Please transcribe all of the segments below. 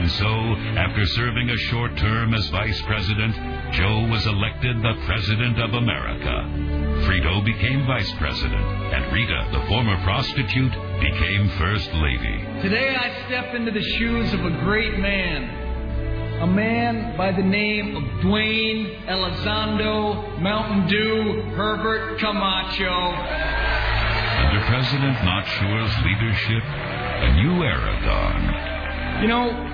And so, after serving a short term as vice president, Joe was elected the President of America. Frito became vice president, and Rita, the former prostitute, became first lady. Today I step into the shoes of a great man. A man by the name of Dwayne Elizondo Mountain Dew Herbert Camacho. Under President Not Sure's leadership, a new era dawned. You know,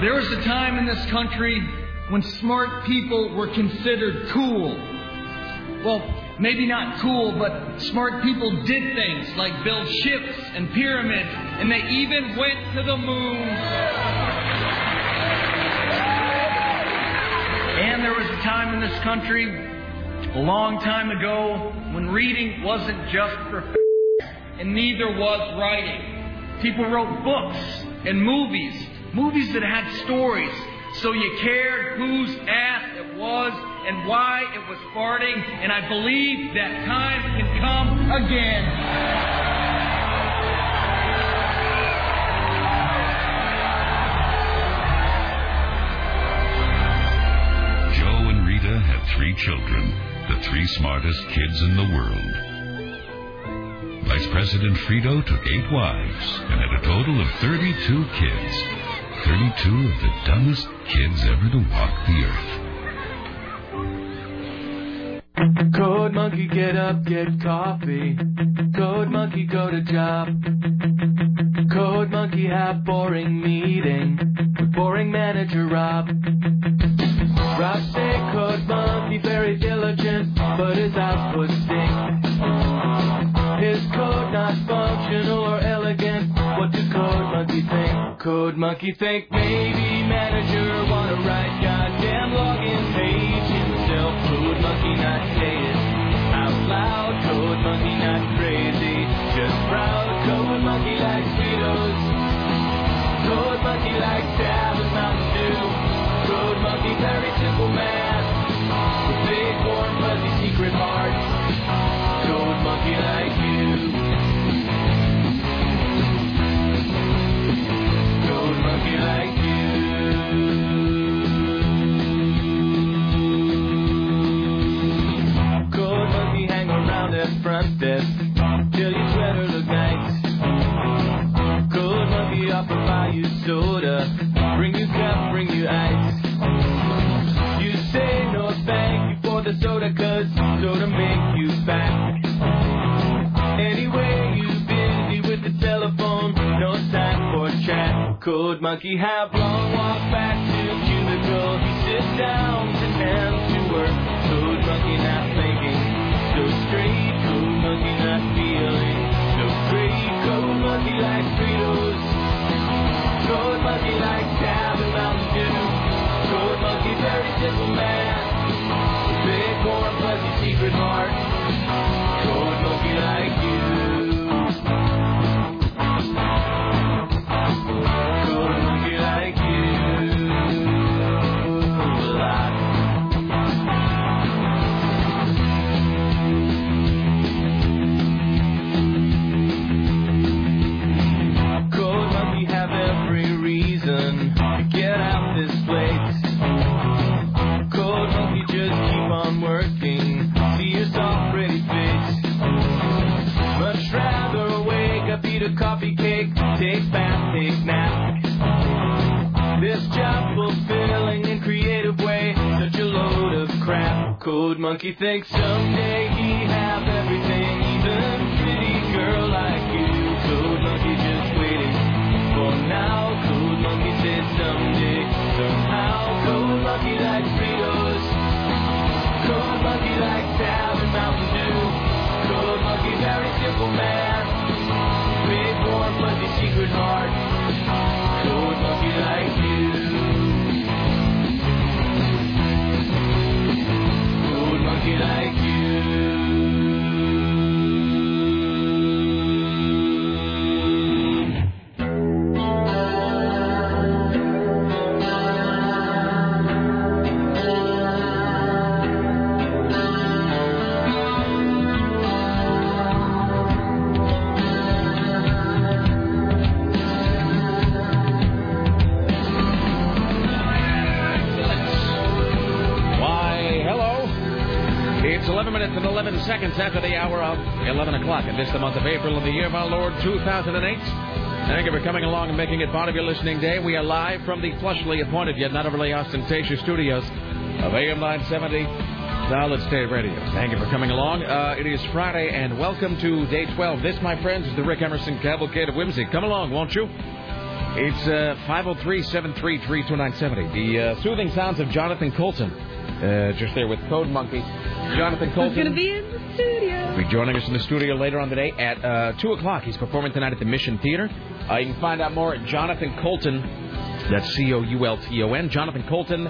there was a time in this country when smart people were considered cool. Well, maybe not cool, but smart people did things like build ships and pyramids, and they even went to the moon. And there was a time in this country, a long time ago, when reading wasn't just for and neither was writing. People wrote books and movies Movies that had stories, so you cared whose ass it was and why it was farting, and I believe that time can come again. Joe and Rita had three children, the three smartest kids in the world. Vice President Frito took eight wives and had a total of 32 kids. 32 of the dumbest kids ever to walk the earth. Code monkey, get up, get coffee. Code monkey, go to job. Code monkey, have boring meeting with boring manager Rob. Rob say code monkey very diligent, but his output stinks. His code not functional or elegant. What does code monkey think? Code monkey think maybe manager wanna write goddamn login page himself. Code monkey not say it out loud. Code monkey not crazy, just proud. Code monkey likes Cheetos. Code monkey likes Tab and Mountain Dew. Code monkey very simple man with big warm fuzzy secret heart. Code monkey like you. Soda Bring your cup, bring your ice You say no thank you for the soda, cause soda make you fat. Code monkey have long walk back to cubicle. He sits down, pretends to work. Code monkey not thinking, so straight. Code monkey not feeling, so great. Code monkey like Fritos. Code monkey like Tab and Mountain Dew. Code monkey very simple man. Big warm fuzzy secret heart. Code monkey like you. Take bath, take nap. This job fulfilling in creative way, such a load of crap. Code monkey thinks someday he have everything, even pretty girl like you. Code monkey just waiting for now. Code monkey said someday, somehow. Code monkey like Fritos. Code monkey like Tab and Mountain Dew. Code monkey very simple man big, warm, fuzzy secret heart. Code monkey like you. Code monkey like you. Seconds after the hour of 11 o'clock. And this the month of April of the year of our Lord 2008. Thank you for coming along and making it part of your listening day. We are live from the plushly appointed yet not overly ostentatious studios of AM 970 Solid State Radio. Thank you for coming along. Uh, it is Friday, and welcome to day 12. This, my friends, is the Rick Emerson Cavalcade of Whimsy. Come along, won't you? It's uh, 503 733 2970. The uh, soothing sounds of Jonathan Coulton. Uh, just there with Code Monkey. Jonathan Coulton. He's going to be in the studio. He'll Be joining us in the studio later on today at uh, 2 o'clock. He's performing tonight at the Mission Theater. Uh, you can find out more at Jonathan Coulton. That's C O U L T O N. Jonathan Coulton.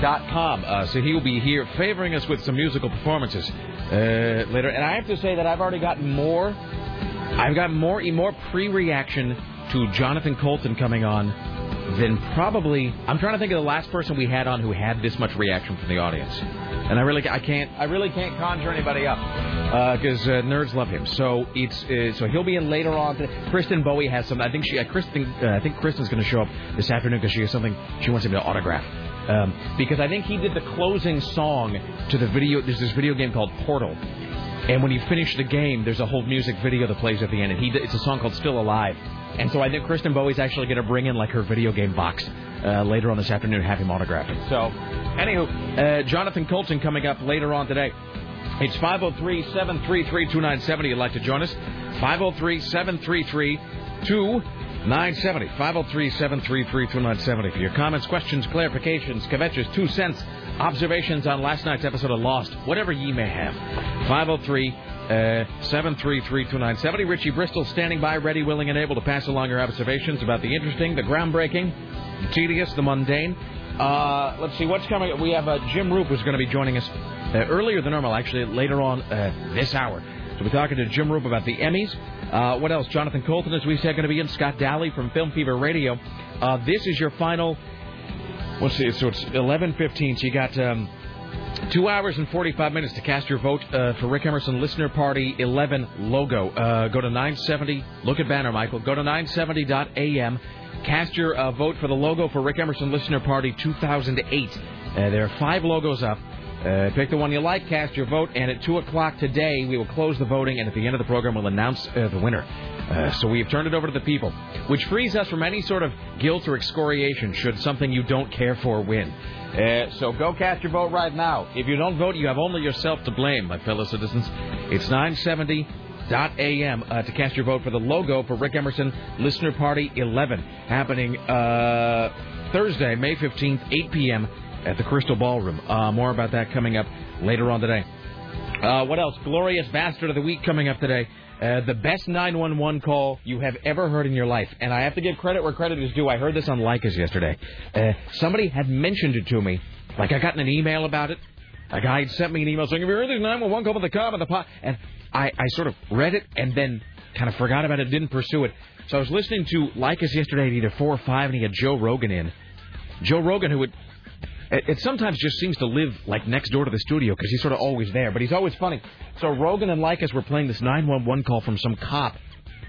Dot com. Uh, so he will be here favoring us with some musical performances uh, later. And I have to say that I've already gotten more. I've got more more pre-reaction to Jonathan Coulton coming on than probably. I'm trying to think of the last person we had on who had this much reaction from the audience. And I really I can't I really can't conjure anybody up because uh, uh, nerds love him. So it's uh, so he'll be in later on. Today. Kristen Bowie has some. I think she. Uh, Kristen. Uh, I think Kristen's going to show up this afternoon because she has something she wants him to autograph. Um, because I think he did the closing song to the video. There's this video game called Portal, and when you finish the game, there's a whole music video that plays at the end, and he it's a song called Still Alive. And so I think Kristen Bowie's actually going to bring in like her video game box uh, later on this afternoon, have him autograph it. So, anywho, uh, Jonathan Coulton coming up later on today. It's 503 733 2970. You'd like to join us? 503 733 2970. 503 733 2970 for your comments, questions, clarifications, kvetches, two cents, observations on last night's episode of Lost, whatever ye may have. 503 uh, 733 Richie Bristol standing by, ready, willing, and able to pass along your observations about the interesting, the groundbreaking, the tedious, the mundane. Uh, let's see what's coming. We have uh, Jim Roop who's going to be joining us uh, earlier than normal, actually, later on uh, this hour. So we're talking to Jim Roop about the Emmys. Uh, what else? Jonathan Coulton, as we said, going to be in. Scott Daly from Film Fever Radio. This is your final. Let's see. So it's 11:15. So you got. Um, Two hours and 45 minutes to cast your vote uh, for Rick Emerson Listener Party 11 logo. Uh, go to 970. Look at banner, Michael. Go to 970.am. Cast your uh, vote for the logo for Rick Emerson Listener Party 2008. Uh, there are five logos up. Uh, pick the one you like, cast your vote, and at 2 o'clock today, we will close the voting, and at the end of the program, we'll announce uh, the winner. So we have turned it over to the people, which frees us from any sort of guilt or excoriation should something you don't care for win. Uh, so go cast your vote right now. If you don't vote, you have only yourself to blame, my fellow citizens. It's 970.am uh, to cast your vote for the logo for Rick Emerson Listener Party 11, happening uh, Thursday, May 15th, 8 p.m. at the Crystal Ballroom. Uh, more about that coming up later on today. Uh, what else? Glorious Bastard of the Week coming up today. Uh, the best 911 call you have ever heard in your life. And I have to give credit where credit is due. I heard this on Lycus yesterday. Uh, somebody had mentioned it to me. Like I got an email about it. A guy had sent me an email saying, Have you heard this 911 call with the cop and the pot? And I, I sort of read it and then kind of forgot about it, didn't pursue it. So I was listening to Lycus yesterday at either 4 or 5, and he had Joe Rogan in. Joe Rogan, who would it, it sometimes just seems to live like next door to the studio because he's sort of always there, but he's always funny. So Rogan and Lycus were playing this 911 call from some cop.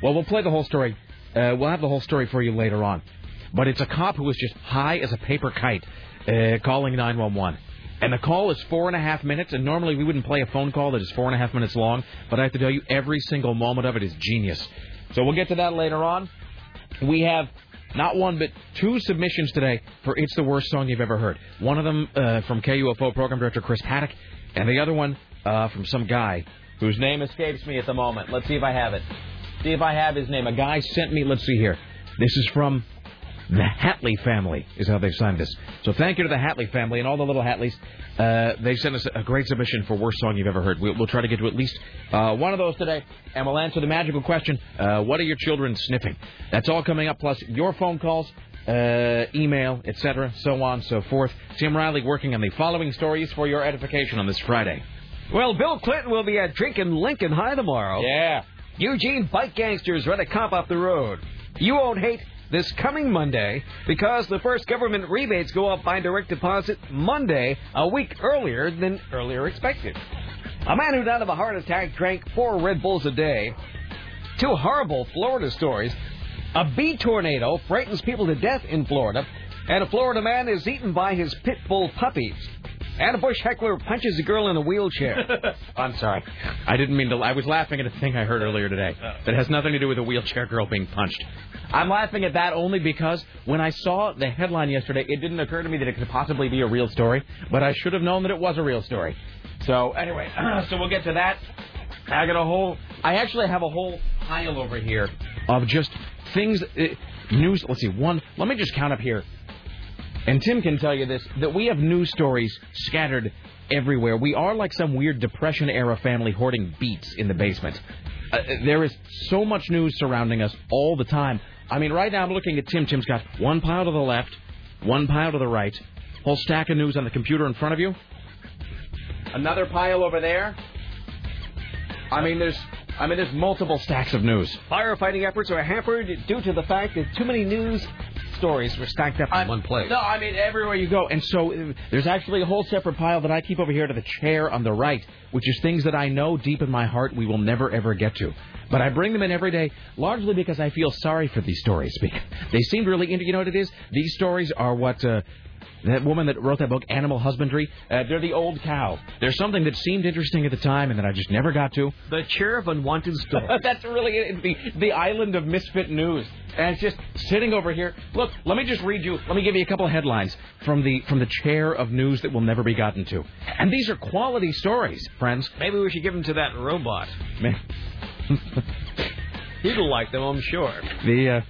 Well, we'll play the whole story. Uh, we'll have the whole story for you later on. But it's a cop who was just high as a paper kite uh, calling 911. And the call is four and a half minutes, and normally we wouldn't play a phone call that is four and a half minutes long, but I have to tell you, every single moment of it is genius. So we'll get to that later on. We have not one, but two submissions today for It's the Worst Song You've Ever Heard. One of them uh, from KUFO Program Director Chris Paddock, and the other one uh, from some guy whose name escapes me at the moment. Let's see if I have it. See if I have his name. A guy sent me, let's see here. This is from the Hatley family, is how they've signed this. So thank you to the Hatley family and all the little Hatleys. Uh, they sent us a great submission for worst song you've ever heard. We'll, we'll try to get to at least uh, one of those today, and we'll answer the magical question: uh, What are your children sniffing? That's all coming up. Plus your phone calls, uh, email, etc., so on, so forth. Tim Riley working on the following stories for your edification on this Friday. Well, Bill Clinton will be at drinking Lincoln High tomorrow. Yeah. Eugene bike gangsters run a cop off the road. You won't hate this coming Monday because the first government rebates go up by direct deposit Monday, a week earlier than earlier expected. A man who died of a heart attack drank four Red Bulls a day. Two horrible Florida stories. A bee tornado frightens people to death in Florida, and a Florida man is eaten by his pit bull puppies. And a bush heckler punches a girl in a wheelchair. I'm sorry. I didn't mean to. I was laughing at a thing I heard earlier today that has nothing to do with a wheelchair girl being punched. I'm laughing at that only because when I saw the headline yesterday, it didn't occur to me that it could possibly be a real story, but I should have known that it was a real story. So, anyway, so we'll get to that. I got a whole. I actually have a whole pile over here of just things, uh, news. Let's see, one. Let me just count up here. And Tim can tell you this that we have news stories scattered everywhere. We are like some weird Depression era family hoarding beets in the basement. Uh, there is so much news surrounding us all the time. I mean, right now I'm looking at Tim. Tim's got one pile to the left, one pile to the right, whole stack of news on the computer in front of you, another pile over there. I mean, there's, I mean, there's multiple stacks of news. Firefighting efforts are hampered due to the fact that too many news stories were stacked up in I'm- one place. No, I mean everywhere you go. And so uh, there's actually a whole separate pile that I keep over here to the chair on the right, which is things that I know deep in my heart we will never ever get to. But I bring them in every day, largely because I feel sorry for these stories. Because They seem really, inter- you know what it is? These stories are what uh, that woman that wrote that book, Animal Husbandry. Uh, they're the old cow. There's something that seemed interesting at the time and that I just never got to. The chair of unwanted stories. That's really it. the the island of misfit news, and it's just sitting over here. Look, let me just read you. Let me give you a couple of headlines from the from the chair of news that will never be gotten to. And these are quality stories, friends. Maybe we should give them to that robot. Man, He'd like them, I'm sure. the uh,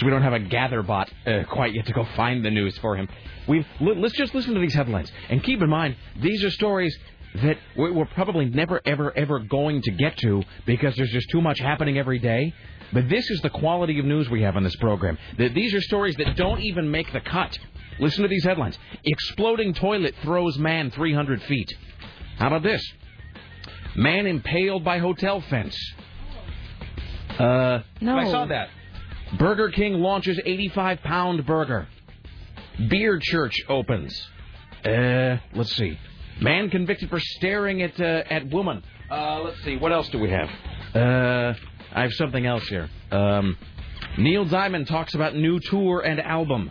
so we don't have a gather bot uh, quite yet to go find the news for him. We let's just listen to these headlines and keep in mind these are stories that we- we're probably never ever ever going to get to because there's just too much happening every day. But this is the quality of news we have on this program. That these are stories that don't even make the cut. Listen to these headlines: Exploding toilet throws man 300 feet. How about this? Man impaled by hotel fence. Uh, No. I saw that. Burger King launches 85 pound burger. Beer church opens. Uh, let's see. Man convicted for staring at uh, at woman. Uh, let's see. What else do we have? Uh, I have something else here. Um, Neil Diamond talks about new tour and album.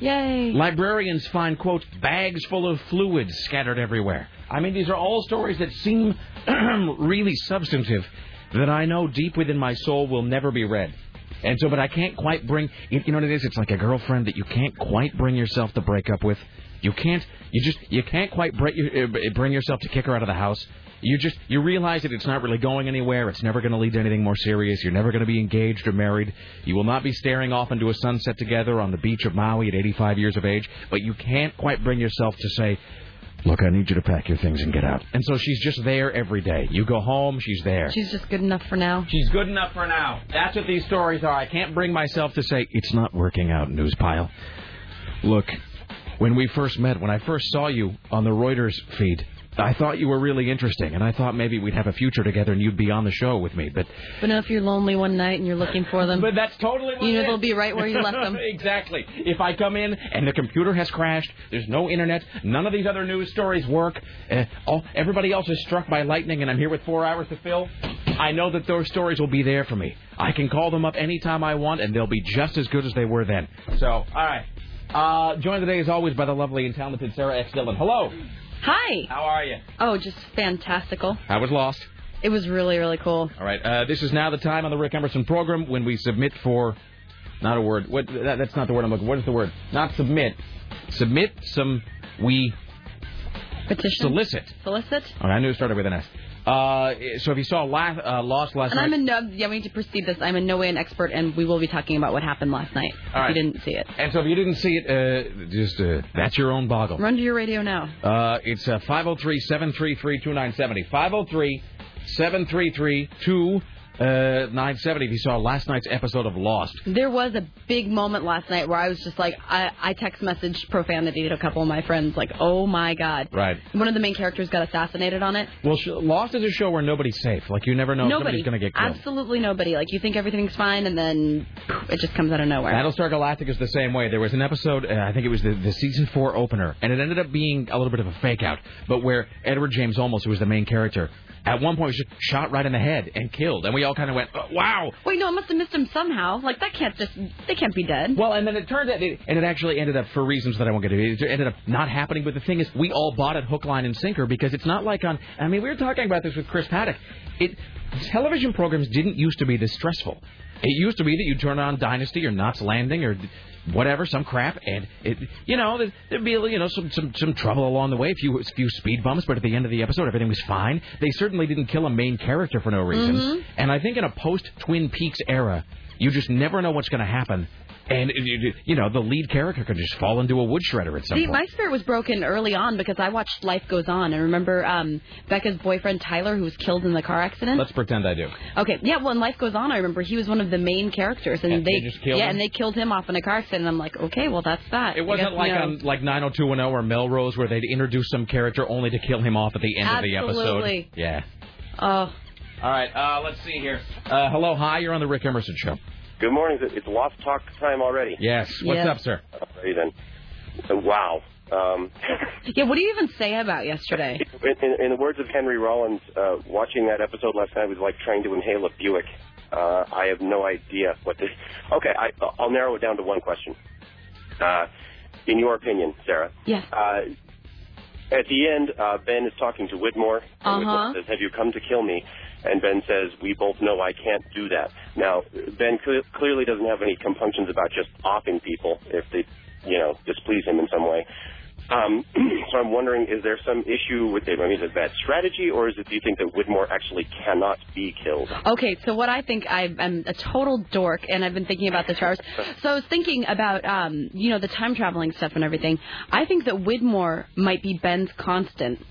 Yay. Librarians find, quote, bags full of fluids scattered everywhere. I mean, these are all stories that seem really substantive that I know deep within my soul will never be read. And so, but I can't quite bring, you know what it is? It's like a girlfriend that you can't quite bring yourself to break up with. You can't, you just, you can't quite break, uh, bring yourself to kick her out of the house. You just, you realize that it's not really going anywhere. It's never going to lead to anything more serious. You're never going to be engaged or married. You will not be staring off into a sunset together on the beach of Maui at 85 years of age. But you can't quite bring yourself to say, Look, I need you to pack your things and get out. And so she's just there every day. You go home, she's there. She's just good enough for now. She's good enough for now. That's what these stories are. I can't bring myself to say, it's not working out, news pile. Look, when we first met, when I first saw you on the Reuters feed, I thought you were really interesting, and I thought maybe we'd have a future together and you'd be on the show with me. But But now if you're lonely one night and you're looking for them, but that's totally what you know they'll be right where you left them. exactly. If I come in and the computer has crashed, there's no internet, none of these other news stories work, uh, all, everybody else is struck by lightning, and I'm here with four hours to fill, I know that those stories will be there for me. I can call them up anytime I want, and they'll be just as good as they were then. So, all right. Uh, joined today, as always, by the lovely and talented Sarah X. Dillon. Hello. Hi. How are you? Oh, just fantastical. I was lost. It was really, really cool. All right. Uh, this is now the time on the Rick Emerson program when we submit for, not a word. What? That, that's not the word I'm looking. For. What is the word? Not submit. Submit some. We Petition. solicit. Solicit. All right, I knew it started with an S. Uh, so if you saw la- uh, Lost last And night, I'm in no. Yeah, we need to proceed this. I'm in no way an expert, and we will be talking about what happened last night. All right. If you didn't see it, and so if you didn't see it, uh, just uh, that's your own boggle. run to your radio now. Uh, it's uh, 503-733-2970. 503-733-2970. Uh, 970. If you saw last night's episode of Lost. There was a big moment last night where I was just like, I, I text messaged profanity to a couple of my friends, like, oh my god. Right. One of the main characters got assassinated on it. Well, sh- Lost is a show where nobody's safe. Like you never know if nobody. somebody's going to get killed. Absolutely nobody. Like you think everything's fine, and then poof, it just comes out of nowhere. Battlestar Galactica is the same way. There was an episode, uh, I think it was the, the season four opener, and it ended up being a little bit of a fake out, but where Edward James Olmos, who was the main character, At one point, he was just shot right in the head and killed, and we all kind of went, oh, "Wow!" Wait, no, it must have missed him somehow. Like that can't just they can't be dead. Well, and then it turned out, it, and it actually ended up for reasons that I won't get into. It ended up not happening. But the thing is, we all bought it hook, line, and sinker because it's not like on. I mean, we were talking about this with Chris Paddock. It television programs didn't used to be this stressful. It used to be that you'd turn on Dynasty or Knots Landing or whatever, some crap, and it, you know, there'd, there'd be you know some, some some trouble along the way, a few a few speed bumps, but at the end of the episode, everything was fine. They certainly didn't kill a main character for no reason, Mhm. and I think in a post Twin Peaks era, you just never know what's going to happen. And you know the lead character could just fall into a wood shredder at some See, point. my spirit was broken early on because I watched Life Goes On and remember um, Becca's boyfriend Tyler who was killed in the car accident. Let's pretend I do. Okay, yeah. Well, in Life Goes On, I remember he was one of the main characters, and And they, they just killed yeah, him? and they killed him off in a car accident. And I'm like, okay, well that's that. It wasn't like know, on like 90210 or Melrose where they'd introduce some character only to kill him off at the end of the Absolutely. episode. Yeah. Oh. All right. Uh, let's see here. Uh, hello, hi. You're on the Rick Emerson show. Good morning. It's Lost Talk time already. Yes. What's Yes. up, sir? Alrighty then. Uh, Wow. Um, Yeah. What do you even say about yesterday? in, in, in the words of Henry Rollins, uh, watching that episode last night was like trying to inhale a Buick. Uh, I have no idea what this. Okay, I, I'll narrow it down to one question. Uh, in your opinion, Sarah, Yes. uh, at the end, uh, Ben is talking to Widmore. And Uh-huh. Widmore says, "Have you come to kill me?" And Ben says, "We both know I can't do that." Now, Ben cle clearly doesn't have any compunctions about just offing people if they, you know, displease him in some way. Um, so I'm wondering, is there some issue with it? I mean, is it bad strategy, or is it? Do you think that Widmore actually cannot be killed? Okay, so what I think I, I'm a total dork, and I've been thinking about this for hours. So I was thinking about, um, you know, the time traveling stuff and everything. I think that Widmore might be Ben's constant.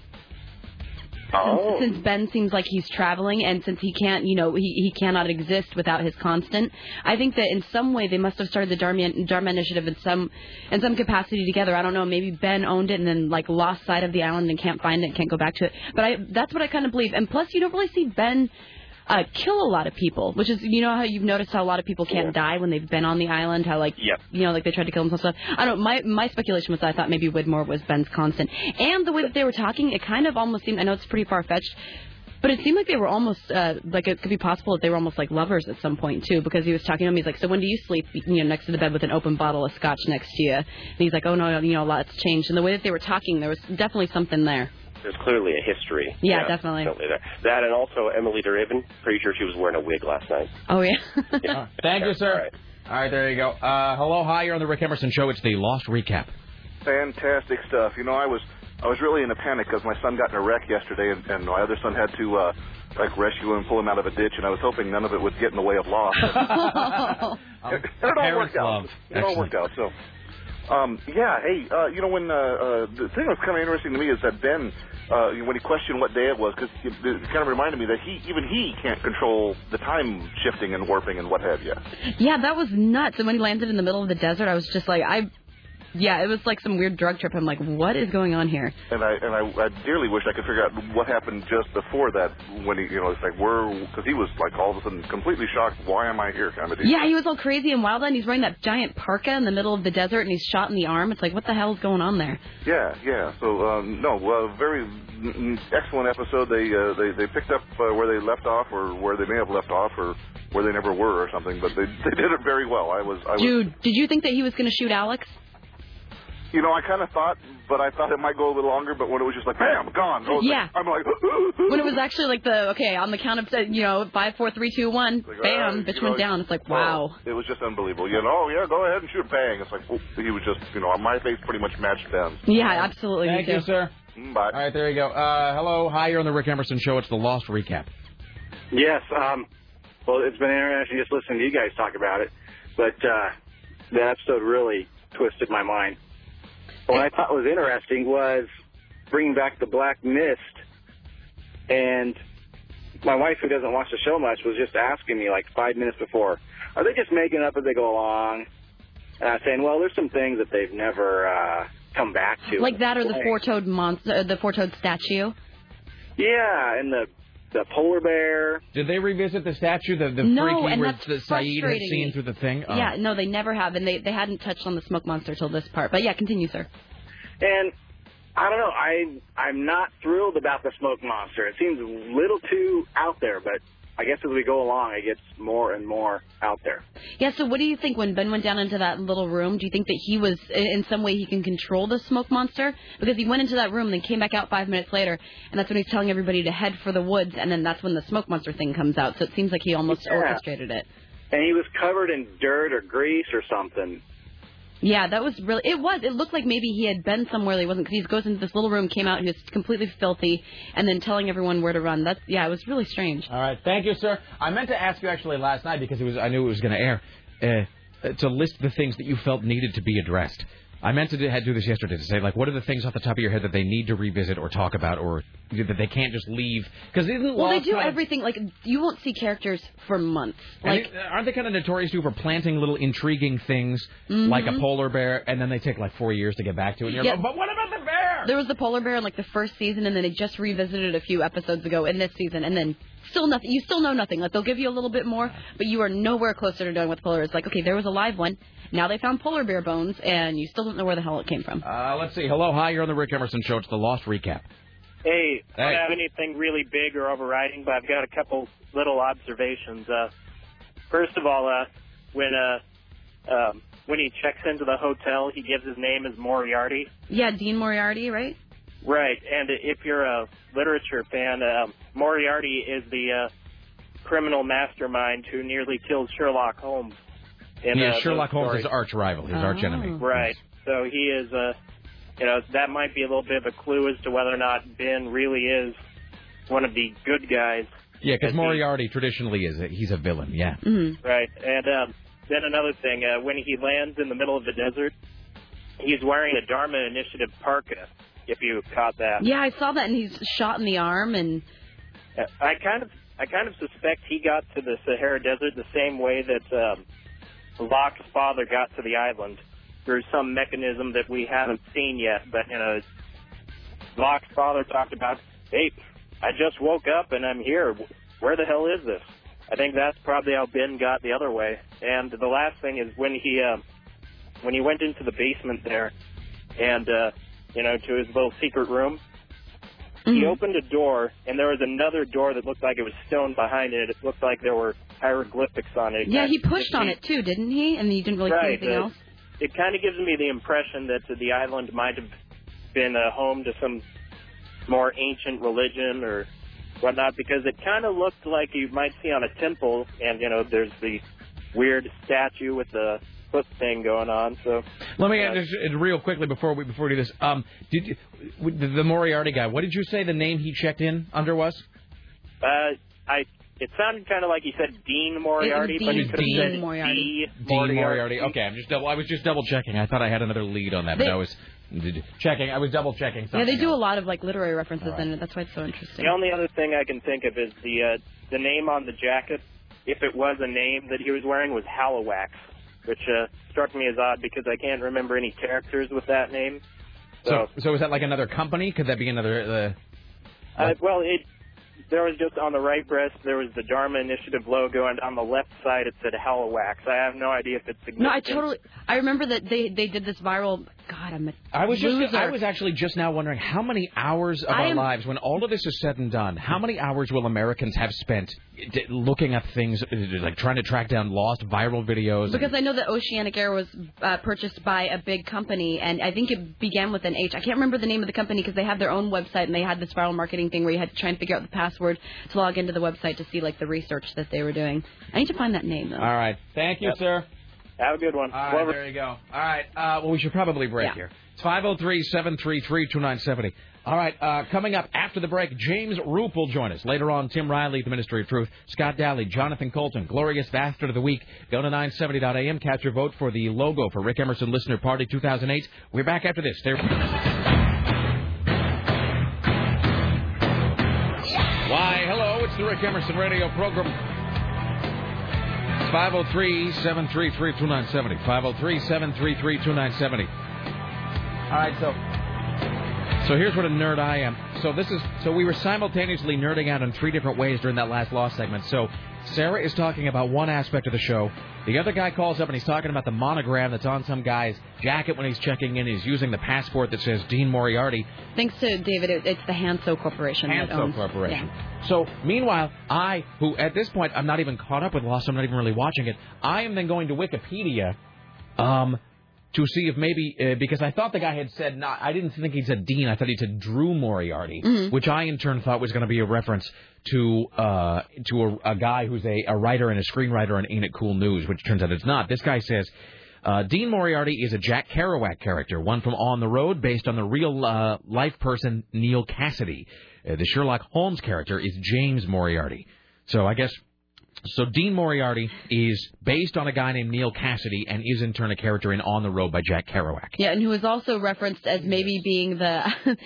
Oh. Since, since Ben seems like he's traveling, and since he can't, you know, he, he cannot exist without his constant, I think that in some way they must have started the Dharma, Dharma Initiative in some in some capacity together. I don't know, maybe Ben owned it and then like lost sight of the island and can't find it, can't go back to it. But I that's what I kind of believe. And plus, you don't really see Ben uh, kill a lot of people, which is you know how you've noticed how a lot of people can't die when they've been on the island, how like Yep. you know like they tried to kill themselves. Stuff. I don't. My my speculation was I thought maybe Widmore was Ben's constant, and the way that they were talking, it kind of almost seemed. I know it's pretty far fetched. But it seemed like they were almost uh, like it could be possible that they were almost like lovers at some point too, because he was talking to him. He's like, "So when do you sleep? You know, next to the bed with an open bottle of scotch next to you?" And he's like, "Oh no, you know, a lot's changed." And the way that they were talking, there was definitely something there. There's clearly a history. Yeah, definitely. there. That and also Emilie de Ravin. Pretty sure she was wearing a wig last night. Oh yeah. Yeah. Thank you, sir. All right. All right, there you go. Uh, hello, hi. You're on the Rick Emerson show. It's the Lost Recap. Fantastic stuff. You know, I was I was really in a panic because my son got in a wreck yesterday, and, and my other son had to uh, like rescue him, and pull him out of a ditch, and I was hoping none of it would get in the way of Lost. and it all Parents worked out. love. It all worked out. So, um, yeah. Hey, uh, you know, when uh, uh, the thing that's kind of interesting to me is that Ben, uh, when he questioned what day it was, because it, it kind of reminded me that he, even he, can't control the time shifting and warping and what have you. Yeah, that was nuts. And when he landed in the middle of the desert, I was just like, I, yeah, it was like some weird drug trip. I'm like, what is going on here? And I and I, I dearly wish I could figure out what happened just before that when he, you know, it's like where because he was like all of a sudden completely shocked. Why am I here? Kind of deal. Yeah, he was all crazy and wild, and he's wearing that giant parka in the middle of the desert, and he's shot in the arm. It's like, what the hell is going on there? Yeah, yeah. So um, no, uh, very mm, mm, excellent episode. They uh, they they picked up uh, where they left off, or where they may have left off, or where they never were, or something. But they they did it very well. I was I was Dude, did you think that he was going to shoot Alex? You know I kind of thought, but I thought it might go a little longer. But when it was just like bam, gone. I Yeah. Like, I'm like When it was actually like the okay on the count of you know five, four, three, two, one, Like, bam, uh, bitch went know, down. It's like wow. it was just unbelievable. You know, oh yeah, go ahead and shoot, bang. It's like oh, he was just, you know, my face pretty much matched Ben's. Yeah, absolutely. Thank me you, sir. Mm, Bye. All right, there you go. Uh, hello, hi. You're on the Rick Emerson show. It's the Lost Recap. Yes. Um, well, it's been interesting just listening to you guys talk about it, but uh, the episode really twisted my mind. What I thought was interesting was bringing back the Black Mist, and my wife, who doesn't watch the show much, was just asking me like five minutes before, "Are they just making up as they go along?" And I was saying, "Well, there's some things that they've never uh, come back to, Like that or the four-toed monster, uh, the four-toed statue. Yeah, and the the polar bear. Did they revisit the statue, the, the No, freaky and where that's the Sayid had seen through the thing? Oh. Yeah, no, they never have, and they they hadn't touched on the smoke monster till this part. But yeah, continue, sir. And I don't know. I I'm not thrilled about the smoke monster. It seems a little too out there, but I guess as we go along, it gets more and more out there. Yeah. So, what do you think when Ben went down into that little room? Do you think that he was in some way he can control the smoke monster? Because he went into that room, and then came back out five minutes later, and that's when he's telling everybody to head for the woods, and then that's when the smoke monster thing comes out. So it seems like he almost Yeah. orchestrated it. And he was covered in dirt or grease or something. Yeah, that was really. It was. It looked like maybe he had been somewhere that he wasn't. Because he goes into this little room, came out, he was completely filthy, and then telling everyone where to run. That's yeah, it was really strange. All right, thank you, sir. I meant to ask you actually last night because it was I knew it was going to air uh, to list the things that you felt needed to be addressed. I meant to do, had do this yesterday to say like what are the things off the top of your head that they need to revisit or talk about or that they can't just leave because isn't Well, they do kind of- everything. Like you won't see characters for months. and Like it- aren't they kind of notorious too for planting little intriguing things Mhm. like a polar bear and then they take like four years to get back to it? And you're Yeah. like, but what about the bear? there was the polar bear in like the first season, and then they just revisited a few episodes ago in this season, and then still nothing. You still know nothing. Like they'll give you a little bit more, but you are nowhere closer to knowing what the polar is. Like okay, there was a live one. Now they found polar bear bones, and you still don't know where the hell it came from. Uh, let's see. Hello, hi. You're on the Rick Emerson Show. It's the Lost recap. Hey, I don't have anything really big or overriding, but I've got a couple little observations. Uh, first of all, uh, when uh, um, when he checks into the hotel, he gives his name as Moriarty. Yeah, Dean Moriarty, right? Right, and if you're a literature fan, um, Moriarty is the uh, criminal mastermind who nearly killed Sherlock Holmes. In, yeah, uh, Sherlock Holmes' stories. his arch rival, his arch enemy. Right. So he is, uh, you know, that might be a little bit of a clue as to whether or not Ben really is one of the good guys. Yeah, because As he- Moriarty traditionally is a, he's a villain. Yeah. Mm-hmm. Right. And um, then another thing, uh, when he lands in the middle of the desert, he's wearing a Dharma Initiative parka. If you caught that. Yeah, I saw that, and he's shot in the arm, and Uh, I kind of, I kind of suspect he got to the Sahara Desert the same way that um, Locke's father got to the island through some mechanism that we haven't seen yet. But you know, Locke's father talked about, "Hey, I just woke up and I'm here. Where the hell is this?" I think that's probably how Ben got the other way. And the last thing is when he, uh, when he went into the basement there, and uh, you know, to his little secret room. He opened a door, and there was another door that looked like it was stone behind it. It looked like there were hieroglyphics on it. yeah, he pushed on it too, didn't he? And he didn't really see anything uh, else. It kind of gives me the impression that the island might have been a home to some more ancient religion or whatnot, because it kind of looked like you might see on a temple, and you know, there's the weird statue with the foot thing going on. So Let me just uh, real quickly before we before we do this. Um, did you, the, the Moriarty guy? What did you say the name he checked in under was? Uh, I. It sounded kind of like he said Dean Moriarty, It but he Dean could have said Moriarty. D. Dean Moriarty. Okay, I'm just double. I was just double checking. I thought I had another lead on that, but They- I was checking. I was double checking. Yeah, they do a lot of like literary references All right. in it. That's why it's so interesting. The only other thing I can think of is the uh, the name on the jacket. If it was a name that he was wearing, was Halliwax, which uh, struck me as odd because I can't remember any characters with that name. So, so is that like another company? Could that be another? Uh, Uh, well, it there was just on the right breast there was the Dharma Initiative logo, and on the left side it said Halliwax. I have no idea if it's significant. No, I totally. I remember that they they did this viral. God, I'm a I was just I was actually just now wondering how many hours of I our am- lives, when all of this is said and done, how many hours will Americans have spent d- looking up things uh, like trying to track down lost viral videos? Because I know that Oceanic Air was uh, purchased by a big company, and I think it began with an H. I can't remember the name of the company because they had their own website, and they had this viral marketing thing where you had to try and figure out the password to log into the website to see like the research that they were doing. I need to find that name though. all right, thank you, Yep. sir. Have a good one. All right, there you go. All right, uh, well, we should probably break Yeah. here. It's 503-733-2970. All right, uh, coming up after the break, James Roop will join us. Later on, Tim Riley, the Ministry of Truth, Scott Daly, Jonathan Coulton, Glorious Bastard of the Week. Go to 970.am, cast your vote for the logo for Rick Emerson Listener Party 2008. We're back after this. Stay Why, hello, it's the Rick Emerson radio program. It's 503-733-2970. 503-733-2970. All right, so so here's what a nerd I am. So this is so we were simultaneously nerding out in three different ways during that last law segment. So Sarah is talking about one aspect of the show. The other guy calls up and he's talking about the monogram that's on some guy's jacket when he's checking in. He's using the passport that says Dean Moriarty. Thanks to David, it, it's the Hanso Corporation. that Hanso owns- Corporation. yeah. So, meanwhile, I, who at this point I'm not even caught up with Lost, I'm not even really watching it. I am then going to Wikipedia, um, to see if maybe uh, because I thought the guy had said not. I didn't think he said Dean. I thought he said Drew Moriarty, Mhm. which I in turn thought was going to be a reference to uh, to a, a guy who's a, a writer and a screenwriter on Ain't It Cool News, which turns out it's not. This guy says. Uh, Dean Moriarty is a Jack Kerouac character, one from On the Road, based on the real uh, life person Neal Cassady. Uh, the Sherlock Holmes character is James Moriarty. So I guess so. Dean Moriarty is based on a guy named Neal Cassady, and is in turn a character in On the Road by Jack Kerouac. Yeah, and who is also referenced as maybe being the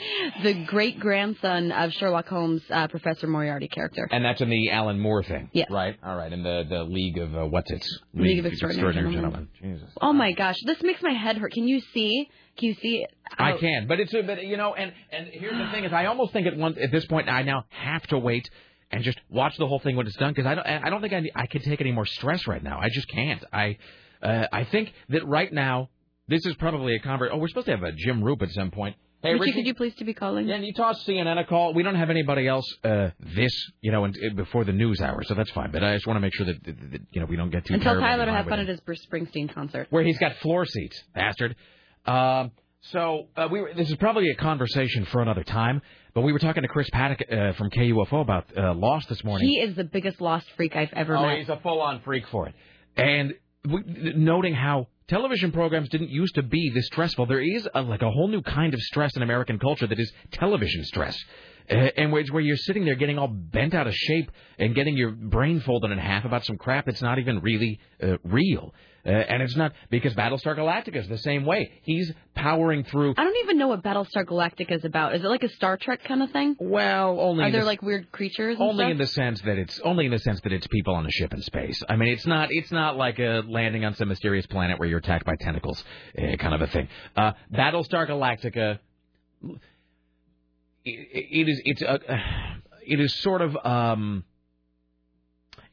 the great grandson of Sherlock Holmes' uh, Professor Moriarty character. And that's in the Alan Moore thing. Yes. Right. All right. In the the League of uh, what's its League of Extraordinary Gentlemen. Jesus. Oh my gosh, this makes my head hurt. Can you see? Can you see? I can, but it's a but you know, and and here's the thing is, I almost think at one at this point I now have to wait and just watch the whole thing when it's done because I don't I don't think I I can take any more stress right now. I just can't. I uh, I think that right now this is probably a convert. Oh, we're supposed to have a Jim Roop at some point. Hey, Richie, Richie, could you please to be calling? Yeah, you toss CNN a call. We don't have anybody else uh, this, you know, in, in- before the news hour, so that's fine. But I just want to make sure that, that, that, you know we don't get too And tell terribly Tyler to have fun at his Bruce Springsteen concert. where he's got floor seats, bastard. Um, so uh, we were, this is probably a conversation for another time. But we were talking to Chris Paddock uh, from KUFO about uh, Lost this morning. He is the biggest lost freak I've ever met. oh, met. he's a full-on freak for it. And we, noting how television programs didn't used to be this stressful. There is a, like a whole new kind of stress in American culture that is television stress. Uh, and where, where you're sitting there getting all bent out of shape and getting your brain folded in half about some crap that's not even really uh, real. Uh, and it's not because Battlestar Galactica is the same way. He's powering through. I don't even know what Battlestar Galactica is about. Is it like a Star Trek kind of thing? Well, only Are there the- like weird creatures? Only stuff? in the sense that it's only in the sense that it's people on a ship in space. I mean, it's not it's not like a landing on some mysterious planet where you're attacked by tentacles, uh, kind of a thing. Uh, Battlestar Galactica. It, is it's a it is sort of um.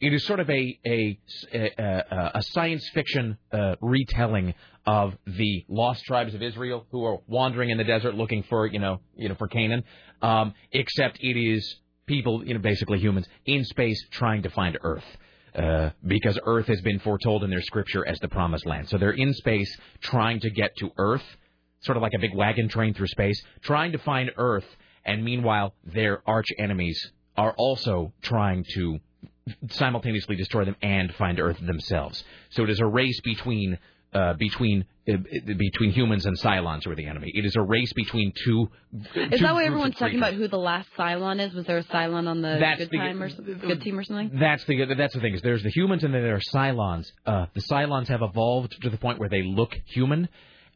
It is sort of a a a, a science fiction uh, retelling of the lost tribes of Israel who are wandering in the desert looking for you know you know for Canaan, um, except it is people you know basically humans in space trying to find Earth. Uh, because Earth has been foretold in their scripture as the promised land. So they're in space trying to get to Earth, sort of like a big wagon train through space, trying to find Earth, and meanwhile their arch enemies are also trying to simultaneously destroy them and find Earth themselves. So it is a race between uh, between uh, between humans and Cylons who are the enemy. It is a race between two. Is that why everyone's talking about who the last Cylon is? Was there a Cylon on the That's good the- time or good team or something? That's the that's the thing is there's the humans and then there are Cylons. Uh, the Cylons have evolved to the point where they look human,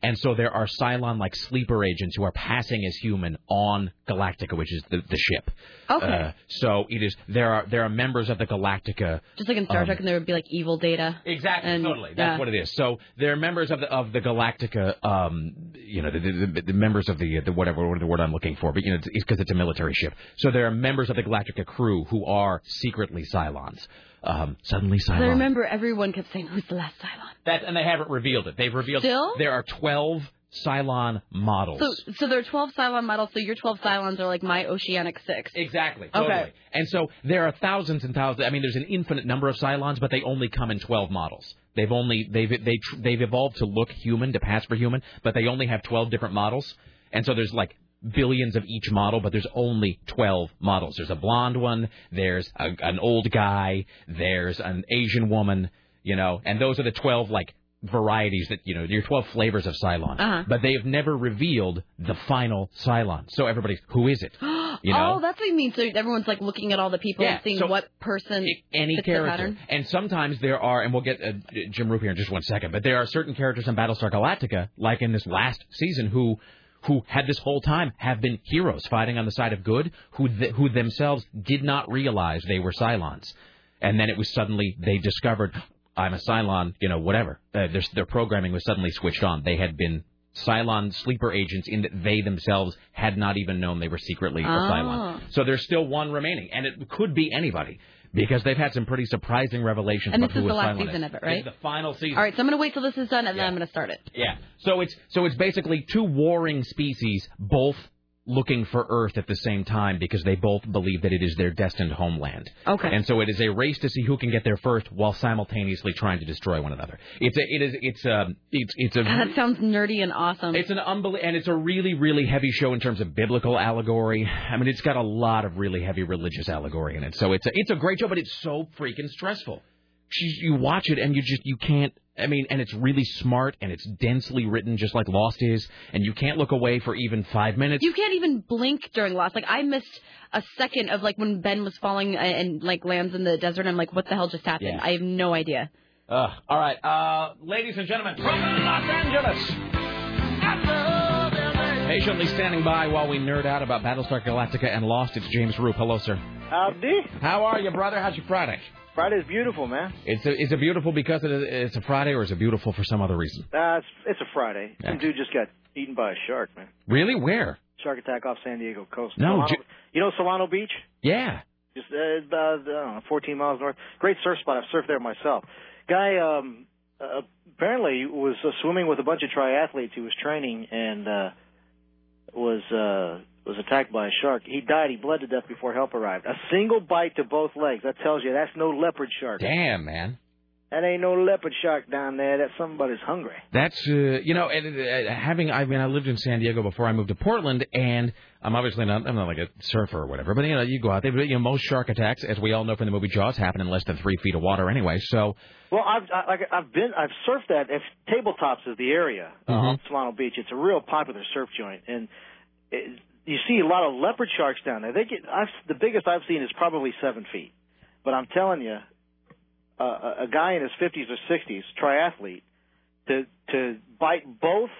and so there are Cylon like sleeper agents who are passing as human on Galactica, which is the the ship. Okay. Uh, so it is there are there are members of the Galactica Just like in Star um, Trek, and there would be like evil data. Exactly, And, totally. That's yeah. what it is. So they're members of the of the Galactica, um, you know, the, the, the, the members of the the whatever what the word I'm looking for, but you know, it's because it's, a military ship. So there are members of the Galactica crew who are secretly Cylons. Um, suddenly I remember everyone kept saying, "Who's the last Cylon?" that, and they haven't revealed it. They've revealed Still? there are twelve Cylon models. So, so there are 12 Cylon models. So your 12 Cylons are like my Oceanic Six. Exactly. Okay. And so there are thousands and thousands. I mean, there's an infinite number of Cylons, but they only come in 12 models. They've only they've they they've evolved to look human, to pass for human, but they only have 12 different models. And so there's like billions of each model, but there's only 12 models. There's a blonde one, there's a, an old guy, there's an Asian woman, you know, and those are the 12 like varieties that you know your 12 flavors of Cylon. Uh-huh. But they have never revealed the final Cylon. So everybody's who is it? You know? Oh, that's what you mean. So everyone's like looking at all the people Yeah, and seeing so what person any character. And sometimes there are, and we'll get uh, Jim Roop here in just one second, but there are certain characters in Battlestar Galactica, like in this last season, who who had this whole time have been heroes fighting on the side of good, who th- who themselves did not realize they were Cylons, and then it was suddenly they discovered. I'm a Cylon, you know, whatever. Uh, their, their programming was suddenly switched on. They had been Cylon sleeper agents in that they themselves had not even known they were secretly a Ah. Cylon. So there's still one remaining, and it could be anybody because they've had some pretty surprising revelations. And this is the last season of it, right? the final season. All right, so I'm going to wait till this is done, and then I'm going to start it. Yeah. So it's so it's basically two warring species, both looking for Earth at the same time because they both believe that it is their destined homeland. Okay. And so it is a race to see who can get there first, while simultaneously trying to destroy one another. It's a, it is it's a it's it's a that sounds nerdy and awesome. it's an unbel- and it's a really, really heavy show in terms of biblical allegory. I mean, it's got a lot of really heavy religious allegory in it. So it's a, it's a great show, but it's so freaking stressful. You watch it and you just you can't. I mean, and it's really smart and it's densely written, just like Lost is, and you can't look away for even five minutes. You can't even blink during Lost. Like I missed a second of like when Ben was falling and, and like lands in the desert. I'm like, what the hell just happened? Yeah. I have no idea. Uh, all right, uh, ladies and gentlemen, from Los Angeles. Patiently standing by while we nerd out about Battlestar Galactica and Lost, it's James Roop. Hello, sir. Howdy. How are you, brother? How's your Friday? Friday's beautiful, man. It's a, is it beautiful because it is, it's a Friday, or is it beautiful for some other reason? Uh, it's, it's a Friday. Some dude just got eaten by a shark, man. Really? Where? Shark attack off San Diego coast. No, Solana, you know Solana Beach? Yeah. Just uh, about know, 14 miles north. Great surf spot. I've surfed there myself. Guy um, uh, apparently was uh, swimming with a bunch of triathletes he was training and uh, was uh, was attacked by a shark. He died. He bled to death before help arrived. A single bite to both legs. That tells you that's no leopard shark. Damn, man. That ain't no leopard shark down there. That's somebody's hungry. That's uh, you know, and, uh, having I mean, I lived in San Diego before I moved to Portland, and I'm obviously not I'm not like a surfer or whatever, but you know, you go out there, but, you know, most shark attacks, as we all know from the movie Jaws, happen in less than three feet of water anyway. So Well, I've I, I've been I've surfed that. If tabletops is the area Mhm. of Solana Beach, it's a real popular surf joint, and it, you see a lot of leopard sharks down there. They get I've, the biggest I've seen is probably seven feet, but I'm telling you, uh, a, a guy in his 50s or 60s, triathlete, to to bite both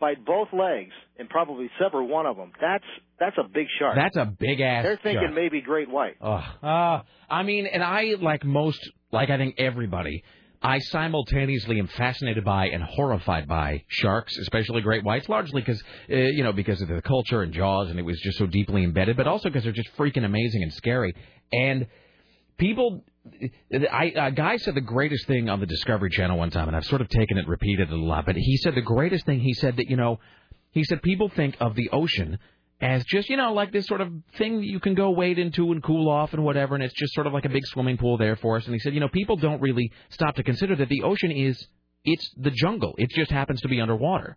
bite both legs and probably sever one of them. That's that's a big shark. that's a big ass. They're thinking shark. maybe great white. Ugh. Uh, I mean, and I, like most, like I think everybody, I simultaneously am fascinated by and horrified by sharks, especially great whites, largely because, uh, you know, because of the culture and Jaws, and it was just so deeply embedded, but also because they're just freaking amazing and scary. And people, I, a guy said the greatest thing on the Discovery Channel one time, and I've sort of taken it, repeated a lot, but he said the greatest thing, he said that, you know, he said people think of the ocean as just, you know, like this sort of thing that you can go wade into and cool off and whatever, and it's just sort of like a big swimming pool there for us. And he said, you know, people don't really stop to consider that the ocean is, it's the jungle. It just happens to be underwater.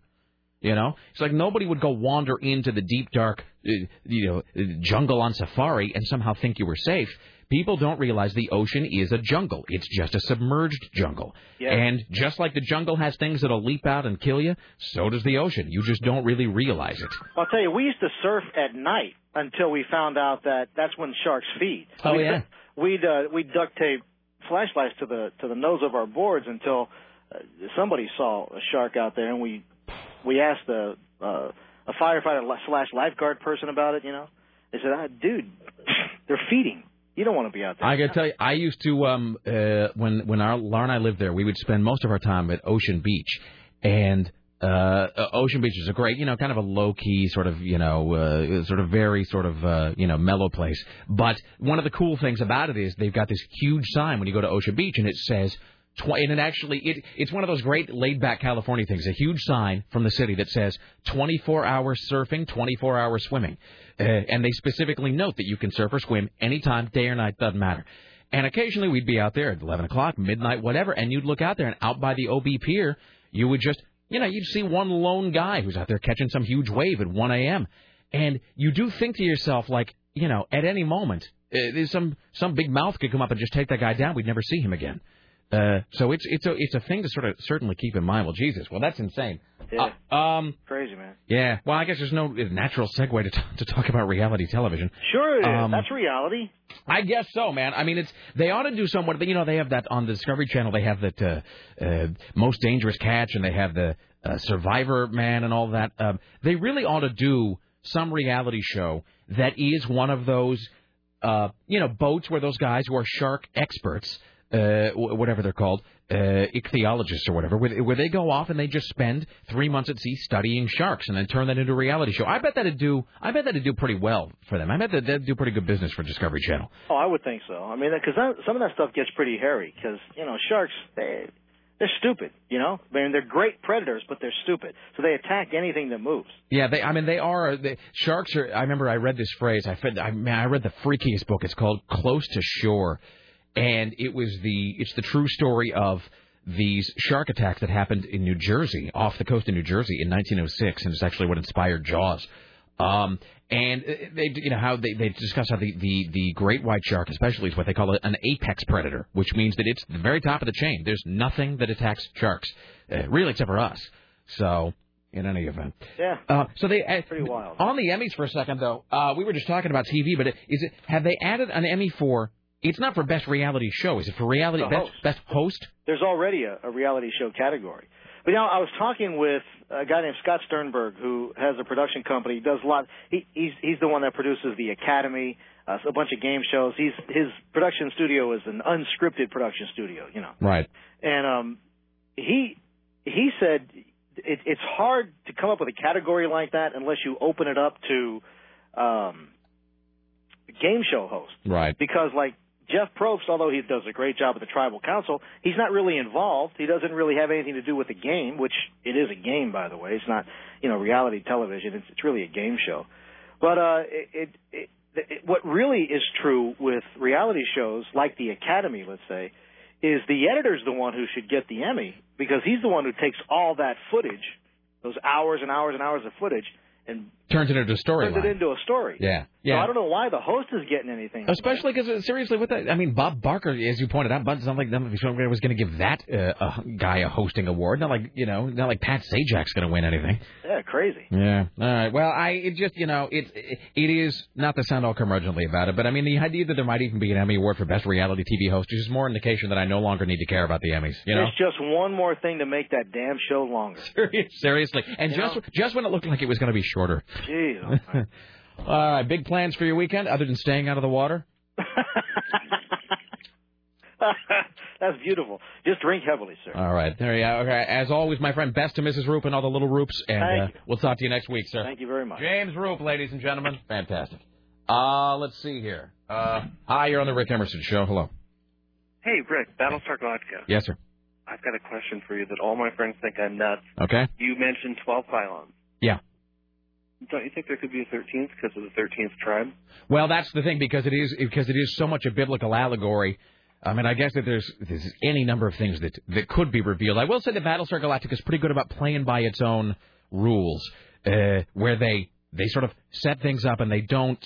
You know, it's like nobody would go wander into the deep, dark, uh, you know, uh, jungle on safari and somehow think you were safe. People don't realize the ocean is a jungle. It's just a submerged jungle. Yeah. And just like the jungle has things that'll leap out and kill you, so does the ocean. You just don't really realize it. I'll tell you, we used to surf at night until we found out that that's when sharks feed. Oh, we'd, yeah. We'd uh, we'd duct tape flashlights to the to the nose of our boards until uh, somebody saw a shark out there, and we we asked a uh, a firefighter slash lifeguard person about it. You know, they said, ah, "Dude, they're feeding. You don't want to be out there." I gotta tell you, I used to um uh when when our Laura and I lived there, we would spend most of our time at Ocean Beach, and uh uh, Ocean Beach is a great, you know, kind of a low key sort of, you know, uh, sort of very sort of uh, you know mellow place. But one of the cool things about it is they've got this huge sign when you go to Ocean Beach, and it says. Tw- and it actually it it's one of those great laid back California things. A huge sign from the city that says 24 hours surfing, 24 hours swimming, uh, and they specifically note that you can surf or swim anytime, day or night, doesn't matter. And occasionally we'd be out there at 11 o'clock, midnight, whatever, and you'd look out there, and out by the OB pier, you would just, you know, you'd see one lone guy who's out there catching some huge wave at 1 a.m. And you do think to yourself, like, you know, at any moment, uh, some some big mouth could come up and just take that guy down. We'd never see him again. Uh, so it's it's a it's a thing to sort of certainly keep in mind. Well, Jesus, well that's insane. Yeah. Uh, um, Crazy man. yeah. Well, I guess there's no natural segue to t- to talk about reality television. Sure. Um, That's reality. I guess so, man. I mean, it's they ought to do somewhat. But you know, they have that on the Discovery Channel. They have that uh, uh, most dangerous catch, and they have the uh, Survivor Man and all that. Um, they really ought to do some reality show that is one of those, uh, you know, boats where those guys who are shark experts. Uh, whatever they're called, uh, ichthyologists or whatever, where, where they go off and they just spend three months at sea studying sharks and then turn that into a reality show. I bet that'd do. I bet that'd do pretty well for them. I bet that that'd do pretty good business for Discovery Channel. Oh, I would think so. I mean, because some of that stuff gets pretty hairy. Because you know, sharks they they're stupid. You know, I mean, they're great predators, but they're stupid. So they attack anything that moves. Yeah, they. I mean, they are. They, sharks are. I remember I read this phrase. I read. I, man, I read the freakiest book. It's called Close to Shore, and it was the. It's the true story of these shark attacks that happened in New Jersey, off the coast of New Jersey in 1906, and it's actually what inspired Jaws. Um, and uh, they, you know, how they, they discuss how the, the, the great white shark, especially, is what they call an apex predator, which means that it's the very top of the chain. There's nothing that attacks sharks, uh, really, except for us. So, in any event. Yeah. Uh, so they uh, pretty wild. on the Emmys for a second though. Uh, we were just talking about TV, but is it have they added an Emmy for? It's not for best reality show. Is it for reality The best host. best host? There's already a, a reality show category. But you know, I was talking with a guy named Scott Sternberg who has a production company. Does a lot. He, he's he's the one that produces the Academy, uh, a bunch of game shows. He's his production studio is an unscripted production studio. You know. Right. and um, he he said it, it's hard to come up with a category like that unless you open it up to um, game show hosts. Right. Because like Jeff Probst, although he does a great job at the Tribal Council, he's not really involved. He doesn't really have anything to do with the game, which it is a game, by the way. It's not you know reality television. It's, it's really a game show. But uh, it, it, it, what really is true with reality shows like the Academy, let's say, is the editor's the one who should get the Emmy because he's the one who takes all that footage, those hours and hours and hours of footage, and Turns it into a turns it into a story. Yeah. yeah. So I don't know why the host is getting anything. Especially because seriously, with that, I mean, Bob Barker, as you pointed out, but it's not like somebody was going to give that uh, a guy a hosting award. Not like you know, not like Pat Sajak's going to win anything. Yeah, crazy. Yeah. All right. Well, I it just you know it it is not to sound all curmudgeonly about it, but I mean the idea that there might even be an Emmy award for best reality TV host is just more indication that I no longer need to care about the Emmys. You know. It's just one more thing to make that damn show longer. Seriously, and You just know? just when it looked like it was going to be shorter. Jeez. All right, big plans for your weekend other than staying out of the water? That's beautiful. Just drink heavily, sir. All right, there you go. Okay, as always, my friend, best to Mrs. Roop and all the little Roops, and Thank uh, we'll talk to you next week, sir. Thank you very much. James Roop, ladies and gentlemen, fantastic. Uh, let's see here. Uh, hi, you're on the Rick Emerson Show. Hello. Hey, Rick, Battlestar Galactica. Yes, sir. I've got a question for you that all my friends think I'm nuts. Okay. You mentioned 12 pylons. Yeah. Don't you think there could be a 13th because of the 13th tribe? Well, that's the thing because it is because it is so much a biblical allegory. I mean, I guess that there's there's any number of things that that could be revealed. I will say that Battlestar Galactica is pretty good about playing by its own rules, uh, where they they sort of set things up and they don't.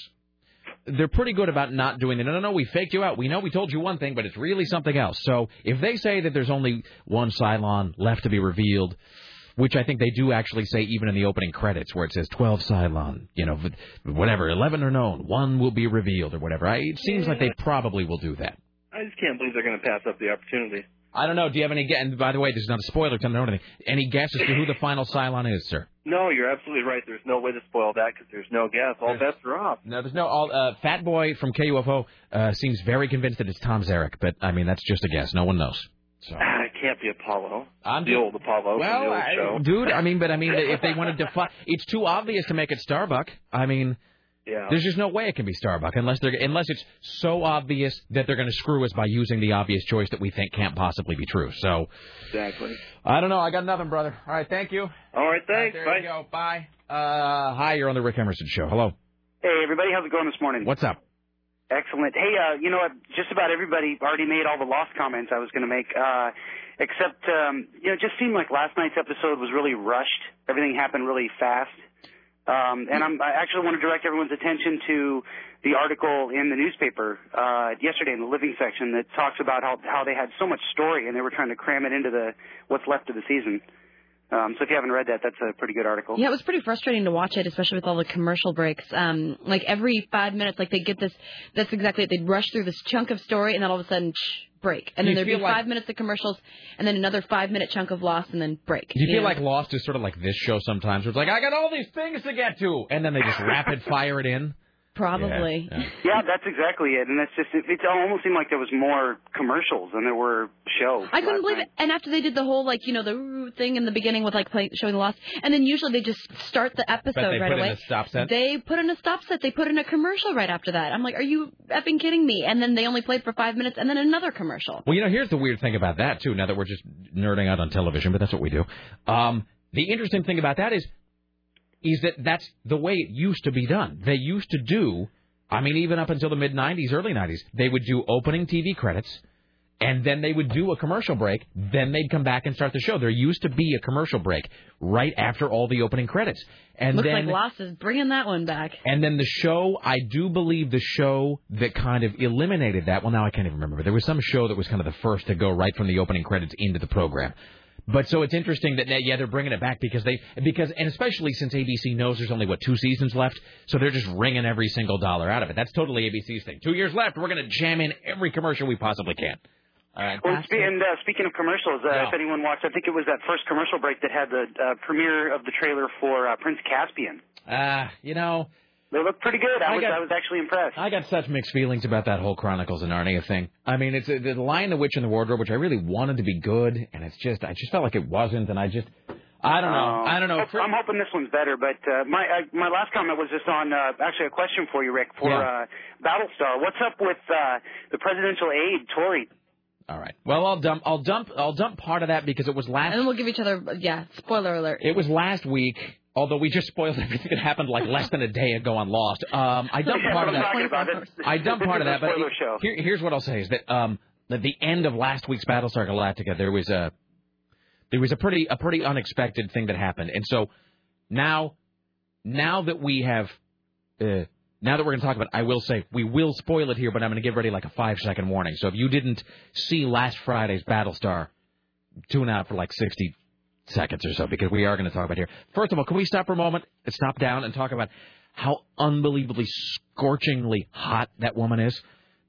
They're pretty good about not doing it. No, no, no, we faked you out. We know we told you one thing, but it's really something else. So if they say that there's only one Cylon left to be revealed, which I think they do actually say even in the opening credits where it says 12 Cylon, you know, whatever, 11 are known, one will be revealed or whatever. I, it seems like they probably will do that. I just can't believe they're going to pass up the opportunity. I don't know. Do you have any guess? And by the way, this is not a spoiler. Tell me anything. Any guess as to who the final Cylon is, sir? No, you're absolutely right. There's no way to spoil that because there's no guess. All bets are off. No, there's no. All uh, Fat Boy from KUFO uh, seems very convinced that it's Tom Zarek, but I mean that's just a guess. No one knows. So Ah, it can't be Apollo. I'm the old Apollo well, the old I- dude. I mean, but I mean, if they want to define, it's too obvious to make it Starbuck. I mean, Yeah. there's just no way it can be Starbuck unless they're unless it's so obvious that they're going to screw us by using the obvious choice that we think can't possibly be true. So Exactly. I don't know. I got nothing, brother. All right, thank you. All right, thanks. there Bye. you go. Bye. Uh, hi, you're on the Rick Emerson show. Hello. Hey, everybody, how's it going this morning? What's up? Excellent. Hey, uh, you know what? Just about everybody already made all the lost comments I was going to make, uh, except, um, you know, it just seemed like last night's episode was really rushed. Everything happened really fast. Um, and I'm, I actually want to direct everyone's attention to the article in the newspaper uh, yesterday in the living section that talks about how how they had so much story and they were trying to cram it into the what's left of the season. Um, so if you haven't read that, that's a pretty good article. Yeah, it was pretty frustrating to watch it, especially with all the commercial breaks. Um, like every five minutes, like they get this. That's exactly it. They'd rush through this chunk of story, and then all of a sudden, shh, break, and then you there'd be like- five minutes of commercials, and then another five minute chunk of lost, and then break. Do you feel know? like Lost is sort of like this show sometimes, where it's like I got all these things to get to, and then they just rapid fire it in? Probably. Yeah, that's exactly it. And that's just it, it almost seemed like there was more commercials than there were shows. I couldn't believe night. it. And after they did the whole like you know the thing in the beginning with like playing showing the loss, and then usually they just start the episode But they right put in away. a stop set? They put in a stop set. They put in a commercial right after that. I'm like, are you effing kidding me? And then they only played for five minutes, and then another commercial. Well, you know, here's the weird thing about that too. Now that we're just nerding out on television, but that's what we do. Um, the interesting thing about that is, is that that's the way it used to be done. They used to do, I mean, even up until the mid '90s, early '90s, they would do opening TV credits, and then they would do a commercial break. Then they'd come back and start the show. There used to be a commercial break right after all the opening credits, and Looks then like Lost is bringing that one back. and then the show, I do believe the show that kind of eliminated that. Well, now I can't even remember. There was some show that was kind of the first to go right from the opening credits into the program. But so it's interesting that yeah they're bringing it back because they because and especially since ABC knows there's only what two seasons left, so they're just wringing every single dollar out of it. That's totally ABC's thing. Two years left, we're going to jam in every commercial we possibly can. All right. Well, spe- and uh, speaking of commercials, uh, Yeah. if anyone watched, I think it was that first commercial break that had the uh, premiere of the trailer for uh, Prince Caspian. Ah, you know, They look pretty good. I, I was got- I was actually impressed. I got such mixed feelings about that whole Chronicles of Narnia thing. I mean, it's uh, the Lion, the Witch, and the Wardrobe, which I really wanted to be good, and it's just I just felt like it wasn't, and I just I don't know, Um, I don't know. I'm hoping this one's better, but uh, my uh, my last comment was just on uh, actually a question for you, Rick, for Yeah. uh, Battlestar. What's up with uh, the presidential aide, Tory? All right. Well, I'll dump I'll dump I'll dump part of that because it was last And then we'll give each other yeah. Spoiler alert. it was last week. Although we just spoiled everything that happened like less than a day ago on Lost. Um, I dumped Yeah, part of that. talking about it. I dumped part of that, but here, here's what I'll say is that um, at the end of last week's Battlestar Galactica, there was a there was a pretty a pretty unexpected thing that happened, and so now now that we have uh, now that we're going to talk about, it, I will say we will spoil it here, but I'm going to give ready like a five second warning. So if you didn't see last Friday's Battlestar, tune out for like 60 seconds or so because we are going to talk about here. First of all, can we stop for a moment, and stop down, and talk about how unbelievably scorchingly hot that woman is?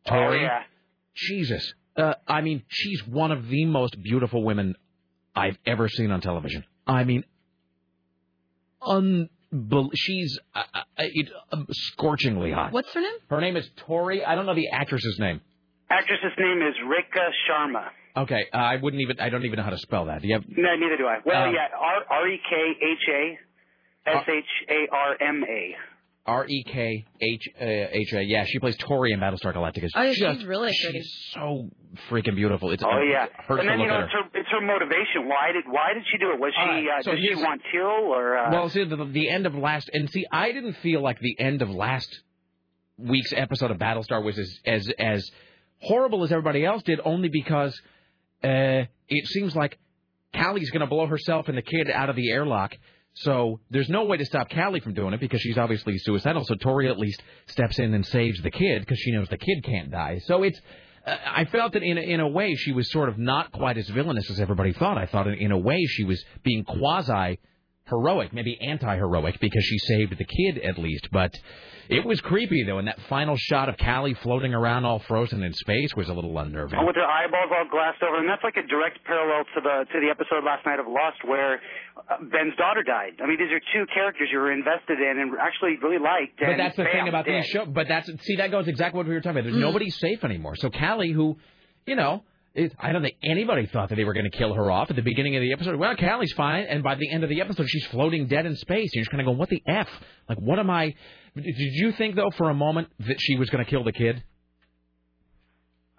Tory? Oh, yeah. Jesus. Uh, I mean, she's one of the most beautiful women I've ever seen on television. I mean, unbel- she's uh, uh, it, um, scorchingly hot. What's her name? Her name is Tory. I don't know the actress's name. Actress's name is Rekha Sharma. Okay, uh, I wouldn't even. I don't even know how to spell that. Do you have? No, neither do I. Well, Um, yeah, R R E K H A S H A R M A. R E K H uh, H A. Yeah, she plays Tory in Battlestar Galactica. It's Oh yeah, just she's really pretty. so freaking beautiful. It's Oh it yeah, hurts and to then you look know at it's her. her it's her motivation. Why did why did she do it? Was she All right, uh, so did she want Tyrol or? Uh, Well, see, the, the end of last, and see, I didn't feel like the end of last week's episode of Battlestar was as as as horrible as everybody else did, only because uh, it seems like Callie's going to blow herself and the kid out of the airlock. So there's no way to stop Callie from doing it because she's obviously suicidal. So Tory at least steps in and saves the kid because she knows the kid can't die. So it's. Uh, I felt that in a, in a way she was sort of not quite as villainous as everybody thought. I thought in, in a way she was being quasi heroic, maybe anti-heroic, because she saved the kid at least. But it was creepy though, and that final shot of Callie floating around all frozen in space was a little unnerving. with her eyeballs all glassed over, and that's like a direct parallel to the to the episode last night of Lost where uh, Ben's daughter died. I mean, these are two characters you were invested in and actually really liked. But that's the thing about dead. these shows. But that's see that goes exactly what we were talking about. There's nobody safe anymore. So Callie, who, you know. I don't think anybody thought that they were going to kill her off at the beginning of the episode. Well, Callie's fine, and by the end of the episode, she's floating dead in space. And you're just kind of going, "What the f? Like, what am I?" Did you think though for a moment that she was going to kill the kid?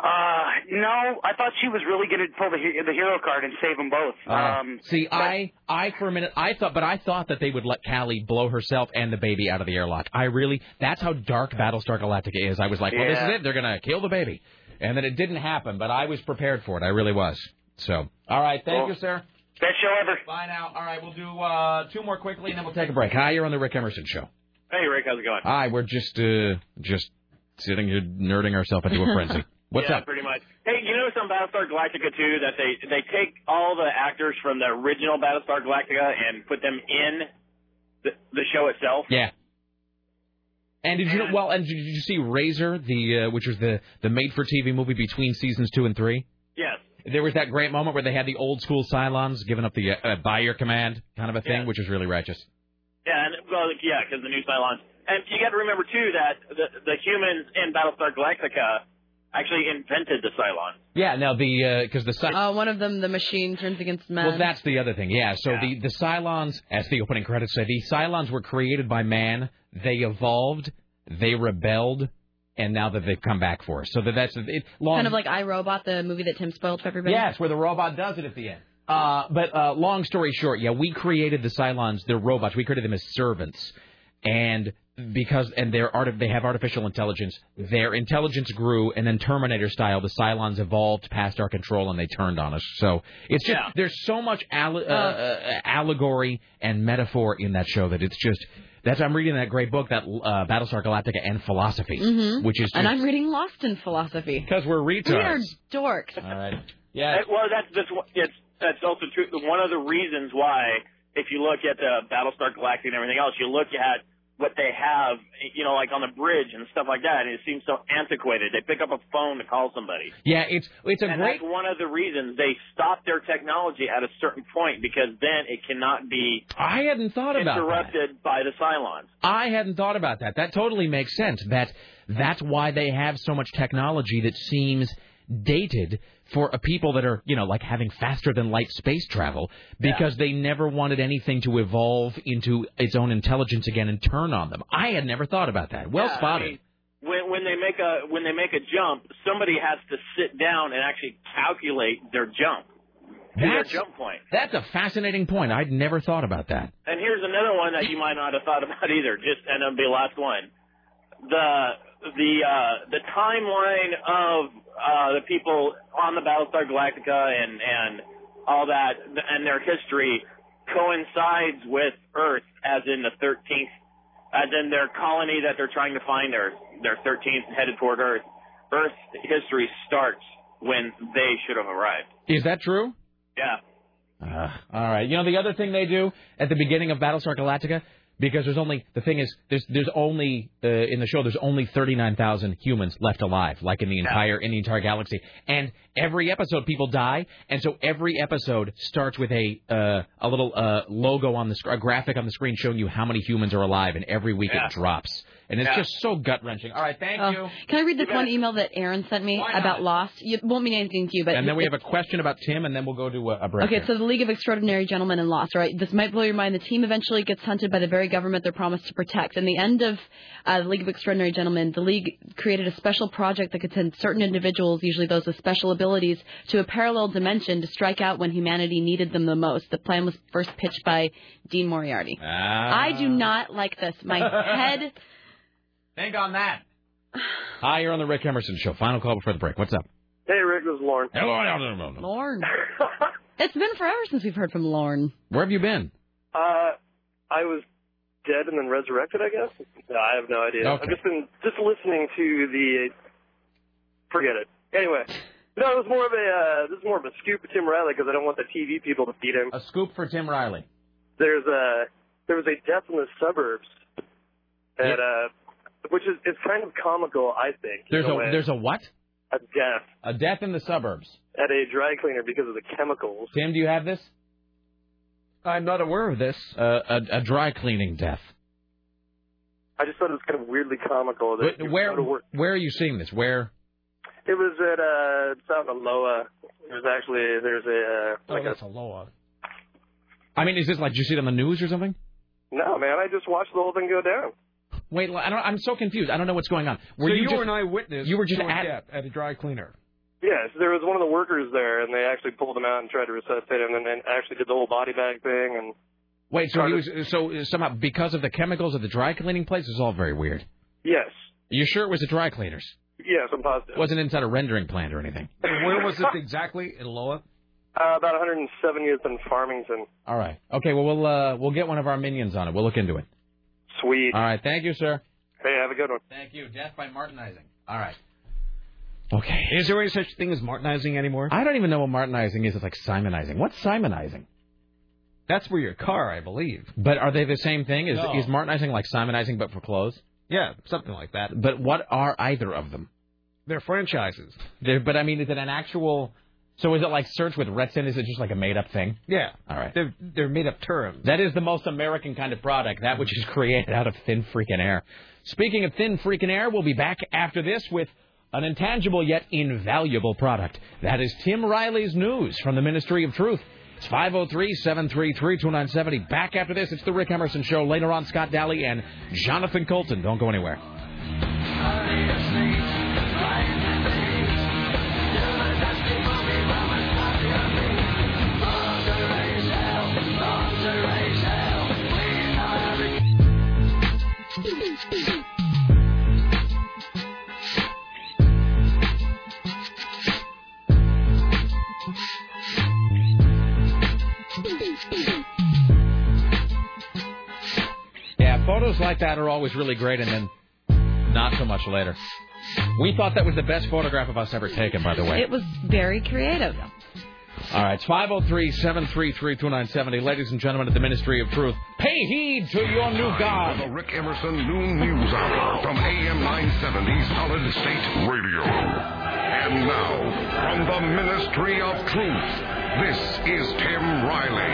Uh, no, I thought she was really going to pull the the hero card and save them both. Uh, um, see, I, I for a minute, I thought, but I thought that they would let Callie blow herself and the baby out of the airlock. I really, that's how dark Battlestar Galactica is. I was like, well, this is it. They're gonna kill the baby, and then it didn't happen. But I was prepared for it. I really was. So, all right, thank Cool. you, sir. Best show ever. Bye now. All right, we'll do uh, two more quickly, and then we'll take a break. Hi, you're on the Rick Emerson show. Hey, Rick, how's it going? Hi, we're just, uh, just sitting here nerding ourselves into a frenzy. What's yeah, up? pretty much. Hey, you know some Battlestar Galactica too that they they take all the actors from the original Battlestar Galactica and put them in the, the show itself. Yeah. And did you know? Well, and did you see Razor, the uh, which was the the made-for-TV movie between seasons two and three? Yes. There was that great moment where they had the old school Cylons giving up the uh, by your command kind of a thing, which was really righteous. Yeah, and well, yeah, because the new Cylons And you got to remember too that the the humans in Battlestar Galactica actually invented the Cylons. Yeah, now the because the Cy- Uh, one of them, the machine, turns against man. well, that's the other thing. Yeah, so the the Cylons, as the opening credits say, the Cylons were created by man. They evolved, they rebelled, and now that they've come back for us. So that that's it. Long, kind of like iRobot, the movie that Tim spoiled for everybody. Yes, where the robot does it at the end. Uh, but uh, long story short, yeah, we created the Cylons. They're robots. We created them as servants, and because and they're art they have artificial intelligence. Their intelligence grew, and then Terminator style, the Cylons evolved past our control, and they turned on us. So it's just there's so much alle- uh, uh, allegory and metaphor in that show that it's just. That's I'm reading that great book, that uh, Battlestar Galactica and Philosophy, hmm which is and I'm reading Lost in Philosophy. because we're retards. We are dorks. All right. Yeah. Uh, Well, that's that's it's that's also true. One of the reasons why, if you look at the Battlestar Galactica and everything else, you look at what they have, you know, like on the bridge and stuff like that, and it seems so antiquated. They pick up a phone to call somebody. Yeah, it's it's a and great that's one of the reasons they stop their technology at a certain point because then it cannot be I hadn't thought about that. interrupted by the Cylons. I hadn't thought about that. That totally makes sense. That that's why they have so much technology that seems dated for a people that are, you know, like having faster than light space travel because they never wanted anything to evolve into its own intelligence again and turn on them. I had never thought about that. Well Yeah, I spotted. mean, when when they make a when they make a jump, somebody has to sit down and actually calculate their jump, their That's- jump point. That's a fascinating point. I'd never thought about that. And here's another one that you might not have thought about either. Just and it'll be the last one. The the uh, the timeline of uh, the people on the Battlestar Galactica and and all that and their history coincides with Earth, as in the 13th, as in their colony that they're trying to find their their 13th headed toward Earth. Earth's history starts when they should have arrived. Is that true? Yeah. Uh, all right. You know the other thing they do at the beginning of Battlestar Galactica, because there's only the thing is there's there's only uh, in the show there's only 39,000 humans left alive, like in the entire in the entire galaxy, and every episode people die, and so every episode starts with a uh, a little uh, logo on the sc- a graphic on the screen showing you how many humans are alive, and every week Yeah. it drops, and it's Yeah. just so gut wrenching. All right, thank Oh, you. Can I read this one email that Aaron sent me about Lost? It won't mean anything to you, but And then we have a question about Tim, and then we'll go to a, a break. Okay, here. so the League of Extraordinary Gentlemen and Lost, right? This might blow your mind. The team eventually gets hunted by the very government they're promised to protect. In the end of uh, the League of Extraordinary Gentlemen, the League created a special project that could send certain individuals, usually those with special abilities, to a parallel dimension to strike out when humanity needed them the most. The plan was first pitched by Dean Moriarty. Ah. I do not like this. My head. Think on that. Hi, you're on the Rick Emerson Show. Final call before the break. What's up? Hey, Rick, this is Lauren. Hello, Lauren. it's been forever since we've heard from Lauren. Where have you been? Uh, I was dead and then resurrected, I guess. No, I have no idea. Okay. I've just been just listening to the. Forget it. Anyway, no, it was more of a. Uh, this is more of a scoop for Tim Riley because I don't want the TV people to beat him. A scoop for Tim Riley. There's a there was a death in the suburbs, at uh, which is it's kind of comical, I think. There's a way. there's a what? a death A death in the suburbs. at a dry cleaner because of the chemicals. Tim, do you have this? I'm not aware of this. Uh, a, a dry cleaning death. I just thought it was kind of weirdly comical. That Wh- you Where work. where are you seeing this? Where? It was at uh, it's out in Aloha. There's actually there's a uh, like a Aloha. I mean, is this like did you see it on the news or something? no man. I just watched the whole thing go down. Wait, I don't, I'm so confused. I don't know what's going on. Were so you, you, just, were an eyewitness You were just at death at a dry cleaner. Yes, there was one of the workers there, and they actually pulled him out and tried to resuscitate him, and then actually did the whole body bag thing. And Wait, so he was so somehow because of the chemicals of the dry cleaning place is all very weird. yes, You sure it was the dry cleaners? yes, I'm positive. It wasn't inside a rendering plant or anything. Where was this exactly? In Loa? Uh, about 170th and Farmington. All right. Okay. Well, we'll uh, we'll get one of our minions on it. We'll look into it. Sweet. All right. Thank you, sir. Hey, have a good one. Thank you. Death by Martinizing. All right. Okay. Is there any such thing as Martinizing anymore? I don't even know what Martinizing is. It's like Simonizing. What's Simonizing? That's for your car, I believe. But are they the same thing? Is No. is Martinizing like Simonizing but for clothes? Yeah, something like that. But what are either of them? They're franchises. They're, but I mean, is it an actual So is it like Certs with Retsyn? Is it just like a made up thing? Yeah. All right. They're they're made up terms. That is the most American kind of product, that which is created out of thin freaking air. Speaking of thin freaking air, we'll be back after this with an intangible yet invaluable product. That is Tim Riley's news from the Ministry of Truth. It's 503-733-2970. Back after this, it's the Rick Emerson Show. Later on, Scott Daly and Jonathan Coulton. Don't go anywhere. Yeah, photos like that are always really great, and then not so much later. We thought that was the best photograph of us ever taken, by the way. It was very creative. All right, it's 503 733 2970. Ladies and gentlemen at the Ministry of Truth, pay heed to your new God. The Rick Emerson Noon News Hour from AM 970 Solid State Radio. And now, from the Ministry of Truth, this is Tim Riley.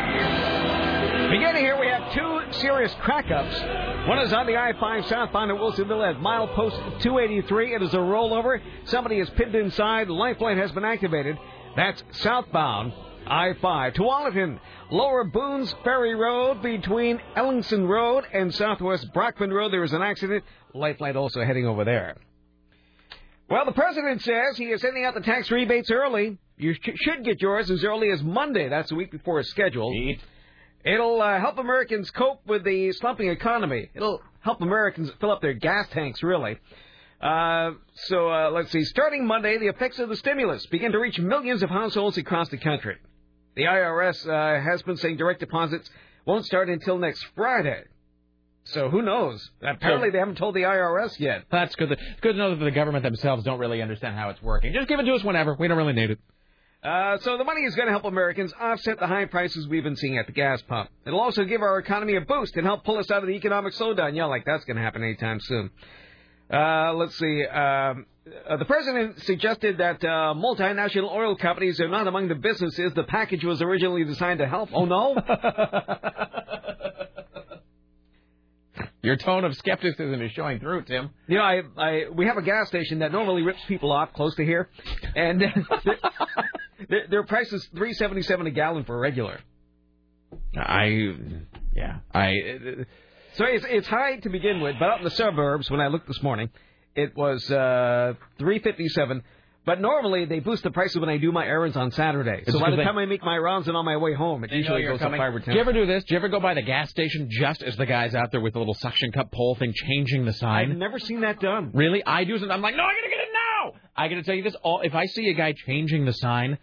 Beginning here, we have two serious crack-ups. One is on the I-5 southbound at Wilsonville at mile post 283. It is a rollover. Somebody is pinned inside. Lifeline has been activated. That's southbound I-5. To Tualatin, Lower Boones Ferry Road between Ellingson Road and Southwest Brockman Road. There is an accident. Lifeline also heading over there. Well, the president says he is sending out the tax rebates early. You sh- should get yours as early as Monday. That's a week before it's scheduled. It'll uh, help Americans cope with the slumping economy. It'll help Americans fill up their gas tanks, really. Uh, so uh, let's see. Starting Monday, the effects of the stimulus begin to reach millions of households across the country. The IRS uh, has been saying direct deposits won't start until next Friday. So who knows? Apparently, they haven't told the IRS yet. That's good. It's good to know that the government themselves don't really understand how it's working. Just give it to us whenever. We don't really need it. Uh, so the money is going to help Americans offset the high prices we've been seeing at the gas pump. It'll also give our economy a boost and help pull us out of the economic slowdown. Yeah, like that's going to happen anytime soon. Uh, let's see. Um, uh, the president suggested that uh, multinational oil companies are not among the businesses the package was originally designed to help. Oh no! Your tone of skepticism is showing through, Tim. You know, I, I we have a gas station that normally rips people off close to here, and their, their price is three seventy seven a gallon for a regular. I, yeah, I. So it's it's high to begin with, but out in the suburbs, when I looked this morning, it was uh, three fifty seven. But normally they boost the prices when I do my errands on Saturday. It's so by because the they- time I make my rounds and on my way home, it usually goes coming. up five or Do ten. you ever do this? Do you ever go by the gas station just as the guy's out there with the little suction cup pole thing changing the sign? I've never seen that done. Really? I do. I'm like, no, I gotta get it now. I gotta tell you this. All if I see a guy changing the sign,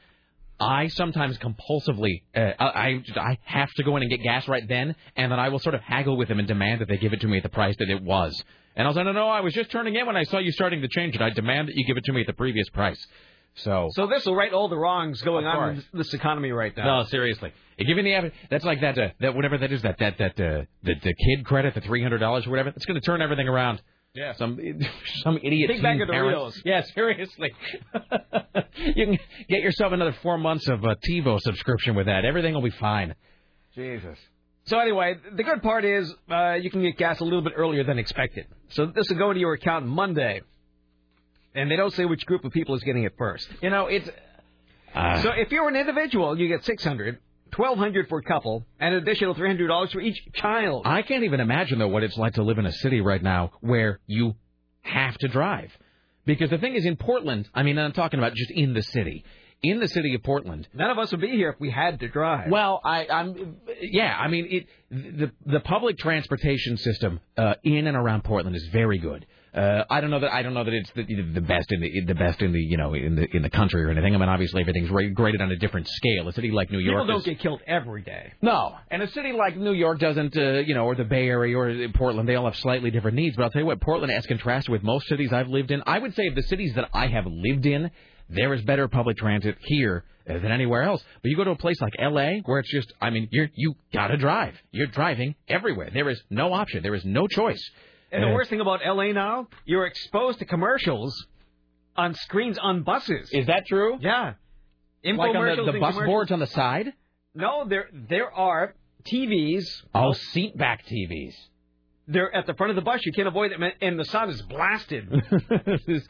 I sometimes compulsively, uh, I I have to go in and get gas right then, and then I will sort of haggle with them and demand that they give it to me at the price that it was. And I was like, no, no, I was just turning in when I saw you starting to change it. I demand that you give it to me at the previous price. So. So this will right all the wrongs going on in this economy right now. No, seriously. You give me the. That's like that. Uh, that whatever that is. That that that uh, the the kid credit, the three hundred dollars or whatever. It's going to turn everything around. Yeah. Some some idiot. Bag teen of parents- Doritos. Yeah, seriously. you can get yourself another four months of a TiVo subscription with that. Everything will be fine. Jesus. So anyway, the good part is uh, you can get gas a little bit earlier than expected. So this will go into your account Monday, and they don't say which group of people is getting it first. You know, it's. Uh, so if you're an individual, you get six hundred, twelve hundred for a couple, and an additional three hundred dollars for each child. I can't even imagine though what it's like to live in a city right now where you have to drive. Because the thing is, in Portland, I mean, I'm talking about just in the city. In the city of Portland, None of us would be here if we had to drive. Well, I, I'm, yeah, I mean, it, the the public transportation system uh, in and around Portland is very good. Uh, I don't know that I don't know that it's the, the best in the the best in the you know in the in the country or anything. I mean, obviously everything's graded on a different scale. A city like New York people don't is, get killed every day. no, and a city like New York doesn't, uh, you know, or the Bay Area or Portland, they all have slightly different needs. But I'll tell you what, Portland, as contrasted with most cities I've lived in, I would say of the cities that I have lived in, there is better public transit here uh, than anywhere else. But you go to a place like L.A., where it's just, I mean, you're you gotta drive. You're driving everywhere. There is no option. There is no choice. And the Uh, worst thing about LA now, you're exposed to commercials on screens on buses. Is that true? Yeah. Like on the, the bus boards on the side? No, there there are TVs. Oh, seat back TVs. They're at the front of the bus. You can't avoid them, and the sun is blasted.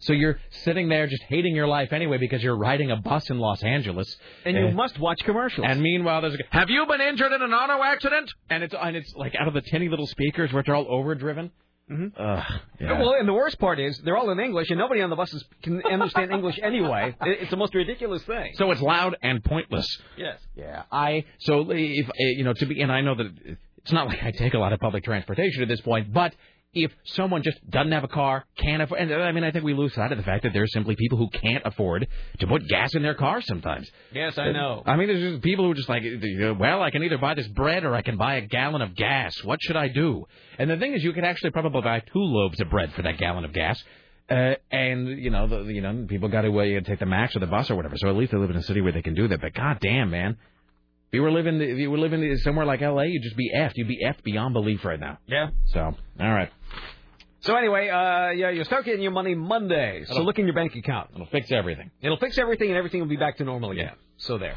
so you're sitting there just hating your life anyway because you're riding a bus in Los Angeles, And you Uh, must watch commercials. And meanwhile, there's a, have you been injured in an auto accident? And it's and it's like out of the tinny little speakers which are all overdriven. Mm-hmm. Ugh, yeah. Well, and the worst part is they're all in English, and nobody on the buses can understand English anyway. It's the most ridiculous thing. So it's loud and pointless. Yes. Yeah, I so if uh, you know to be, and I know that it's not like I take a lot of public transportation at this point, but if someone just doesn't have a car, can't afford, and uh, I mean, I think we lose sight of the fact that there's simply people who can't afford to put gas in their car sometimes. Yes, I know. I mean, there's just people who are just like, uh, well, I can either buy this bread or I can buy a gallon of gas. What should I do? And the thing is, you can actually probably buy two loaves of bread for that gallon of gas. Uh, and you know, the, you know, people got to uh, take the max or the bus or whatever. So at least they live in a city where they can do that. But god damn, man, if you were living, if you were living somewhere like L.A., you'd just be effed. You'd be effed beyond belief right now. Yeah. So, all right, So anyway, uh, yeah, you'll start getting your money Monday. So It'll- look in your bank account. it'll fix everything. It'll fix everything, and everything will be back to normal again. So there.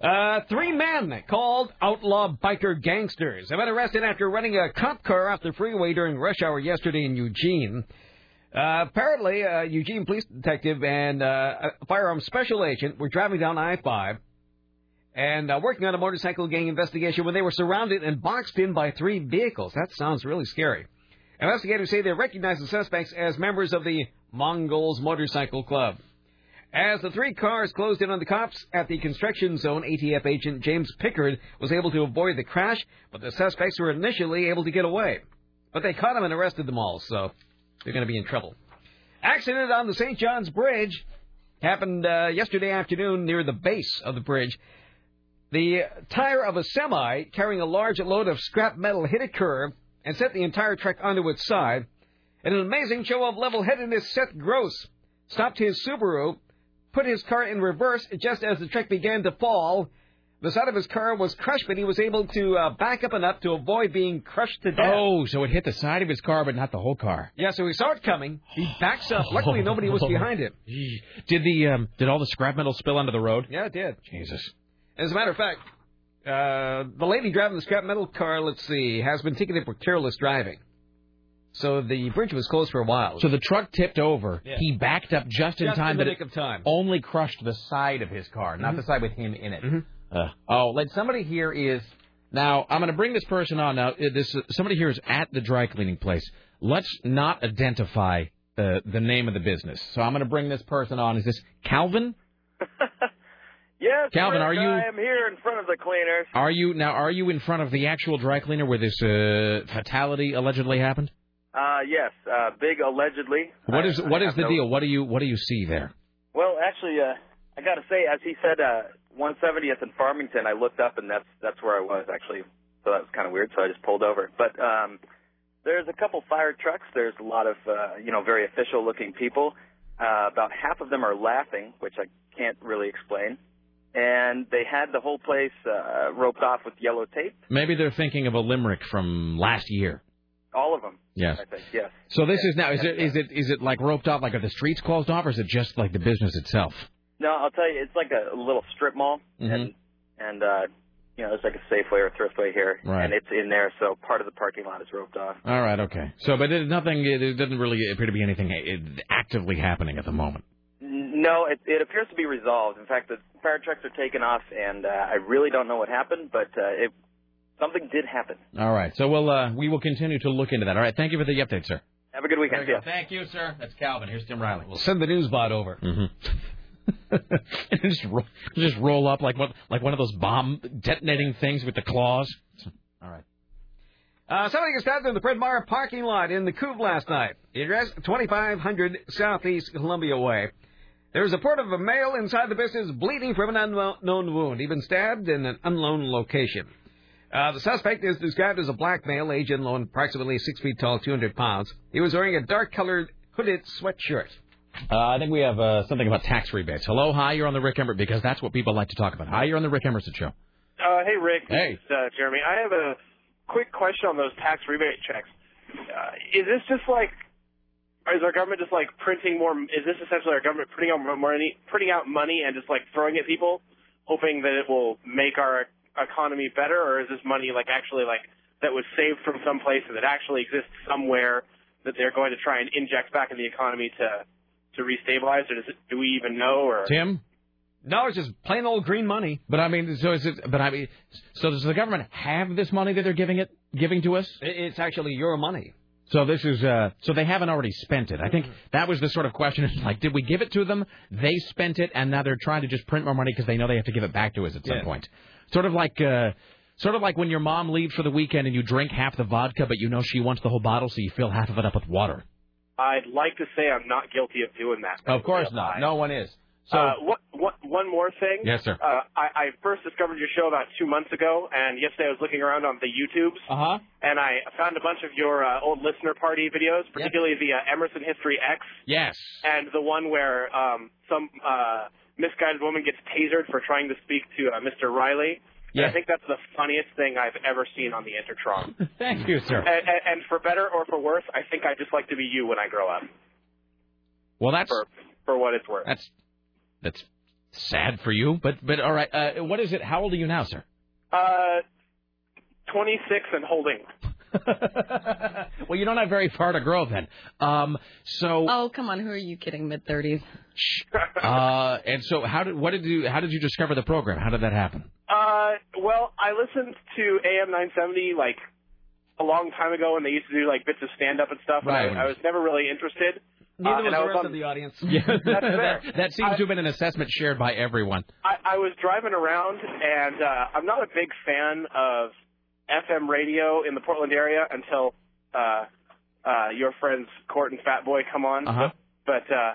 Uh, three men called outlaw biker gangsters have been arrested after running a cop car off the freeway during rush hour yesterday in Eugene. Uh, apparently, uh, Eugene police detective and uh, a firearm special agent were driving down I-5 and uh, working on a motorcycle gang investigation when they were surrounded and boxed in by three vehicles. That sounds really scary. Investigators say they recognized the suspects as members of the Mongols Motorcycle Club. As the three cars closed in on the cops at the construction zone, ATF agent James Pickard was able to avoid the crash, but the suspects were initially able to get away. But they caught him and arrested them all, so they're going to be in trouble. Accident on the St. John's Bridge happened uh, yesterday afternoon near the base of the bridge. The tire of a semi carrying a large load of scrap metal hit a curve and sent the entire truck onto its side. In an amazing show of level headedness, Seth Gross stopped his Subaru, put his car in reverse just as the truck began to fall. The side of his car was crushed, but he was able to uh, back up enough to avoid being crushed to death. Oh, so it hit the side of his car, but not the whole car. Yeah, so he saw it coming. He backs up. Luckily, nobody was behind him. Did the um, did all the scrap metal spill onto the road? Yeah, it did. Jesus. As a matter of fact, uh, the lady driving the scrap metal car, let's see, has been ticketed for careless driving. So the bridge was closed for a while. So the truck tipped over. Yeah. He backed up just in Just time, in the but nick it of time. only crushed the side of his car, not Mhm. the side with him in it. Mhm. Uh, oh, let somebody here is now. I'm going to bring this person on now. uh, This somebody here is at the dry cleaning place. Let's not identify uh, the name of the business. So I'm going to bring this person on. Is this Calvin? Yes, Calvin, are you- I am here in front of the cleaners. Are you now? Are you in front of the actual dry cleaner where this uh, fatality allegedly happened? Uh, yes, uh, big allegedly. What I- is I what is the no- deal? What do you what do you see there? Well, actually, uh, I got to say, as he said, uh, 170th and Farmington, I looked up and that's that's where I was actually. So that was kind of weird. So I just pulled over. But um, there's a couple fire trucks. There's a lot of uh, you know very official looking people. Uh, about half of them are laughing, which I can't really explain. And they had the whole place uh, roped off with yellow tape. Maybe they're thinking of a limerick from last year. All of them. Yes. I think yes. So this is now is it is it is it like roped off like are the streets closed off or is it just like the business itself? No, I'll tell you, it's like a little strip mall, Mhm. and and uh, you know, there's like a Safeway or a Thriftway here, Right. and it's in there, so part of the parking lot is roped off. All right, okay. So but it, nothing it doesn't really appear to be anything uh, actively happening at the moment. N- No, it, it appears to be resolved. In fact, the fire trucks are taken off, and uh, I really don't know what happened, but uh, it something did happen. All right. So we'll uh, we will continue to look into that. All right. Thank you for the update, sir. Have a good weekend. You go. Thank you, sir. That's Calvin. Here's Tim Riley. We'll send the news bot over. Mm-hmm. and just roll, just roll up like what like one of those bomb detonating things with the claws. All right. Uh, somebody got stabbed in the Fred Meyer parking lot in the Couve last night. The address 2500 Southeast Columbia Way. There was a report of a male inside the business bleeding from an unknown wound. He'd been stabbed in an unknown location. Uh, the suspect is described as a black male, age unknown, approximately six feet tall, 200 pounds. He was wearing a dark-colored hooded sweatshirt. Uh, I think we have uh, something about tax rebates. Hello, hi, you're on the Rick Emmert because that's what people like to talk about. Hi, you're on the Rick Emerson show. Uh, hey, Rick. This Hey. is, uh, Jeremy. I have a quick question on those tax rebate checks. Uh, is this just like is our government just like printing more? Is this essentially our government printing out more money, printing out money, and just like throwing it at people, hoping that it will make our economy better, or is this money like actually like that was saved from some place and that actually exists somewhere that they're going to try and inject back in the economy to to restabilize, or does it, do we even know? Or Tim? No, it's just plain old green money. But I mean, so is it? But I mean, so does the government have this money that they're giving it, giving to us? It's actually your money. So this is, uh, so they haven't already spent it. I think Mm-hmm. that was the sort of question. It's like, did we give it to them? They spent it, and now they're trying to just print more money because they know they have to give it back to us at some Yeah. point. Sort of like, uh, sort of like when your mom leaves for the weekend and you drink half the vodka, but you know she wants the whole bottle, so you fill half of it up with water. I'd like to say I'm not guilty of doing that. Of course not. No one is. So uh, what, what, one more thing. Yes, sir. Uh, I, I first discovered your show about two months ago, and yesterday I was looking around on the YouTubes, uh huh. and I found a bunch of your uh, old listener party videos, particularly the uh, Emerson History X, Yes. and the one where um, some uh, misguided woman gets tasered for trying to speak to uh, Mr. Riley. And Yeah. I think that's the funniest thing I've ever seen on the Intertron. Thank you, sir. and, and, and for better or for worse, I think I'd just like to be you when I grow up. Well, that's for for what it's worth. That's that's sad for you, but but all right. Uh, what is it? How old are you now, sir? Uh, 26 and holding. Well, you don't have very far to grow then. Um, so Oh, come on. Who are you kidding? Mid 30s. uh, and so how did what did you how did you discover the program? How did that happen? Uh, well, I listened to AM 970 like a long time ago and they used to do like bits of stand up and stuff. Right. And I, I was never really interested. Neither uh, was and I the was rest on, of the audience. Yeah, That's that, that seems to have been an assessment shared by everyone. I, I was driving around, and uh, I'm not a big fan of FM radio in the Portland area until uh, uh, your friends Cort and Fat Boy come on. Uh-huh. But uh,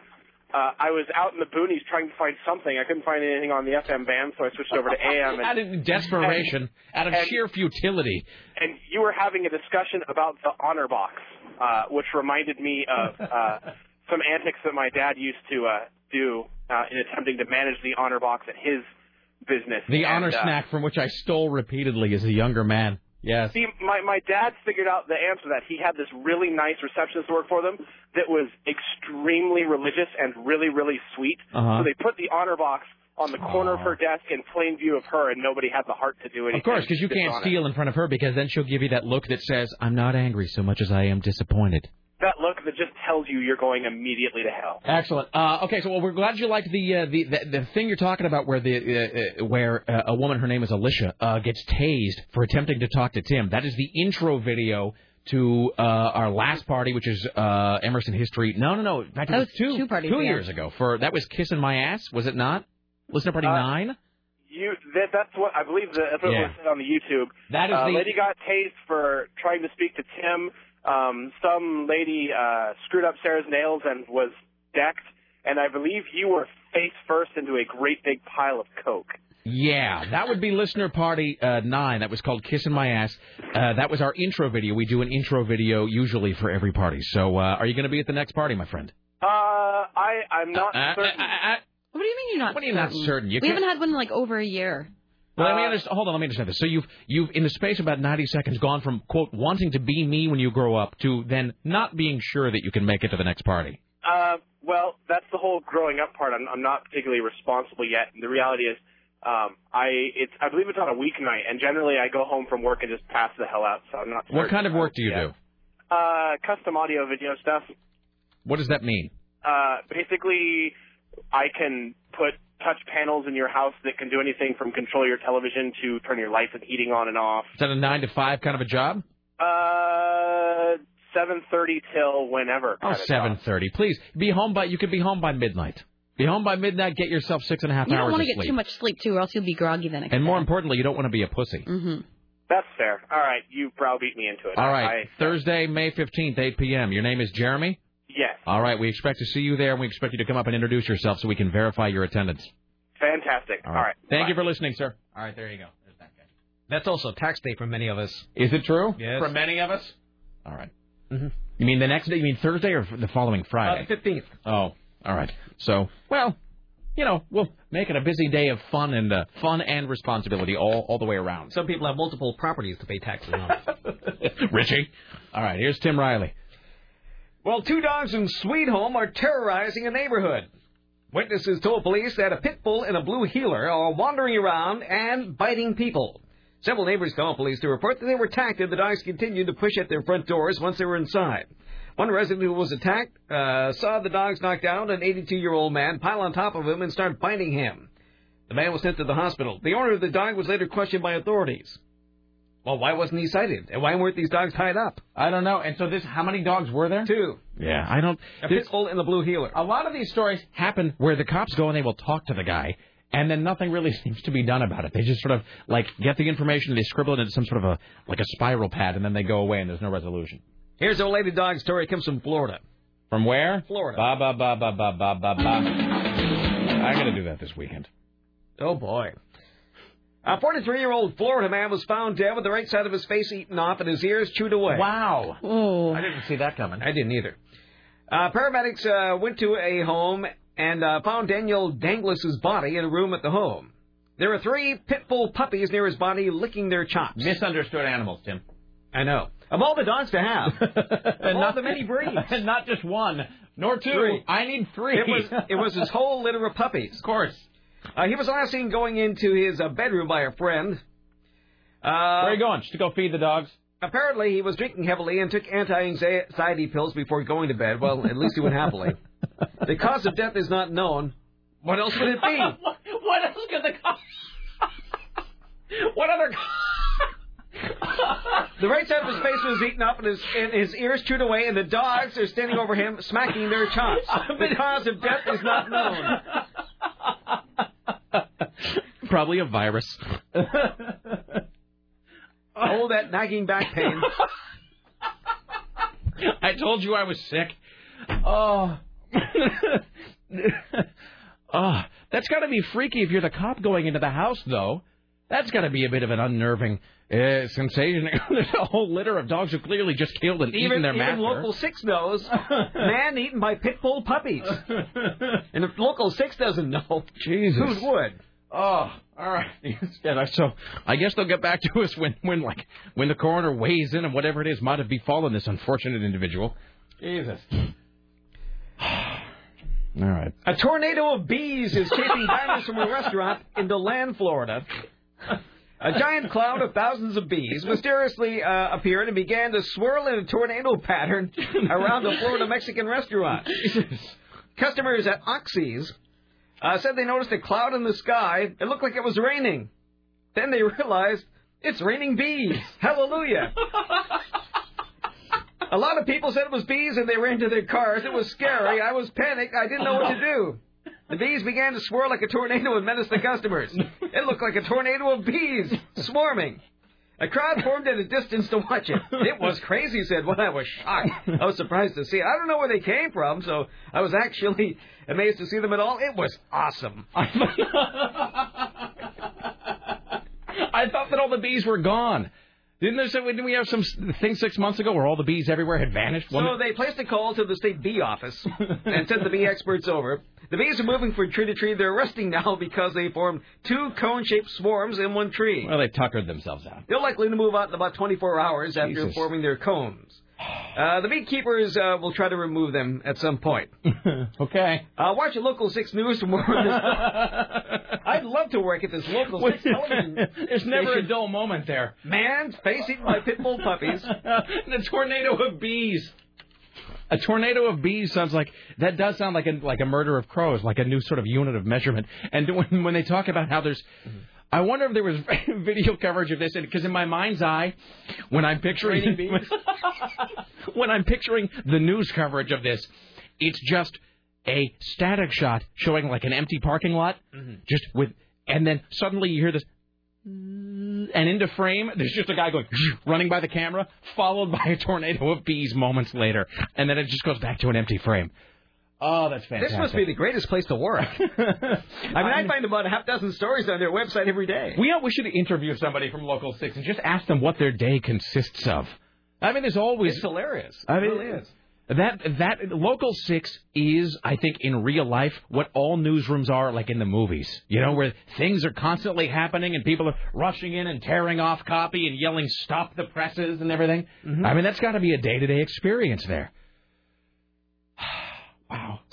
uh, I was out in the boonies trying to find something. I couldn't find anything on the FM band, so I switched over to AM. out And, of desperation, out of and- sheer futility. and you were having a discussion about the honor box, uh, which reminded me of uh, some antics that my dad used to uh, do uh, in attempting to manage the honor box at his business. The And, honor uh, snack from which I stole repeatedly as a younger man. Yes. See, my my dad figured out the answer to that he had this really nice receptionist work for them that was extremely religious and really really sweet. Uh-huh. So they put the honor box on the corner of her desk in plain view of her, and nobody had the heart to do anything. Of course, because you can't steal in front of her, because then she'll give you that look that says, "I'm not angry so much as I am disappointed." That look that just tells you you're going immediately to hell. Excellent. Uh, okay, so well, we're glad you liked the, uh, the the the thing you're talking about, where the uh, uh, where uh, a woman, her name is Alicia, uh, gets tased for attempting to talk to Tim. That is the intro video to uh, our last party, which is uh, Emerson History. No, no, no. Fact, That was was two two parties two ago. years ago. For that was kissing my ass, was it not? Listener party Uh, nine. You that that's what I believe the that's what Yeah. was said on the YouTube. That is uh, the- lady got tased for trying to speak to Tim. Um, some lady uh, screwed up Sarah's nails and was decked, and I believe you were face first into a great big pile of coke. Yeah, that would be listener party uh, nine. That was called "Kissing My Ass." Uh, that was our intro video. We do an intro video usually for every party. So, uh, are you going to be at the next party, my friend? Uh, I I'm not Uh, uh, certain. What do you mean you're not What do you not certain? certain? You we can't- haven't had one in like over a year. Well, let me Uh, understand. Hold on, let me understand this. So you've you've in the space of about ninety seconds gone from quote wanting to be me when you grow up to then not being sure that you can make it to the next party. Uh, well, that's the whole growing up part. I'm, I'm not particularly responsible yet. And the reality is, um, I it's I believe it's on a weeknight, and generally I go home from work and just pass the hell out. So I'm not. What kind of work do you do? Uh, custom audio video stuff. What does that mean? Uh, basically, I can put touch panels in your house that can do anything from control your television to turn your lights and heating on and off. Is that a nine to five kind of a job? Uh, seven thirty till whenever. Oh, kind of seven job. thirty. Please be home by. You could be home by midnight. Be home by midnight. Get yourself six and a half You don't want to get too much sleep too, or else you'll be groggy the next and day. more importantly, you don't want to be a pussy. Mm-hmm. That's fair. All right, you browbeat me into it. All right, I, Thursday, May fifteenth, eight p.m. Your name is Jeremy. Yes. All right, we expect to see you there, and we expect you to come up and introduce yourself so we can verify your attendance. Fantastic. All All right. Thank you for listening, sir. All right, there you go. That's also tax day for many of us. Is it true? Yes. For many of us. All right. Mhm. You mean the next day? You mean Thursday or the following Friday? Uh, 15th. Oh, all right. So, well, you know, we'll make it a busy day of fun and uh, fun and responsibility all all the way around. Some people have multiple properties to pay taxes on. Richie. All right, here's Tim Riley. Well, two dogs in Sweet Home are terrorizing a neighborhood. Witnesses told police that a pit bull and a blue heeler are wandering around and biting people. Several neighbors called police to report that they were attacked and the dogs continued to push at their front doors once they were inside. One resident who was attacked uh, saw the dogs knock down an 82-year-old man, pile on top of him, and start biting him. The man was sent to the hospital. The owner of the dog was later questioned by authorities. Well, why wasn't he cited? And why weren't these dogs tied up? I don't know. And so this, how many dogs were there? Two. Yeah, I don't. A this- pit bull and a blue heeler. A lot of these stories happen where the cops go and they will talk to the guy, and then nothing really seems to be done about it. They just sort of like get the information, they scribble it into some sort of a like a spiral pad, and then they go away, and there's no resolution. Here's a lady dog story. It comes from Florida. From where? Florida. Ba ba ba ba ba ba ba ba. I gotta do that this weekend. Oh boy. A 43-year-old Florida man was found dead with the right side of his face eaten off and his ears chewed away. Wow. Oh. I didn't see that coming. I didn't either. Uh, paramedics uh, went to a home and uh, found Daniel Danglis's body in a room at the home. There were three pit bull puppies near his body licking their chops. Misunderstood animals, Tim. I know. Of all the dogs to have, of all the many breeds, and not just one, nor two. Three. I need three. It was it was his whole litter of puppies. Of course. Uh, he was last seen going into his uh, bedroom by a friend. Uh, Where are you going? Just to go feed the dogs? Apparently, he was drinking heavily and took anti-anxiety pills before going to bed. Well, at least he went happily. The cause of death is not known. What else would it be? what, what else could the cops? what other? The right side of his face was eaten up and his, and his ears chewed away, and the dogs are standing over him, smacking their chops. The cause of death is not known. Probably a virus. All that nagging back pain. I told you I was sick. Oh. oh, that's got to be freaky if you're the cop going into the house, though. That's got to be a bit of an unnerving uh, sensation. There's a whole litter of dogs who clearly just killed and eaten Even, their even master. Local 6 knows. Man eaten by pit bull puppies. And if Local 6 doesn't know, Jesus. who would? Oh, all right. So I guess they'll get back to us when, when like when the coroner weighs in and whatever it is might have befallen this unfortunate individual. Jesus. All right. A tornado of bees is chasing diners from a restaurant in DeLand, Florida. A giant cloud of thousands of bees mysteriously uh, appeared and began to swirl in a tornado pattern around the Florida Mexican restaurant. Customers at Oxy's uh, said they noticed a cloud in the sky. It looked like it was raining. Then they realized it's raining bees. Hallelujah. A lot of people said it was bees and they ran to their cars. It was scary. I was panicked. I didn't know what to do. The bees began to swirl like a tornado and menace the customers. It looked like a tornado of bees swarming. A crowd formed at a distance to watch it. It was crazy, said one. I was shocked. I was surprised to see it. I don't know where they came from, so I was actually amazed to see them at all. It was awesome. I thought that all the bees were gone. Didn't there didn't we have some thing six months ago where all the bees everywhere had vanished? So they placed a call to the state bee office and sent the bee experts over. The bees are moving from tree to tree. They're resting now because they formed two cone-shaped swarms in one tree. well, they've tuckered themselves out. They're likely to move out in about 24 hours after Jesus. forming their cones. Uh, the beekeepers uh, will try to remove them at some point. okay. Uh, watch your local 6 News for more on this. I'd love to work at this local 6 television There's never a dull moment there. Man's face eaten by pit bull puppies. the tornado of bees. A tornado of bees sounds like that does sound like a like a murder of crows, like a new sort of unit of measurement. And when when they talk about how there's, I wonder if there was video coverage of this because in my mind's eye, when I'm picturing when I'm picturing the news coverage of this, it's just a static shot showing like an empty parking lot, mm-hmm. just with, and then suddenly you hear this and into frame, there's just a guy going running by the camera, followed by a tornado of bees moments later, and then it just goes back to an empty frame. Oh, that's fantastic. This must be the greatest place to work. I mean, I find about a half dozen stories on their website every day. We uh, we should interview somebody from Local Six and just ask them what their day consists of. I mean, there's always It's hilarious. I mean, it really is. That that local six is, I think, in real life what all newsrooms are like in the movies. You know, where things are constantly happening and people are rushing in and tearing off copy and yelling "Stop the presses" and everything. Mm-hmm. I mean, that's got to be a day-to-day experience there.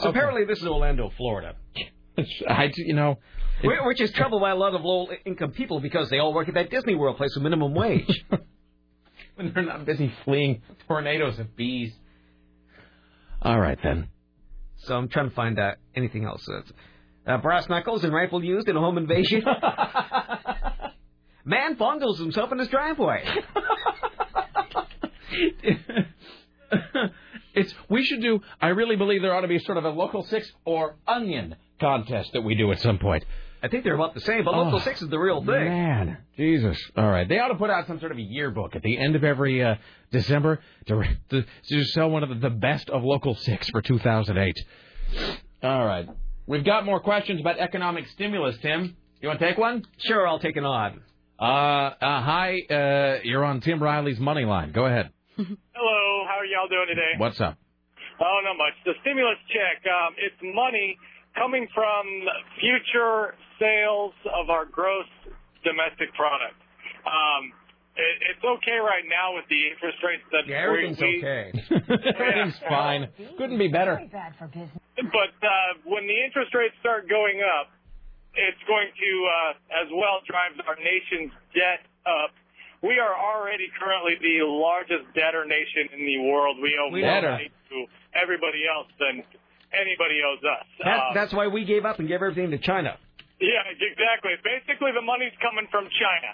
So apparently this is Orlando, Florida. I, you know, Wh- Which is troubled by a lot of low-income people because they all work at that Disney World place with minimum wage. when they're not busy fleeing tornadoes of bees. All right then. So I'm trying to find out anything else. Uh, brass knuckles and rifle used in a home invasion. Man fondles himself in his driveway. It's we should do. I really believe there ought to be sort of a local six or onion contest that we do at some point. I think they're about the same, but local Oh, six is the real thing. Man, Jesus! All right, they ought to put out some sort of a yearbook at the end of every uh, December to, to to sell one of the, best of local six for 2008. All right, we've got more questions about economic stimulus. Tim, you want to take one? Sure, I'll take an odd. Uh, uh hi, uh, you're on Tim Riley's money line. Go ahead. Hello, how are y'all doing today? What's up? Oh, not much. The stimulus check, um, it's money coming from future sales of our gross domestic product. Um, it, it's okay right now with the interest rates that Yeah, everything's we, we, okay. Everything's fine. Couldn't be better. bad for business. But uh, when the interest rates start going up, it's going to uh, as well drive our nation's debt up. We are already currently the largest debtor nation in the world. We owe We more debtor. money to everybody else than anybody owes us. That, Uh, that's why we gave up and gave everything to China. yeah, exactly. Basically, the money's coming from China.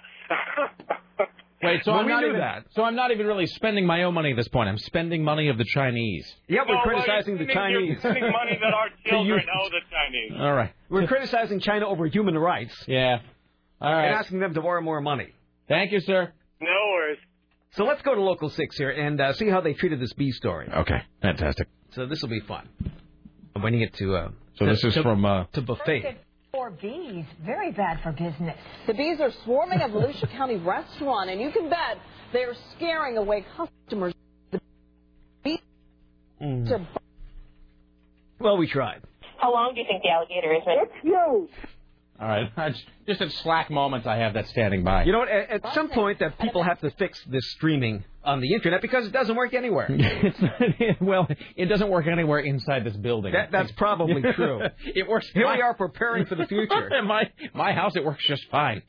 Wait, so Well, I'm we not even that. so I'm not even really spending my own money at this point. I'm spending money of the Chinese. Yeah, we're Oh, well, criticizing you're the Chinese. You're spending money that our children use- owe the Chinese. All right. We're criticizing China over human rights. Yeah. All right. And asking them to borrow more money. Thank you, sir. No worries. So let's go to local six here and uh, see how they treated this bee story. Okay, fantastic. So this will be fun. I'm waiting it to. Uh, So to- this is to- from uh, to buffet. Poor bees. Very bad for business. The bees are swarming a Volusia County restaurant, and you can bet they are scaring away customers. The bees Mm. are Well, we tried. How long do you think the alligator is? It's huge. All right. I just- Just at slack moments, I have that standing by. You know what? At, at some point, that people have to fix this streaming on the internet because it doesn't work anywhere. it's not, well, it doesn't work anywhere inside this building. That, that's probably true. it works. Here fine. we are preparing for the future. In my my house, it works just fine.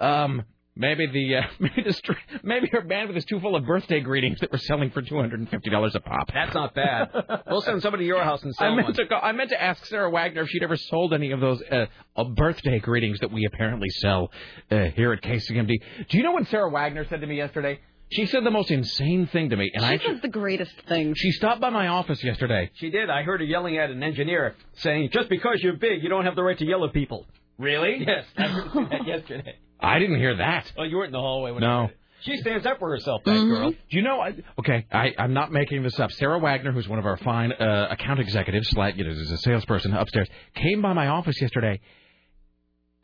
Um, maybe the uh, maybe the str- maybe her bandwidth is too full of birthday greetings that we're selling for two hundred and fifty dollars a pop. That's not bad. We'll send somebody to your house and sell I meant one. to go, I meant to ask Sarah Wagner if she'd ever sold any of those uh, uh, birthday greetings that we apparently sell uh, here at KCMD. Do you know what Sarah Wagner said to me yesterday? She said the most insane thing to me, and I She says the greatest thing. she stopped by my office yesterday. She did. I heard her yelling at an engineer saying, "Just because you're big, you don't have the right to yell at people." Really? Yes, I heard that yesterday. I didn't hear that. Oh, you weren't in the hallway when No. I heard it. She stands up for herself, that Mm-hmm. girl. Do you know? I, okay, I, I'm not making this up. Sarah Wagner, who's one of our fine uh, account executives, slash, you know, is a salesperson upstairs, came by my office yesterday.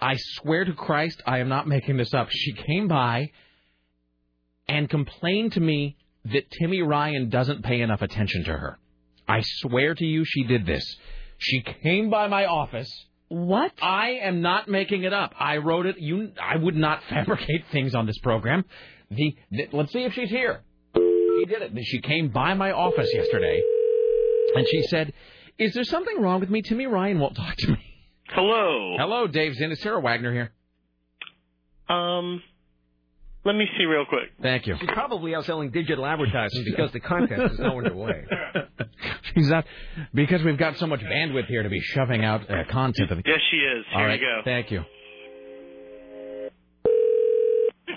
I swear to Christ, I am not making this up. She came by and complained to me that Timmy Ryan doesn't pay enough attention to her. I swear to you, she did this. She came by my office. What? I am not making it up. I wrote it. You, I would not fabricate things on this program. The, the let's see if she's here. She did it. She came by my office yesterday, and she said, "Is there something wrong with me? Timmy Ryan won't talk to me." Hello. Hello, Dave Zinn. Is Sarah Wagner here? Um, let me see real quick. Thank you. She's probably out selling digital advertising because the contest is now underway. She's not because we've got so much bandwidth here to be shoving out uh, content. Yes, she is. Here right. you go. Thank you.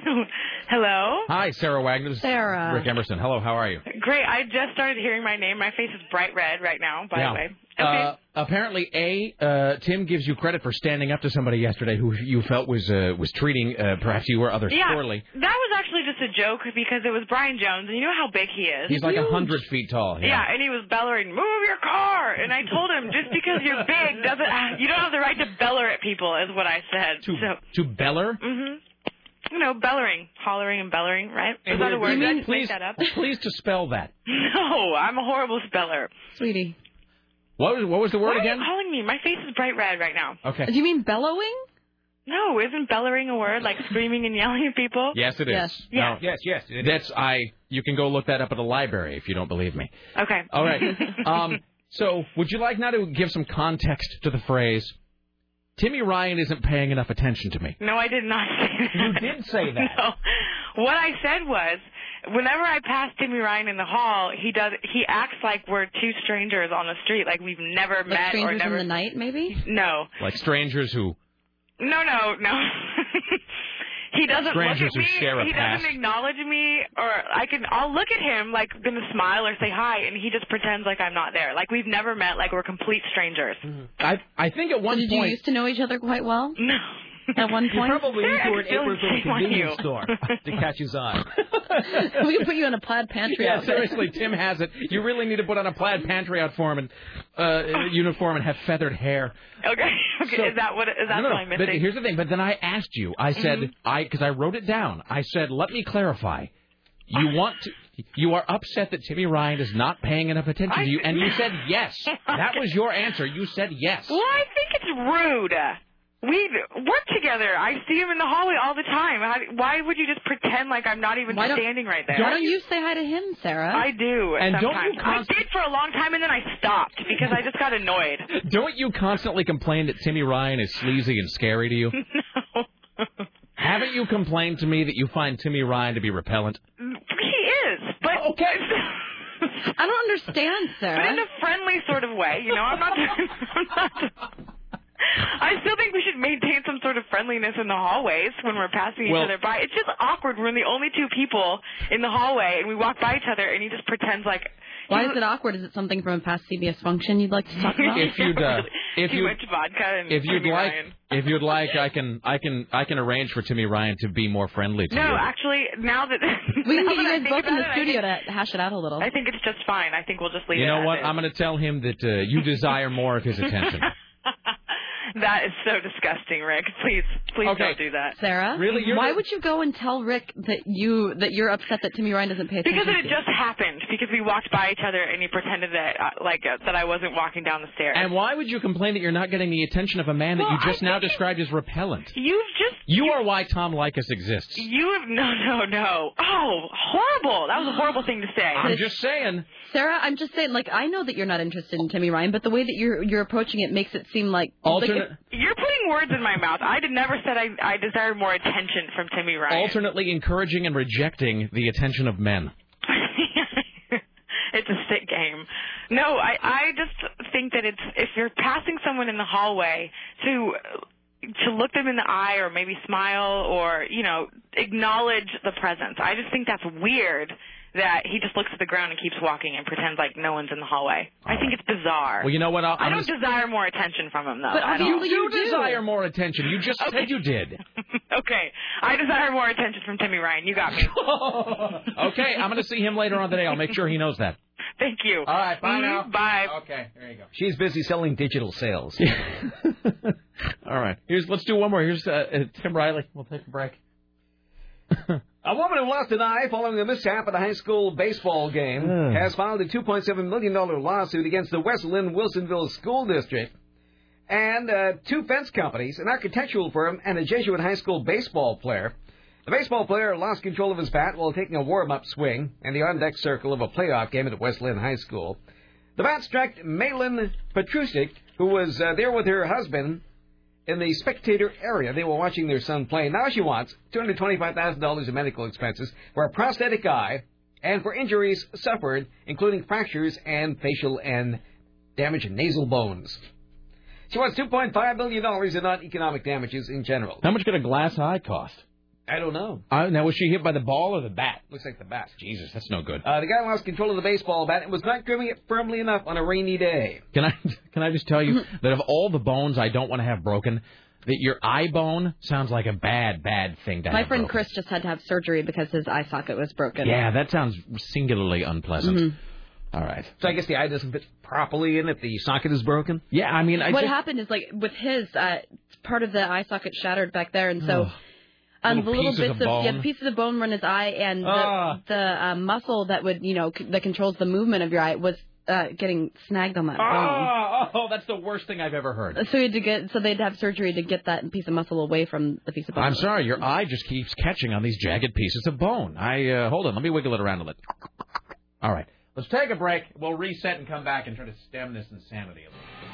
Hello. Hi, Sarah Wagner. Sarah. Rick Emerson. Hello. How are you? Great. I just started hearing my name. My face is bright red right now, by Yeah. the way. Uh, apparently, a uh, Tim gives you credit for standing up to somebody yesterday who you felt was uh, was treating uh, perhaps you or others yeah, poorly. that was actually just a joke because it was Brian Jones, and you know how big he is. He's like a hundred feet tall. Yeah. yeah. and he was bellowing, "Move your car!" And I told him, just because you're big doesn't you don't have the right to beller at people, is what I said. To so, to beller. hmm you know, bellering, hollering, and bellering, right? Is that a word? you Did I mean- just make please, that up? please to spell that. No, I'm a horrible speller. Sweetie. What was what was the word Why again? are you calling me? My face is bright red right now. Okay. Do you mean bellowing? No, isn't bellering a word like screaming and yelling at people? Yes, it is. Yes. No, Yes. Yes, yes. it is. That's I. You can go look that up at the library if you don't believe me. Okay. All right. Um, So, would you like now to give some context to the phrase? Timmy Ryan isn't paying enough attention to me. No, I did not say that. You did say that. No. What I said was, whenever I pass Timmy Ryan in the hall, he does. He acts like we're two strangers on the street, like we've never Like met or strangers never. in the night, maybe. No, Like strangers who. no, no, no. he doesn't look at me. share a he past. doesn't acknowledge me, or I can. I'll look at him like gonna smile or say hi, and he just pretends like I'm not there. Like we've never met. Like we're complete strangers. Mm-hmm. I I think at one so did you used to know each other quite well? No. At one You point, probably Sarah, into an I a convenience store to catch his eye. we can put you in a plaid pantry Yeah, outfit. seriously, Tim has it. You really need to put on a plaid pantry uniform and uh, uniform and have feathered hair. Okay. Okay. So- is that what? Is that no, no, what I'm but here's the thing. But then I asked you. I said Mhm. I because I wrote it down. I said, let me clarify. You want to. You are upset that Timmy Ryan is not paying enough attention to you, and you said yes. That was your answer. You said yes. Well, I think it's rude. We work together. I see him in the hallway all the time. How, why would you just pretend like I'm not even standing right there? Why don't you say hi to him, Sarah? I do. And don't you sometimes. I did for a long time, and then I stopped because I just got annoyed. Don't you constantly complain that Timmy Ryan is sleazy and scary to you? no. Haven't you complained to me that you find Timmy Ryan to be repellent? He is, but oh, okay. I don't understand, Sarah. But in a friendly sort of way, you know. I'm not. I'm not. I still think we should maintain some sort of friendliness in the hallways when we're passing each other by. It's just awkward. We're the only two people in the hallway, and we walk by each other, and he just pretends like. Why is it awkward? Is it something from a past CBS function you'd like to talk about? If you'd uh, if too you much vodka and if you'd Timmy like Ryan. if you'd like I can I can I can arrange for Timmy Ryan to be more friendly to No, you. actually, now that we can now get you guys both in the it, studio think- to hash it out a little. I think it's just fine. I think we'll just leave You it. know as what? is. I'm going to tell him that uh, you desire more of his attention. That is so disgusting, Rick. Please, please Okay. don't do that. Sarah, Really? You're Why the- would you go and tell Rick that you that you're upset that Timmy Ryan doesn't pay attention? Because it to you? just happened. Because we walked by each other and he pretended that uh, like uh, that I wasn't walking down the stairs. And why would you complain that you're not getting the attention of a man that you just now described as repellent? You've just You are why Tom Leykis exists. you have no no no. Oh, horrible! That was a horrible thing to say. I'm just saying. Sarah, I'm just saying, like I know that you're not interested in Timmy Ryan, but the way that you're you're approaching it makes it seem like Alternate- like, You're putting words in my mouth. I did never said I I desired more attention from Timmy Ryan. Alternately encouraging and rejecting the attention of men. it's a sick game. No, I I just think that it's if you're passing someone in the hallway to to look them in the eye or maybe smile or you know acknowledge the presence. I just think that's weird that he just looks at the ground and keeps walking and pretends like no one's in the hallway. I think it's bizarre. Well, you know what? I'll, I don't gonna- desire more attention from him though. But at all. you do desire more attention. You just said you did. okay, I desire more attention from Timmy Ryan. You got me. Okay, I'm going to see him later on today. I'll make sure he knows that. Thank you. All right, bye Mhm, now. Bye. Okay, there you go. She's busy selling digital sales. All right. Here's let's do one more. Here's uh, uh, Tim Riley. We'll take a break. A woman who lost an eye following a mishap at a high school baseball game Ugh. has filed a $2.7 million lawsuit against the West Linn Wilsonville School District and uh, two fence companies, an architectural firm, and a Jesuit high school baseball player. The baseball player lost control of his bat while taking a warm-up swing in the on-deck circle of a playoff game at West Linn High School. The bat struck Malin Petrusik, who was uh, there with her husband in the spectator area. They were watching their son play. Now she wants $225,000 in medical expenses for a prosthetic eye and for injuries suffered, including fractures and facial and damage in nasal bones. She wants $2.5 million in non-economic damages in general. How much could a glass eye cost? I don't know. Uh, now, was she hit by the ball or the bat? Looks like the bat. Jesus, that's no good. Uh, the guy lost control of the baseball bat and was not gripping it firmly enough on a rainy day. Can I can I just tell you that of all the bones I don't want to have broken, that your eye bone sounds like a bad, bad thing to My have My friend broken. Chris just had to have surgery because his eye socket was broken. Yeah, that sounds singularly unpleasant. Mhm. All right. So I guess the eye doesn't fit properly in if the socket is broken. Yeah, I mean, I what just, happened is like with his uh, part of the eye socket shattered back there, and so. Um, Little the little pieces bits of of, yeah, pieces of bone were in his eye, and the, Ah. the uh, muscle that would you know c- that controls the movement of your eye was uh, getting snagged on that bone. Oh, oh, that's the worst thing I've ever heard. So he had to get so they'd have surgery to get that piece of muscle away from the piece of bone. I'm sorry, your eye just keeps catching on these jagged pieces of bone. I uh, hold on, let me wiggle it around a little. All right, Let's take a break. We'll reset and come back and try to stem this insanity a little.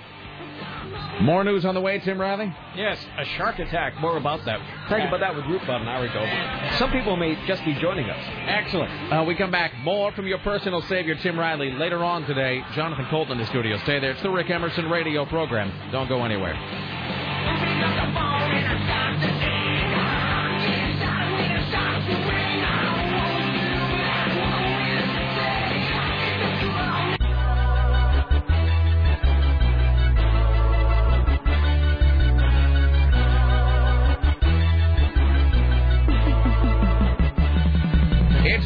More news on the way, Tim Riley? Yes, a shark attack. More about that. Talking about that with Root about an hour ago. Some people may just be joining us. Excellent. Uh, we come back. More from your personal savior, Tim Riley. Later on today, Jonathan Coulton in the studio. Stay there. It's the Rick Emerson radio program. Don't go anywhere.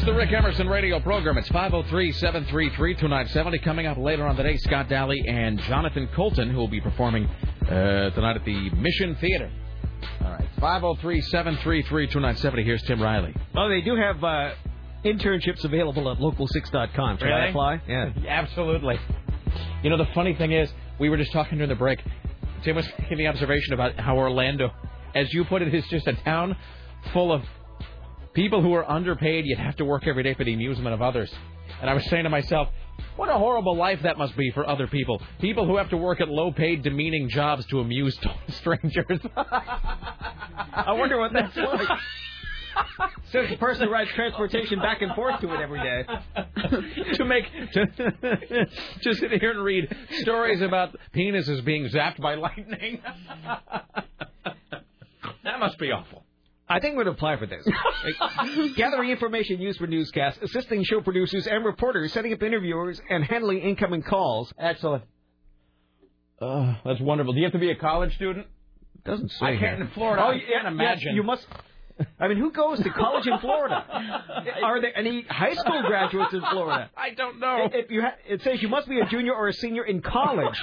It's the Rick Emerson radio program. It's 503 733 2970. Coming up later on today, Scott Daly and Jonathan Coulton, who will be performing uh, tonight at the Mission Theater. All right, 503 733 2970. Here's Tim Riley. Oh, they do have uh, internships available at local6.com. Should I apply? Yeah. Absolutely. You know, the funny thing is, we were just talking during the break. Tim was making the observation about how Orlando, as you put it, is just a town full of people who are underpaid, yet have to work every day for the amusement of others. And I was saying to myself, what a horrible life that must be for other people. People who have to work at low paid, demeaning jobs to amuse strangers. I wonder what that's like. Says the person who rides transportation back and forth to it every day. to make to, to sit here and read stories about penises being zapped by lightning. that must be awful. I think we're going to apply for this. Gathering information used for newscasts, assisting show producers and reporters, setting up interviewers, and handling incoming calls. Excellent. Uh, that's wonderful. Do you have to be a college student? Doesn't say I can't in Florida. Oh, I yeah, can't imagine. yes, you must. I mean, who goes to college in Florida? Are there any high school graduates in Florida? I don't know. If you ha- it says you must be a junior or a senior in college.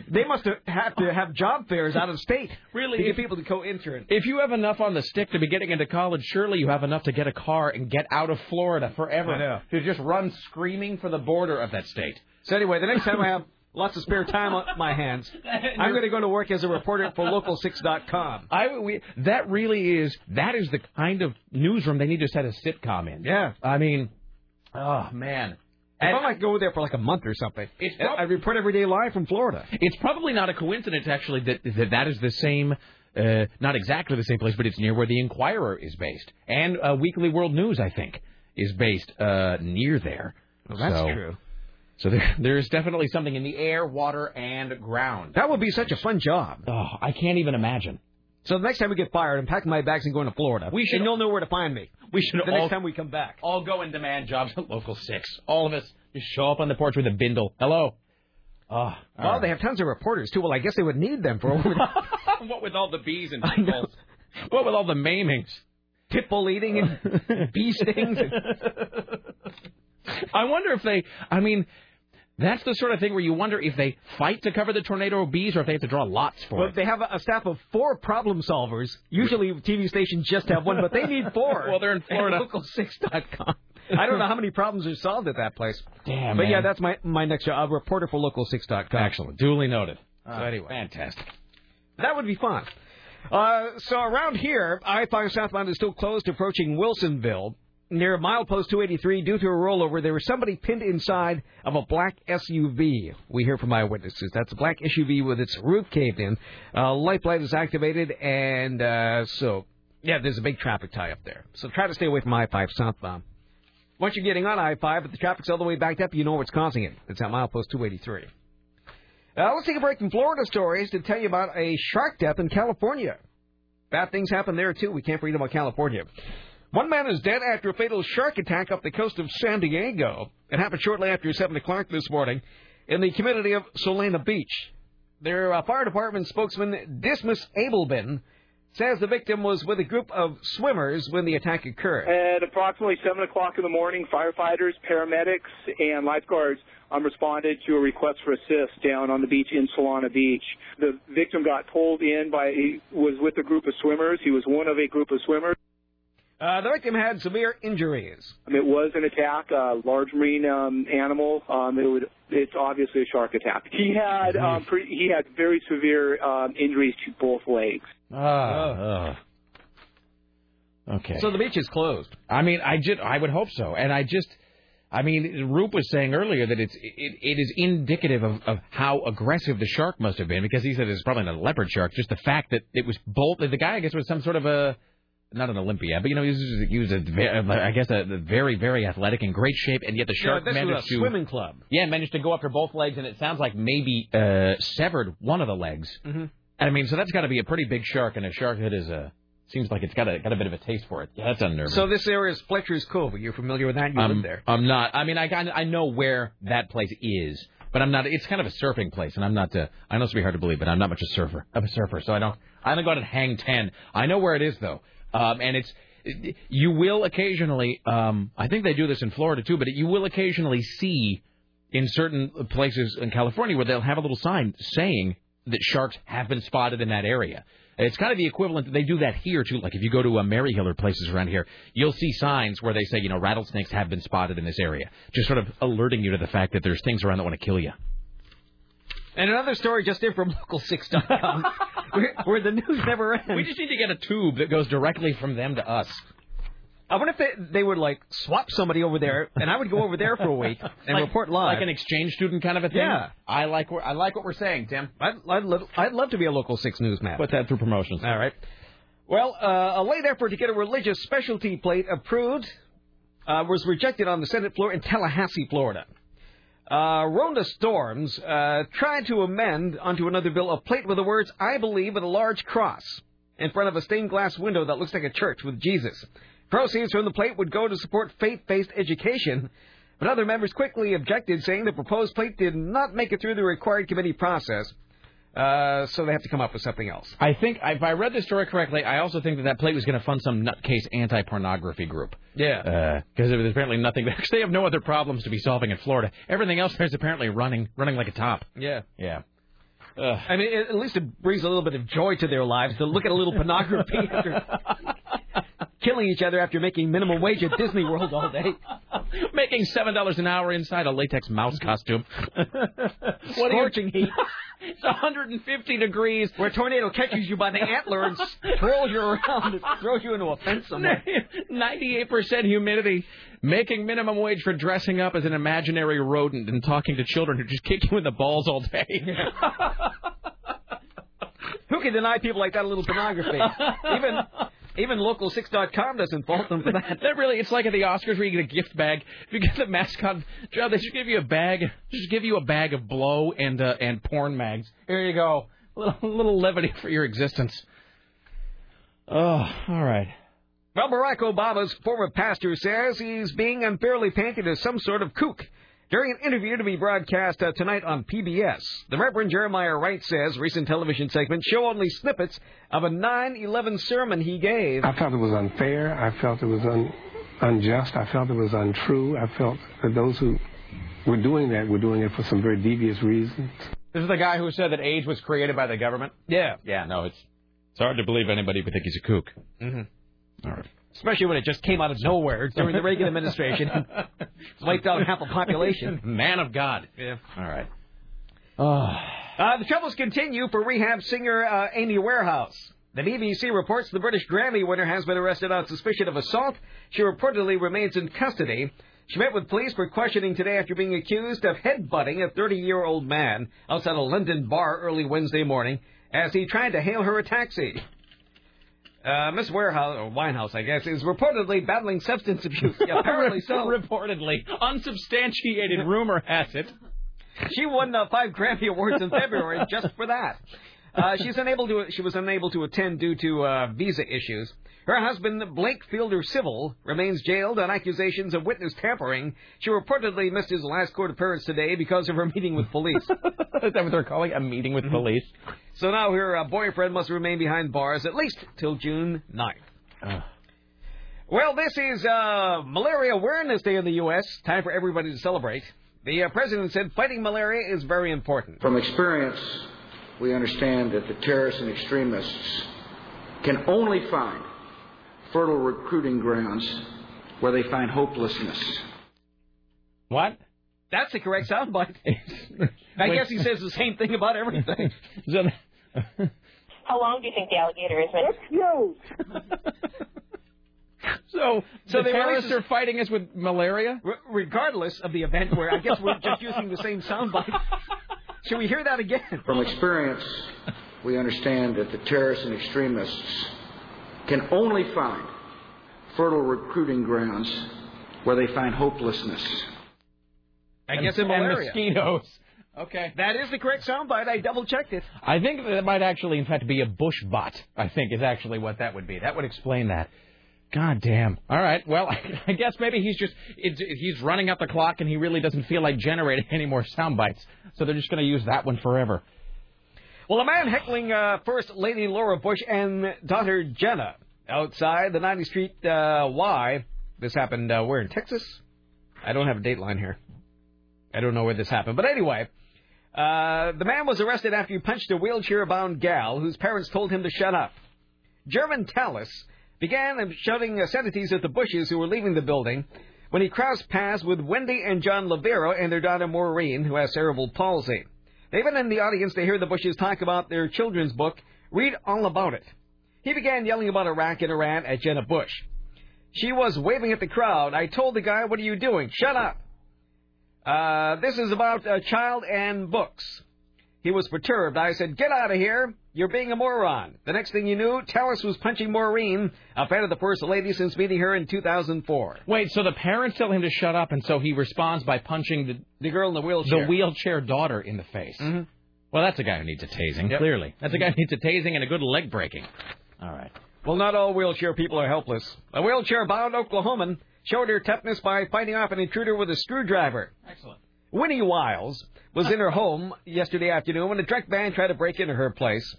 they must have have to have job fairs out of state. Really, to get people to co-intern. If you have enough on the stick to be getting into college, surely you have enough to get a car and get out of Florida forever. I know. To just run screaming for the border of that state. So anyway, the next time I have lots of spare time on my hands, I'm going to go to work as a reporter for local6.com. I we, that really is that is the kind of newsroom they need to set a sitcom in. Yeah. I mean, oh man. If I might go there for like a month or something, It's I I report every day live from Florida. It's probably not a coincidence, actually, that that, that is the same, uh, not exactly the same place, but it's near where the Enquirer is based, and uh, Weekly World News, I think, is based uh, near there. Well, that's So- true. So there, there's definitely something in the air, water, and ground. That would be such a fun job. Oh, I can't even imagine. So the next time we get fired, I'm packing my bags and going to Florida. We should- and you'll know where to find me. We should the all- next time we come back. All go and demand jobs at Local Six. All of us just show up on the porch with a bindle. Hello. Oh, Well, they have tons of reporters too. Well, I guess they would need them for what with all the bees and beetles? What with all the maimings? bull eating and bee stings. I wonder if they. I mean, that's the sort of thing where you wonder if they fight to cover the tornado bees or if they have to draw lots for it. Well, it. they have a, staff of four problem solvers. Usually, TV stations just have one, but they need four. Well, they're in Florida. At local6.com. I don't know how many problems are solved at that place. Damn, But man. yeah, that's my my next job. A reporter for local6.com. Excellent. Duly noted. So anyway, Fantastic. that would be fun. Uh, so around here, I-5 southbound is still closed, approaching Wilsonville. Near milepost 283, due to a rollover, there was somebody pinned inside of a black SUV. We hear from eyewitnesses. That's a black SUV with its roof caved in. Uh, light is activated, and uh, so, yeah, there's a big traffic tie up there. So try to stay away from I-5 southbound. Once you're getting on I-5, but the traffic's all the way backed up, you know what's causing it. It's at milepost 283. Uh, let's take a break from Florida stories to tell you about a shark death in California. Bad things happen there, too. We can't forget about California. One man is dead after a fatal shark attack off the coast of San Diego. It happened shortly after 7 o'clock this morning in the community of Solana Beach. Their uh, fire department spokesman, Dismas Abelman, says the victim was with a group of swimmers when the attack occurred. At approximately 7 o'clock in the morning, firefighters, paramedics, and lifeguards um, responded to a request for assist down on the beach in Solana Beach. The victim got pulled in by, he was with a group of swimmers. He was one of a group of swimmers. Uh, the victim had severe injuries. Um, it was an attack, a large marine um, animal. Um, it would, it's obviously a shark attack. He had um, pre- he had very severe um, injuries to both legs. Ah. Okay. So the beach is closed. I mean, I just, I would hope so, and I just, I mean, Roop was saying earlier that it's it, it is indicative of, of how aggressive the shark must have been because he said it's probably not a leopard shark. Just the fact that it was bolt. The guy, I guess, was some sort of a not an Olympiad, but you know, he was, he was a, guess, a, very, very athletic, in great shape, and yet the Yeah, shark was managed a to swimming club. Yeah, managed to go after both legs, and it sounds like maybe uh, severed one of the legs. Mhm. And I mean, so that's got to be a pretty big shark, and a shark that is a seems like it's got a got a bit of a taste for it. Yeah, that's unnerving. So this area is Fletcher's Cove. Are you familiar with that? You I'm, live there. I'm not. I mean, I I know where that place is, but I'm not. It's kind of a surfing place, and I'm not. Uh, I know it's gonna be hard to believe, but I'm not much a surfer. I'm a surfer, so I don't. I don't go out and hang ten. I know where it is though, um, and it's. You will occasionally. Um, I think they do this in Florida too, but you will occasionally see in certain places in California where they'll have a little sign saying that sharks have been spotted in that area. It's kind of the equivalent. They do that here too. Like if you go to a Maryhill or places around here, you'll see signs where they say, you know, rattlesnakes have been spotted in this area, just sort of alerting you to the fact that there's things around that want to kill you. And another story just in from local6.com, where, where the news never ends. We just need to get a tube that goes directly from them to us. I wonder if they, they would like swap somebody over there, and I would go over there for a week and Like- report live. like an exchange student kind of a thing. Yeah, I like what I like what we're saying, Tim. I'd, I'd, love, I'd love to be a local six newsman. Put that through promotions. All right. Well, uh, a late effort to get a religious specialty plate approved uh, was rejected on the Senate floor in Tallahassee, Florida. Uh, Ronda Storms uh, tried to amend onto another bill a plate with the words "I believe" with a large cross in front of a stained glass window that looks like a church with Jesus. Proceeds from the plate would go to support faith-based education, but other members quickly objected, saying the proposed plate did not make it through the required committee process. Uh, so they have to come up with something else. I think if I read the story correctly, I also think that that plate was going to fund some nutcase anti-pornography group. Yeah. Because there's apparently nothing. Because they have no other problems to be solving in Florida. Everything else there's apparently running running like a top. Yeah. Yeah. I mean, at least it brings a little bit of joy to their lives to look at a little pornography after killing each other after making minimum wage at Disney World all day. Making seven dollars an hour inside a latex mouse costume. What Scorching heat. It's 150 degrees. Where a tornado catches you by the antler and twirls you around and throws you into a fence somewhere. 98% humidity. Making minimum wage for dressing up as an imaginary rodent and talking to children who just kick you in the balls all day. Who can deny people like that a little pornography? Even even local6.com doesn't fault them for that. That really, it's like at the Oscars where you get a gift bag. If you get the mascot job, they should give you a bag. Just give you a bag of blow and uh, and porn mags. Here you go, a little, little levity for your existence. Oh, all right. Well, Barack Obama's former pastor says he's being unfairly painted as some sort of kook. During an interview to be broadcast uh, tonight on PBS, the Reverend Jeremiah Wright says recent television segments show only snippets of a 9/11 sermon he gave. I felt it was unfair. I felt it was un, unjust. I felt it was untrue. I felt that those who were doing that were doing it for some very devious reasons. This is the guy who said that AIDS was created by the government. Yeah. Yeah. No, it's it's hard to believe anybody would think he's a kook. Mm-hmm. All right. Especially when it just came out of nowhere during the Reagan administration, wiped out half the population. Man of God. Yeah. All right. Uh, the troubles continue for rehab singer uh, Amy Warehouse. The BBC reports the British Grammy winner has been arrested on suspicion of assault. She reportedly remains in custody. She met with police for questioning today after being accused of headbutting a 30-year-old man outside a London bar early Wednesday morning as he tried to hail her a taxi. Uh, Miss Warehouse, or Winehouse, I guess, is reportedly battling substance abuse. Yeah, apparently so. Reportedly. Unsubstantiated rumor has it. She won uh, five Grammy Awards in February just for that. Uh, she's unable to. She was unable to attend due to uh, visa issues. Her husband, Blake Fielder Civil, remains jailed on accusations of witness tampering. She reportedly missed his last court appearance today because of her meeting with police. Is that what they're calling a meeting with police? So now her uh, boyfriend must remain behind bars at least till June 9th. Well, this is uh, Malaria Awareness Day in the U.S. Time for everybody to celebrate. The uh, president said fighting malaria is very important. From experience, we understand that the terrorists and extremists can only find fertile recruiting grounds where they find hopelessness. What? That's the correct soundbite. I guess he says the same thing about everything. How long do you think the alligator is? It's huge. So, So the they terrorists released- are fighting us with malaria? R- regardless of the event, where I guess we're just using the same soundbite. Should we hear that again? From experience, we understand that the terrorists and extremists can only find fertile recruiting grounds where they find hopelessness. I And- guess in and mosquitoes. Okay. That is the correct soundbite. I double checked it. I think that might actually, in fact, be a bush bot. I think is actually what that would be. That would explain that. God damn. All right. Well, I guess maybe he's just it's, he's running out the clock and he really doesn't feel like generating any more sound bites. So they're just going to use that one forever. Well, a man heckling uh, First Lady Laura Bush and daughter Jenna outside the 90th Street uh, Y. This happened uh, where in Texas? I don't have a dateline here. I don't know where this happened, but anyway, uh, the man was arrested after he punched a wheelchair-bound gal whose parents told him to shut up. German Tallis began shouting obscenities at the Bushes who were leaving the building when he crossed paths with Wendy and John Lavero and their daughter Maureen, who has cerebral palsy. Been in the audience to hear the Bushes talk about their children's book, Read All About It. He began yelling about Iraq and Iran at Jenna Bush. She was waving at the crowd. I told the guy, What are you doing? Shut up. Uh, this is about a child and books. He was perturbed. I said, Get out of here. You're being a moron. The next thing you knew, Tallis was punching Maureen, a fan of the First Lady since meeting her in 2004. Wait, so the parents tell him to shut up, and so he responds by punching the the girl in the wheelchair, the wheelchair daughter in the face. Mm-hmm. Well, that's a guy who needs a tasing. Yep. Clearly, that's a guy who needs a tasing and a good leg breaking. All right. Well, not all wheelchair people are helpless. A wheelchair-bound Oklahoman showed her toughness by fighting off an intruder with a screwdriver. Excellent. Winnie Wiles was in her home yesterday afternoon when a drunk man tried to break into her place.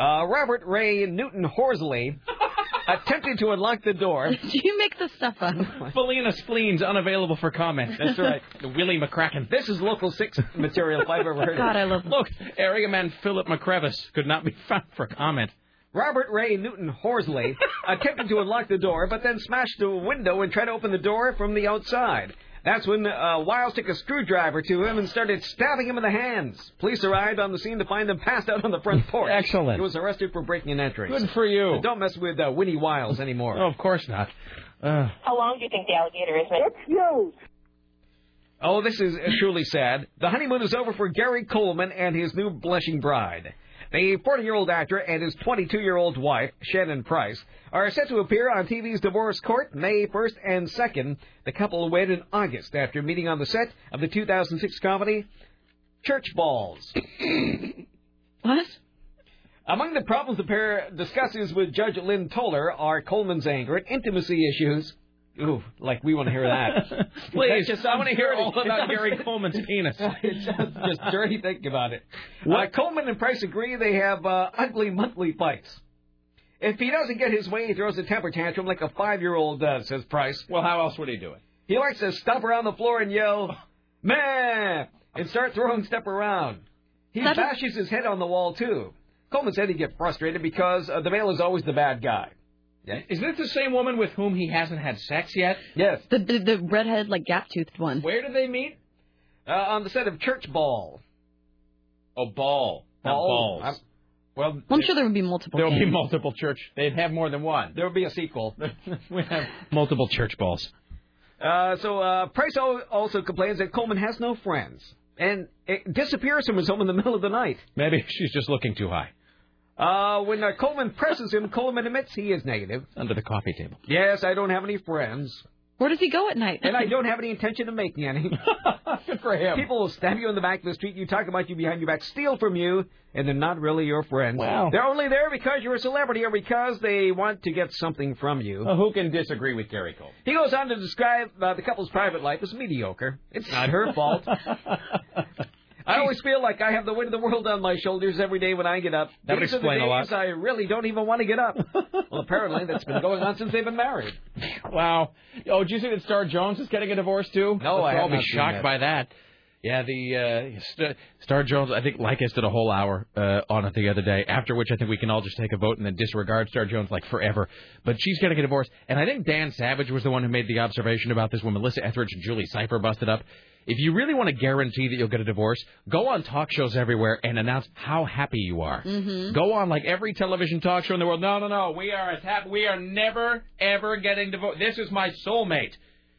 Uh, Robert Ray Newton Horsley attempted to unlock the door. Do you make this stuff up? Felina Spleen's unavailable for comment. That's right. Willie McCracken. This is Local 6 material if I've ever heard God, it. I love Look, area man Philip McCrevis could not be found for comment. Robert Ray Newton Horsley attempted to unlock the door, but then smashed the window and tried to open the door from the outside. That's when uh, Wiles took a screwdriver to him and started stabbing him in the hands. Police arrived on the scene to find him passed out on the front porch. Excellent. He was arrested for breaking and entering. Good for you. So don't mess with uh, Winnie Wiles anymore. Oh, of course not. Uh, How long do you think the alligator is? It's huge. Oh, this is uh, truly sad. The honeymoon is over for Gary Coleman and his new blushing bride. The 40-year-old actor and his 22-year-old wife, Shannon Price, are set to appear on TV's Divorce Court May 1st and 2nd. The couple wed in August after meeting on the set of the 2006 comedy Church Balls. what? Among the problems the pair discusses with Judge Lynn Toler are Coleman's anger and intimacy issues. Ooh, like we want to hear that. Please, just I want to hear dirty. all It about sounds- Gary Coleman's penis. it sounds just dirty thinking about it. Uh, Coleman and Price agree they have uh, ugly monthly fights. If he doesn't get his way, he throws a temper tantrum like a five-year-old does, says Price. Well, how else would he do it? He likes to stomp around the floor and yell, man, and start throwing stuff around. He That is- bashes his head on the wall, too. Coleman said he'd get frustrated because uh, the male is always the bad guy. Is this the same woman with whom he hasn't had sex yet? Yes. The the, the redhead, like gap toothed one. Where did they meet? Uh, on the set of Church Ball. Oh, ball. Not Ball. balls. I'm- well, I'm sure there would be multiple. There'll be multiple church. They'd have more than one. There will be a sequel. we have multiple church balls. Uh, so uh, Price also complains that Coleman has no friends and it disappears from his home in the middle of the night. Maybe she's just looking too high. Uh, when uh, Coleman presses him, Coleman admits he is negative. Under the coffee table. Yes, I don't have any friends, Where does he go at night? and I don't have any intention of making any. Good for him. People will stab you in the back of the street. You talk about you behind your back, steal from you, and they're not really your friends. Wow. They're only there because you're a celebrity or because they want to get something from you. Well, who can disagree with Gary Cole? He goes on to describe uh, the couple's private life as mediocre. It's not her fault. I always feel like I have the weight of the world on my shoulders every day when I get up. That would are explain the a lot. I really don't even want to get up. well, apparently that's been going on since they've been married. Wow. Oh, did you see that Star Jones is getting a divorce too? No, Let's I have all be shocked that. by that. Yeah, the uh, St- Star Jones. I think Leykis did a whole hour uh, on it the other day. After which, I think we can all just take a vote and then disregard Star Jones like forever. But she's getting a divorce, and I think Dan Savage was the one who made the observation about this when Melissa Etheridge and Julie Cypher busted up. If you really want to guarantee that you'll get a divorce, go on talk shows everywhere and announce how happy you are. Mm-hmm. Go on like every television talk show in the world. No, no, no. We are as happy. We are never ever getting divorced. This is my soulmate.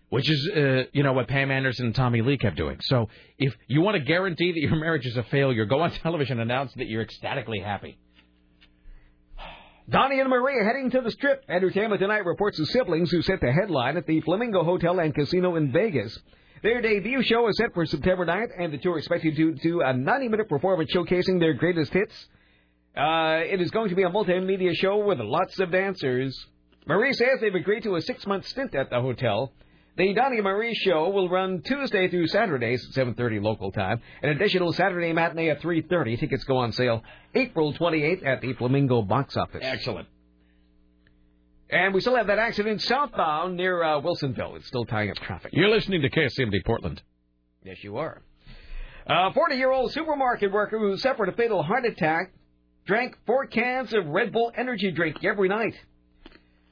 Which is, uh, you know, what Pam Anderson and Tommy Lee kept doing. So if you want to guarantee that your marriage is a failure, go on television and announce that you're ecstatically happy. Donny and Marie heading to the strip. Entertainment Tonight reports the siblings who set the headline at the Flamingo Hotel and Casino in Vegas. Their debut show is set for September 9th, and the tour is expected to do a 90-minute performance showcasing their greatest hits. Uh, it is going to be a multimedia show with lots of dancers. Marie says they've agreed to a six-month stint at the hotel. The Donny and Marie show will run Tuesday through Saturdays at 7.30 local time. An additional Saturday matinee at 3.30. Tickets go on sale April 28th at the Flamingo box office. Excellent. And we still have that accident southbound near uh, Wilsonville. It's still tying up traffic. You're listening to KCMD Portland. Yes, you are. A 40-year-old supermarket worker who suffered a fatal heart attack drank four cans of Red Bull energy drink every night.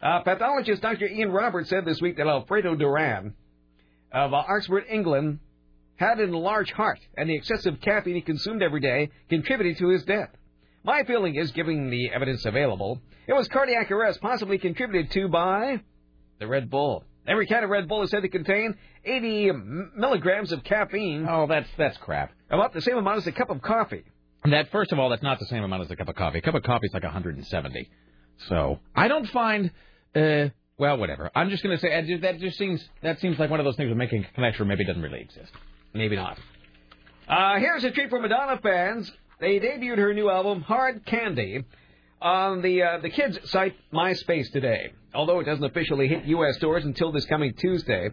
Uh, pathologist Dr. Ian Roberts said this week that Alfredo Duran of uh, Oxford, England, had an enlarged heart, and the excessive caffeine he consumed every day contributed to his death. My feeling is, given the evidence available, it was cardiac arrest possibly contributed to by the Red Bull. Every can of Red Bull is said to contain 80 milligrams of caffeine. Oh, that's that's crap. About the same amount as a cup of coffee. That first of all, that's not the same amount as a cup of coffee. A cup of coffee is like 170. So I don't find. Uh, well, whatever. I'm just going to say just- that just seems that seems like one of those things with making a connection maybe doesn't really exist. Maybe not. Uh, here's a treat for Madonna fans. They debuted her new album, Hard Candy, on the uh, the kids site MySpace today. Although it doesn't officially hit U.S. stores until this coming Tuesday,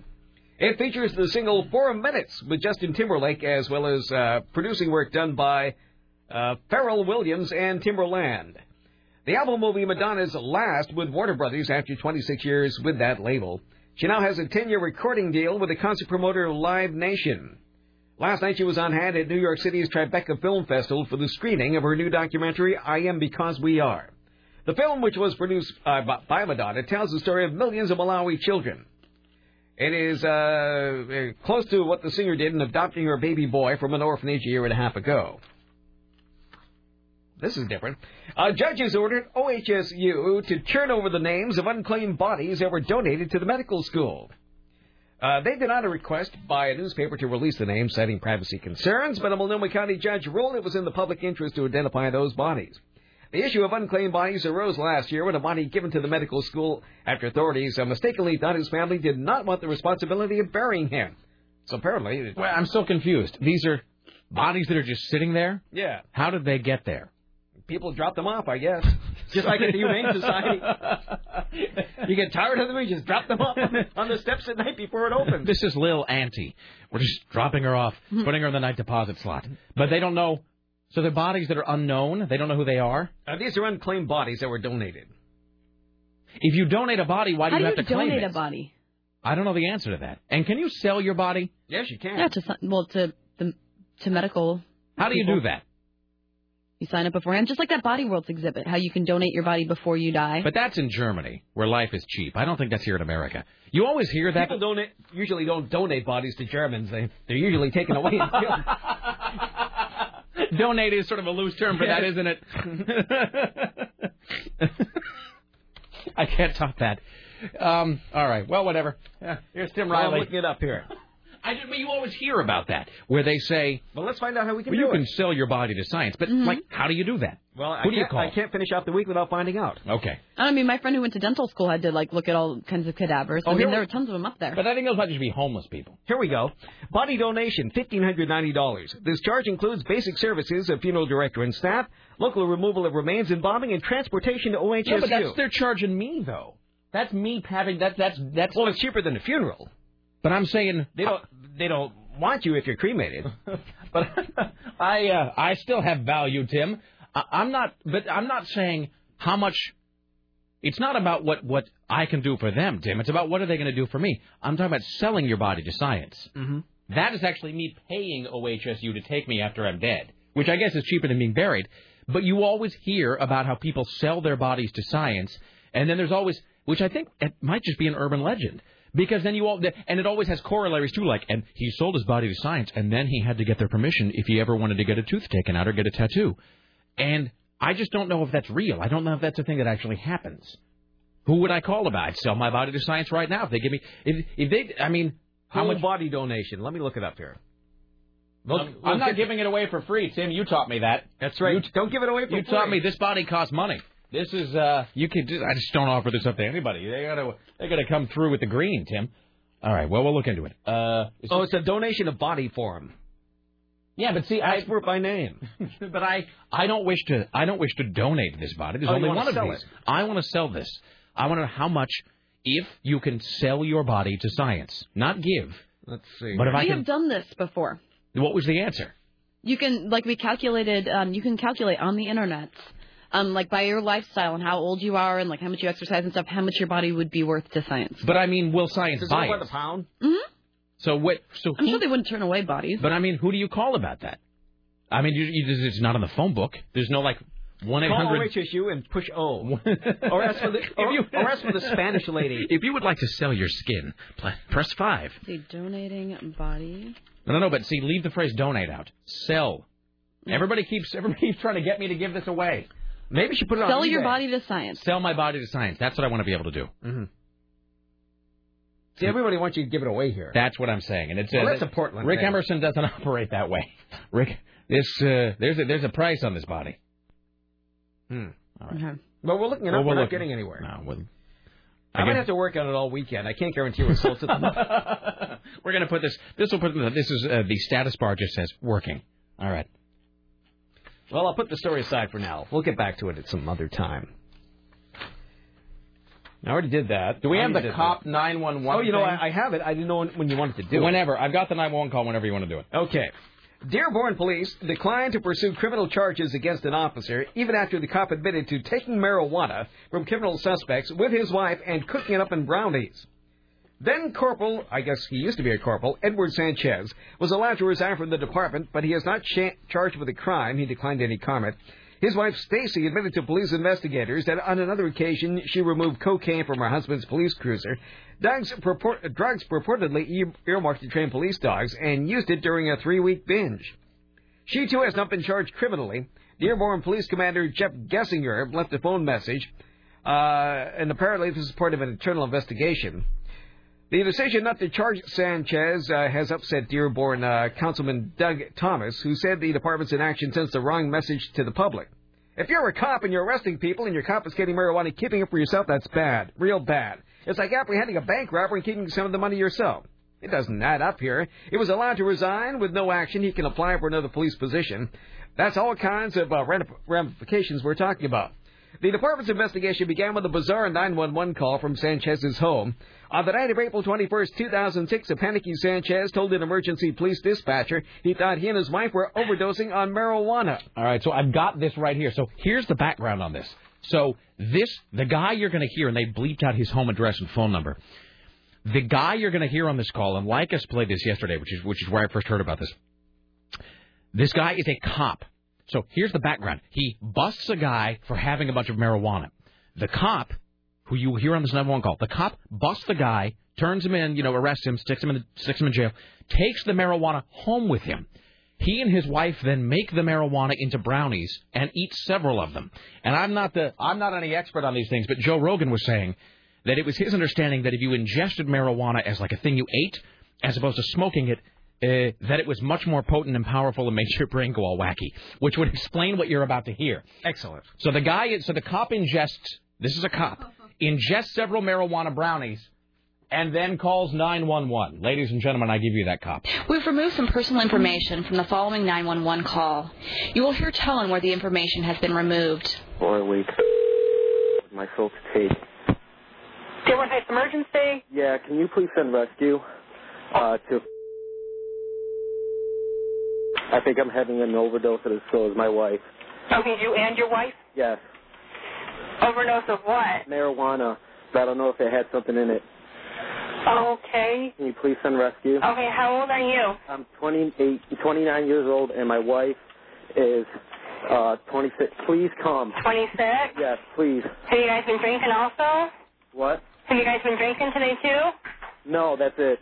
it features the single Four Minutes with Justin Timberlake, as well as uh, producing work done by uh, Pharrell Williams and Timbaland. The album will be Madonna's last with Warner Brothers after 26 years with that label. She now has a 10-year recording deal with the concert promoter Live Nation. Last night she was on hand at New York City's Tribeca Film Festival for the screening of her new documentary, I Am Because We Are. The film, which was produced uh, by- Madonna, tells the story of millions of Malawi children. It is uh, uh, close to what the singer did in adopting her baby boy from an orphanage a year and a half ago. This is different. Uh, judges ordered OHSU to turn over the names of unclaimed bodies that were donated to the medical school. Uh, they denied a request by a newspaper to release the names, citing privacy concerns, but a Multnomah County judge ruled it was in the public interest to identify those bodies. The issue of unclaimed bodies arose last year when a body given to the medical school after authorities mistakenly thought his family did not want the responsibility of burying him. So apparently, Well, I'm so confused. These are bodies that are just sitting there. yeah, How did they get there? people dropped them off, I guess. Just like at the Humane Society. you get tired of them, you just drop them off on the steps at night before it opens. This is Lil Auntie. We're just dropping her off, putting her in the night deposit slot. But they don't know. So they're bodies that are unknown. They don't know who they are. Uh, these are unclaimed bodies that were donated. If you donate a body, why do How you do have you to claim it? donate a body? I don't know the answer to that. And can you sell your body? Yes, you can. Yeah, to some- well to the to medical. How do you people. do that? You sign up beforehand, just like that Body Worlds exhibit. How you can donate your body before you die. But that's in Germany, where life is cheap. I don't think that's here in America. You always hear that. People donate usually don't donate bodies to Germans. They they're usually taken away and killed. Donate is sort of a loose term for that, isn't it? I can't top that. Um, all right. Well, whatever. Yeah, here's Tim Riley. I'm looking it up here. I just, but you always hear about that, where they say, Well, let's find out how we can well, do you can sell your body to science, but like, mm-hmm. how do you do that? Well, I do you can't, call? I can't finish off the week without finding out. Okay. I mean, my friend who went to dental school had to like look at all kinds of cadavers. Oh, I mean, here- there were tons of them up there. But I think those might just be homeless people. Here we go. Body donation, $1,590. This charge includes basic services of funeral director and staff, local removal of remains, embalming, and transportation to OHSU. No, but that's they're charging me though. That's me having that. That's that's. well, it's cheaper than a funeral. But I'm saying They uh, don't. They don't want you if you're cremated. but I uh, I still have value, Tim. I, I'm not, but I'm not saying how much. It's not about what what I can do for them, Tim. It's about what are they going to do for me. I'm talking about selling your body to science. Mm-hmm. That is actually me paying OHSU to take me after I'm dead, which I guess is cheaper than being buried. But you always hear about how people sell their bodies to science, and then there's always, which I think it might just be an urban legend, Because then you all, and it always has corollaries too, like, and he sold his body to science, and then he had to get their permission if he ever wanted to get a tooth taken out or get a tattoo. And I just don't know if that's real. I don't know if that's a thing that actually happens. Who would I call about? I'd sell my body to science right now if they give me, if, if they, I mean, how Whole much body donation. Let me look it up here. Look, I'm, I'm not giving it away for free, Tim. You taught me that. That's right. You, Don't give it away for you free. You taught me this body costs money. This is uh you could just, I just don't offer this up to anybody. They gotta they gotta come through with the green, Tim. All right, well we'll look into it. Uh Oh, it's a donation of body form. Yeah, but see, I Ask for by name. but I I don't wish to I don't wish to donate this body. There's Oh, you only wanna one of sell these. it. I want to sell this. I want to know how much if you can sell your body to science, not give. Let's see. But if I we can, have done this before. what was the answer? You can like we calculated. Um, you can calculate on the internet, um, like by your lifestyle and how old you are and like how much you exercise and stuff, how much your body would be worth to science. But I mean, will science Does it buy it? like a pound? hmm So what? So I'm who- sure they wouldn't turn away bodies. But I mean, who do you call about that? I mean, you, you, it's not in the phone book. There's no like one eight Call hundred. HSU and push O. or ask for the or, or ask for the Spanish lady. If you would like to sell your skin, press five. See, donating body. No, no, no. But see, leave the phrase "donate" out. Sell. Everybody keeps everybody keeps trying to get me to give this away. Maybe she put it on. Sell your eBay. body to science. Sell my body to science. That's what I want to be able to do. Mm-hmm. See, everybody wants you to give it away here. That's what I'm saying, and it's Well, uh, that's a Portland Rick thing. Emerson doesn't operate that way. Rick, this uh, there's a there's a price on this body. Hmm. All right. Okay. Well, we're looking it Well, up. we're we're not getting anywhere. No, well, I might Again- have to work on it all weekend. I can't guarantee results at the moment. We're gonna put this. This will put. This is uh, the status bar just says working. All right. Well, I'll put the story aside for now. We'll get back to it at some other time. I already did that. Do we I have the cop nine one one? Oh, you know, I, I have it. I didn't know when, when you wanted to do it. Whenever I've got the nine one one call. Whenever you want to do it. Okay. Dearborn police declined to pursue criminal charges against an officer even after the cop admitted to taking marijuana from criminal suspects with his wife and cooking it up in brownies. Then Corporal, I guess he used to be a corporal, Edward Sanchez, was allowed to resign from the department, but he is not cha- charged with a crime. He declined any comment. His wife Stacy admitted to police investigators that on another occasion she removed cocaine from her husband's police cruiser. Drugs, purport- drugs purportedly earmarked to train police dogs and used it during a three-week binge. She too has not been charged criminally. Dearborn Police Commander Jeff Gessinger left a phone message, uh, and apparently this is part of an internal investigation. The decision not to charge Sanchez uh, has upset Dearborn uh, Councilman Doug Thomas, who said the department's inaction sends the wrong message to the public. If you're a cop and you're arresting people and you're confiscating marijuana and keeping it for yourself, that's bad. Real bad. It's like apprehending a bank robber and keeping some of the money yourself. It doesn't add up here. He was allowed to resign with no action. He can apply for another police position. That's all kinds of uh, ramifications we're talking about. The department's investigation began with a bizarre 911 call from Sanchez's home. On the night of April 21st, 2006, a panicky Sanchez told an emergency police dispatcher he thought he and his wife were overdosing on marijuana. All right, so I've got this right here. So here's the background on this. So this, the guy you're going to hear, and they bleeped out his home address and phone number. The guy you're going to hear on this call, and Leykis played this yesterday, which is which is where I first heard about this. This guy is a cop. So here's the background. He busts a guy for having a bunch of marijuana. The cop, who you hear on this 911 call, the cop busts the guy, turns him in, you know, arrests him, sticks him in, sticks him in jail, takes the marijuana home with him. He and his wife then make the marijuana into brownies and eat several of them. And I'm not the I'm not any expert on these things, but Joe Rogan was saying that it was his understanding that if you ingested marijuana as like a thing you ate, as opposed to smoking it, uh, that it was much more potent and powerful and made your brain go all wacky, which would explain what you're about to hear. Excellent. So the guy, so the cop ingests. This is a cop ingests several marijuana brownies, and then calls 911. Ladies and gentlemen, I give you that cop. We've removed some personal information from the following 911 call. You will hear tone where the information has been removed. for a week. My soul to take. Dearborn Heights Emergency. Yeah, can you please send rescue uh, to? I think I'm having an overdose, and so is my wife. Okay, you and your wife? Yes, Overdose of what? marijuana, but I don't know if it had something in it. Okay. Can you please send rescue? Okay, how old are you? I'm 28, 29 years old, and my wife is uh, 26. Please come. 26? Yes, please. Have you guys been drinking also? What? Have you guys been drinking today too? No, that's it.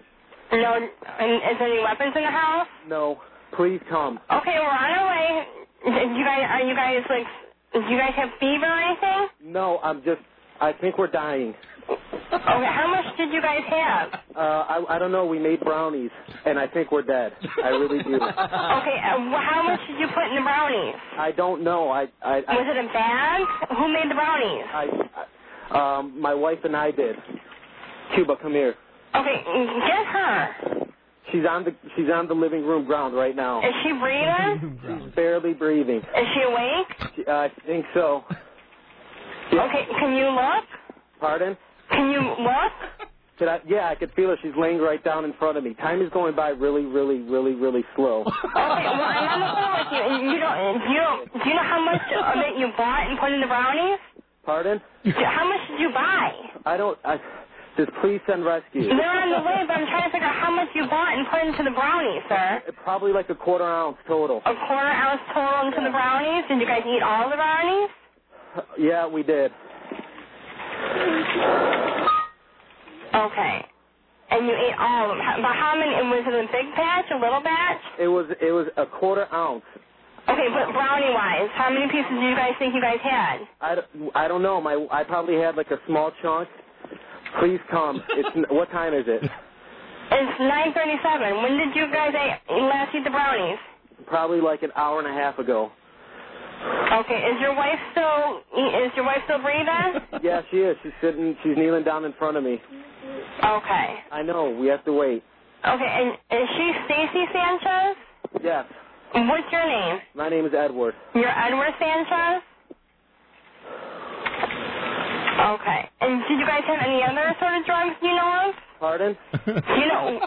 No, and is there any weapons in the house? No. Please come. Okay, we're on our way. You guys, are you guys like, do you guys have fever or anything? No, I'm just. I think we're dying. Okay, how much did you guys have? Uh, I, I don't know. We made brownies, and I think we're dead. I really do. Okay, uh, how much did you put in the brownies? I don't know. I. I, I Was it a bag? Who made the brownies? I, I um, my wife and I did. Cuba, come here. Okay, get her. She's on the she's on the living room ground right now. Is she breathing? She's barely breathing. Is she awake? She, uh, I think so. Okay, can you look? Pardon? Can you look? Did I, yeah, I could feel her. She's laying right down in front of me. Time is going by really, really, really, really slow. Okay, well, I'm on the phone with you. You don't, you don't, do you know how much of it you bought and put in the brownies? Pardon? How much did you buy? I don't. I, just please send rescue. They're on the way, but I'm trying to figure out how much you bought and put into the brownies, sir. Probably like a quarter ounce total. A quarter ounce total into the brownies? Did you guys eat all the brownies? Yeah, we did. Okay. And you ate all of them. But how many? Was it a big batch, a little batch? It was it was a quarter ounce. Okay, but brownie-wise, how many pieces do you guys think you guys had? I, don't- I don't know. My I probably had like a small chunk. Please come. It's what time is it? It's 9:37. When did you guys last eat the brownies? Probably like an hour and a half ago. Okay, is your wife still is your wife still breathing? Yeah, she is. She's sitting. She's kneeling down in front of me. Okay. I know. We have to wait. Okay, and is she Stacy Sanchez? Yes. What's your name? My name is Edward. You're Edward Sanchez? Okay. And did you guys have any other sort of drugs you know of? Pardon? You know,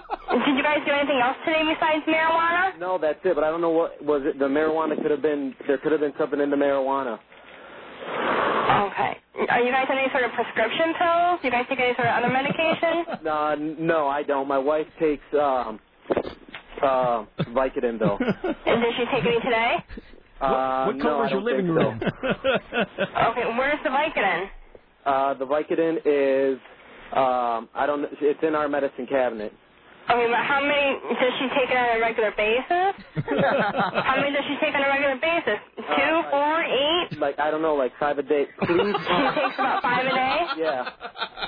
did you guys do anything else today besides marijuana? No, that's it. But I don't know what was it. The marijuana could have been. There could have been something in the marijuana. Okay. Are you guys on any sort of prescription pills? Do you guys take any sort of other medication? Uh, no, I don't. My wife takes um, uh, Vicodin though. And did she take any today? Uh, what no, color I is your living think room? Okay, where's the Vicodin? So. Uh, the Vicodin is. Um, I don't. It's in our medicine cabinet. Okay, but how many does she take on a regular basis? how many does she take on a regular basis? Two, four, eight? Like I don't know, like five a day. Please. She takes about five a day? yeah.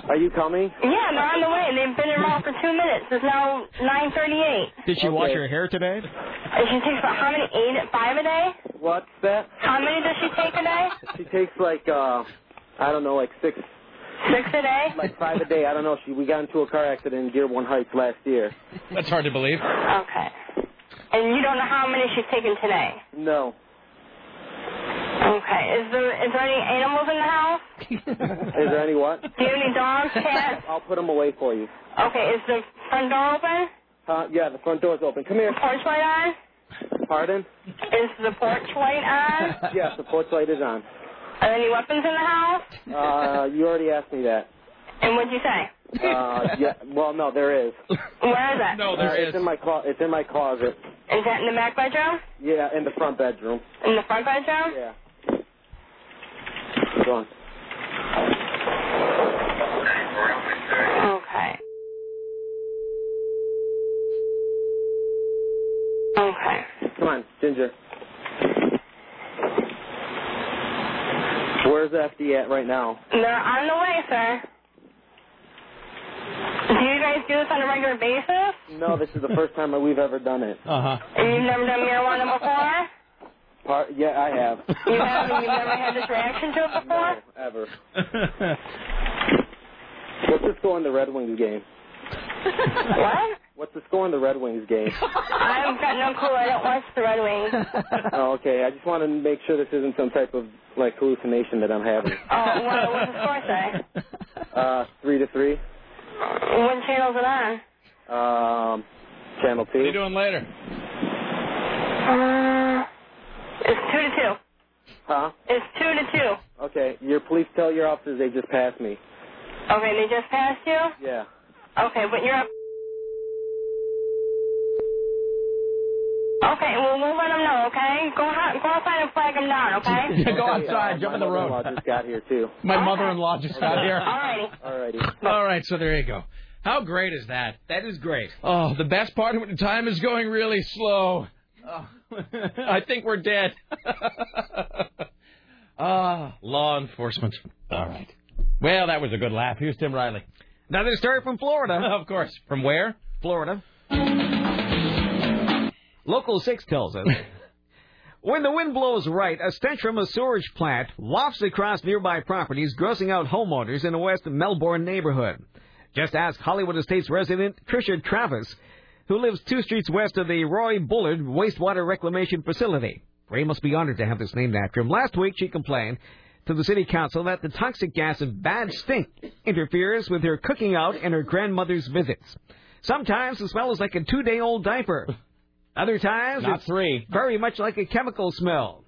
Are you coming? Yeah, they're on the way. And they've been around for two minutes. It's now 9.38. Did she wash her hair today? And she takes about how many? Eight, five a day? What's that? How many does she take a day? She takes like uh, I don't know, like six. Six a day? Like five a day. I don't know. She we got into a car accident in Dearborn Heights last year. That's hard to believe. Okay. And you don't know how many she's taken today? No. Okay. Is there is there any animals in the house? Is there any what? Do you have any dogs, cats? I'll put them away for you. Okay. Is the front door open? Uh, yeah, the front door's open. Come here. The Porch light on? Pardon? Is the porch light on? Yes, the porch light is on. Are there any weapons in the house? Uh, you already asked me that. And what'd you say? Uh, yeah. Well, no, there is. Where is it? Uh, It's in my clo- It's in my closet. Is that in the back bedroom? Yeah, in the front bedroom. In the front bedroom? Yeah. Go on. Okay. Okay. Come on, Ginger. Where's FD at right now? They're on the way, sir. Do you guys do this on a regular basis? No, this is the first time that we've ever done it. Uh huh. And you've never done marijuana before? Part, yeah, I have. You have, and you've never had this reaction to it before? No, Ever. What's the score in the Red Wings game? What? What's the score in the Red Wings game? I've got no clue. I don't watch the Red Wings. oh, okay. I just want to make sure this isn't some type of like hallucination that I'm having. Oh, what, what's the score say? Uh, three to three. What channel's it on? Um, channel two. What are you doing later? Uh, it's two to two. Huh? It's two to two. Okay. Your police tell your officers they just passed me. Okay, they just passed you? Yeah. Okay, but you're up. Okay, well, we'll let them know, okay? Go, out, go outside and flag them down, okay? yeah, Go outside, jump in the road. I just got here too. My mother-in-law just got here. Alrighty. Alrighty. All right, so there you go. How great is that? That is great. Oh, the best part when the time is going really slow. Oh, I think we're dead. Ah, law enforcement. All right. Well, that was a good laugh. Here's Tim Riley. Another story from Florida. of course. From where? Florida. Local 6 tells us. When the wind blows right, a stench from a sewage plant wafts across nearby properties, grossing out homeowners in a West Melbourne neighborhood. Just ask Hollywood Estates resident Trisha Travis, who lives two streets west of the Roy Bullard wastewater reclamation facility. Ray must be honored to have this named after him. Last week, she complained to the city council that the toxic gas of bad stink interferes with her cooking out and her grandmother's visits. Sometimes the smell is like a two-day-old diaper. Other times, Not it's three. very much like a chemical smell.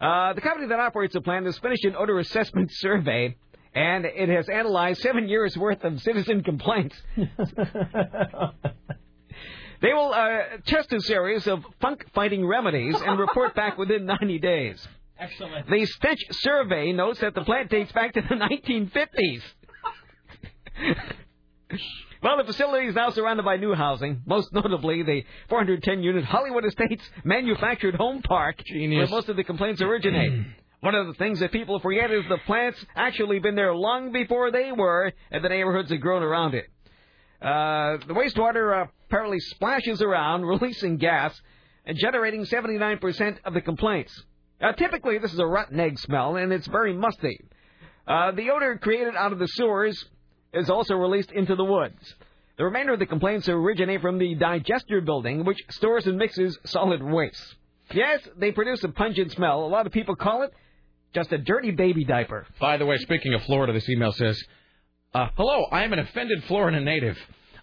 Uh, the company that operates the plant has finished an odor assessment survey, and it has analyzed seven years worth of citizen complaints. They will uh, test a series of funk-fighting remedies and report back within 90 days. Excellent. The stench survey notes that the plant dates back to the 1950s. well, the facility is now surrounded by new housing, most notably the 410-unit Hollywood Estates manufactured home park, Genius. where most of the complaints originate. One of the things that people forget is the plant's actually been there long before they were, and the neighborhoods have grown around it. Uh, the wastewater uh, apparently splashes around, releasing gas and generating 79% of the complaints. Uh, typically, this is a rotten egg smell, and it's very musty. Uh, the odor created out of the sewers is also released into the woods. The remainder of the complaints originate from the digester building, which stores and mixes solid waste. Yes, they produce a pungent smell. A lot of people call it just a dirty baby diaper. By the way, speaking of Florida, this email says, uh, "Hello, I am an offended Florida native.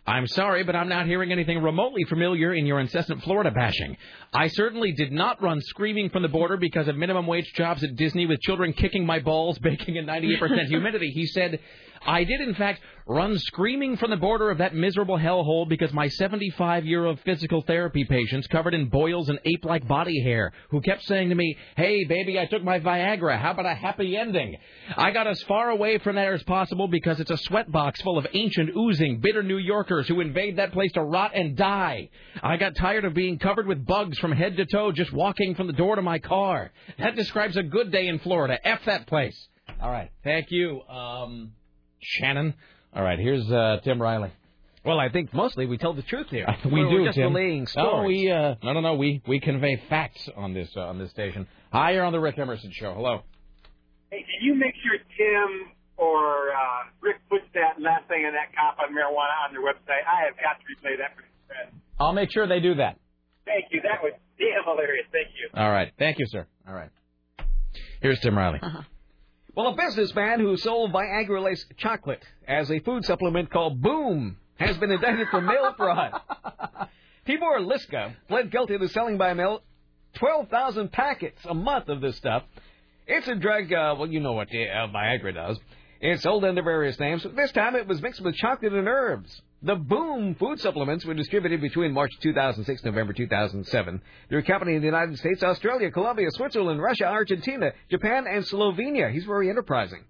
I'm sorry, but I'm not hearing anything remotely familiar in your incessant Florida bashing. I certainly did not run screaming from the border because of minimum wage jobs at Disney with children kicking my balls, baking in 98% humidity. He said, I did, in fact, run screaming from the border of that miserable hellhole because my 75 year old physical therapy patients covered in boils and ape like body hair who kept saying to me, Hey, baby, I took my Viagra. How about a happy ending? I got as far away from there as possible because it's a sweatbox full of ancient, oozing, bitter New Yorkers who invade that place to rot and die. I got tired of being covered with bugs from head to toe just walking from the door to my car. That describes a good day in Florida. F that place. All right. Thank you. Um, Shannon. All right, here's uh, Tim Riley. Well, I think mostly we tell the truth here. we We're do, just Tim. relaying No, we uh, no, no, no. We we convey facts on this uh, on this station. Hi, you're on the Rick Emerson show. Hello. Hey, can you make sure Tim or uh, Rick puts that last thing in that cop on marijuana on their website? I have got to replay that for the friend. I'll make sure they do that. Thank you. That was damn hilarious. Thank you. All right. Thank you, sir. All right. Here's Tim Riley. Well, a businessman who sold Viagra laced chocolate as a food supplement called Boom has been indicted for mail fraud. Tibor Liska pled guilty to selling by mail 12,000 packets a month of this stuff. It's a drug, uh, well, you know what uh, Viagra does. It's sold under various names. This time it was mixed with chocolate and herbs. The Boom food supplements were distributed between March 2006 and November 2007 through a company in the United States, Australia, Colombia, Switzerland, Russia, Argentina, Japan, and Slovenia. He's very enterprising.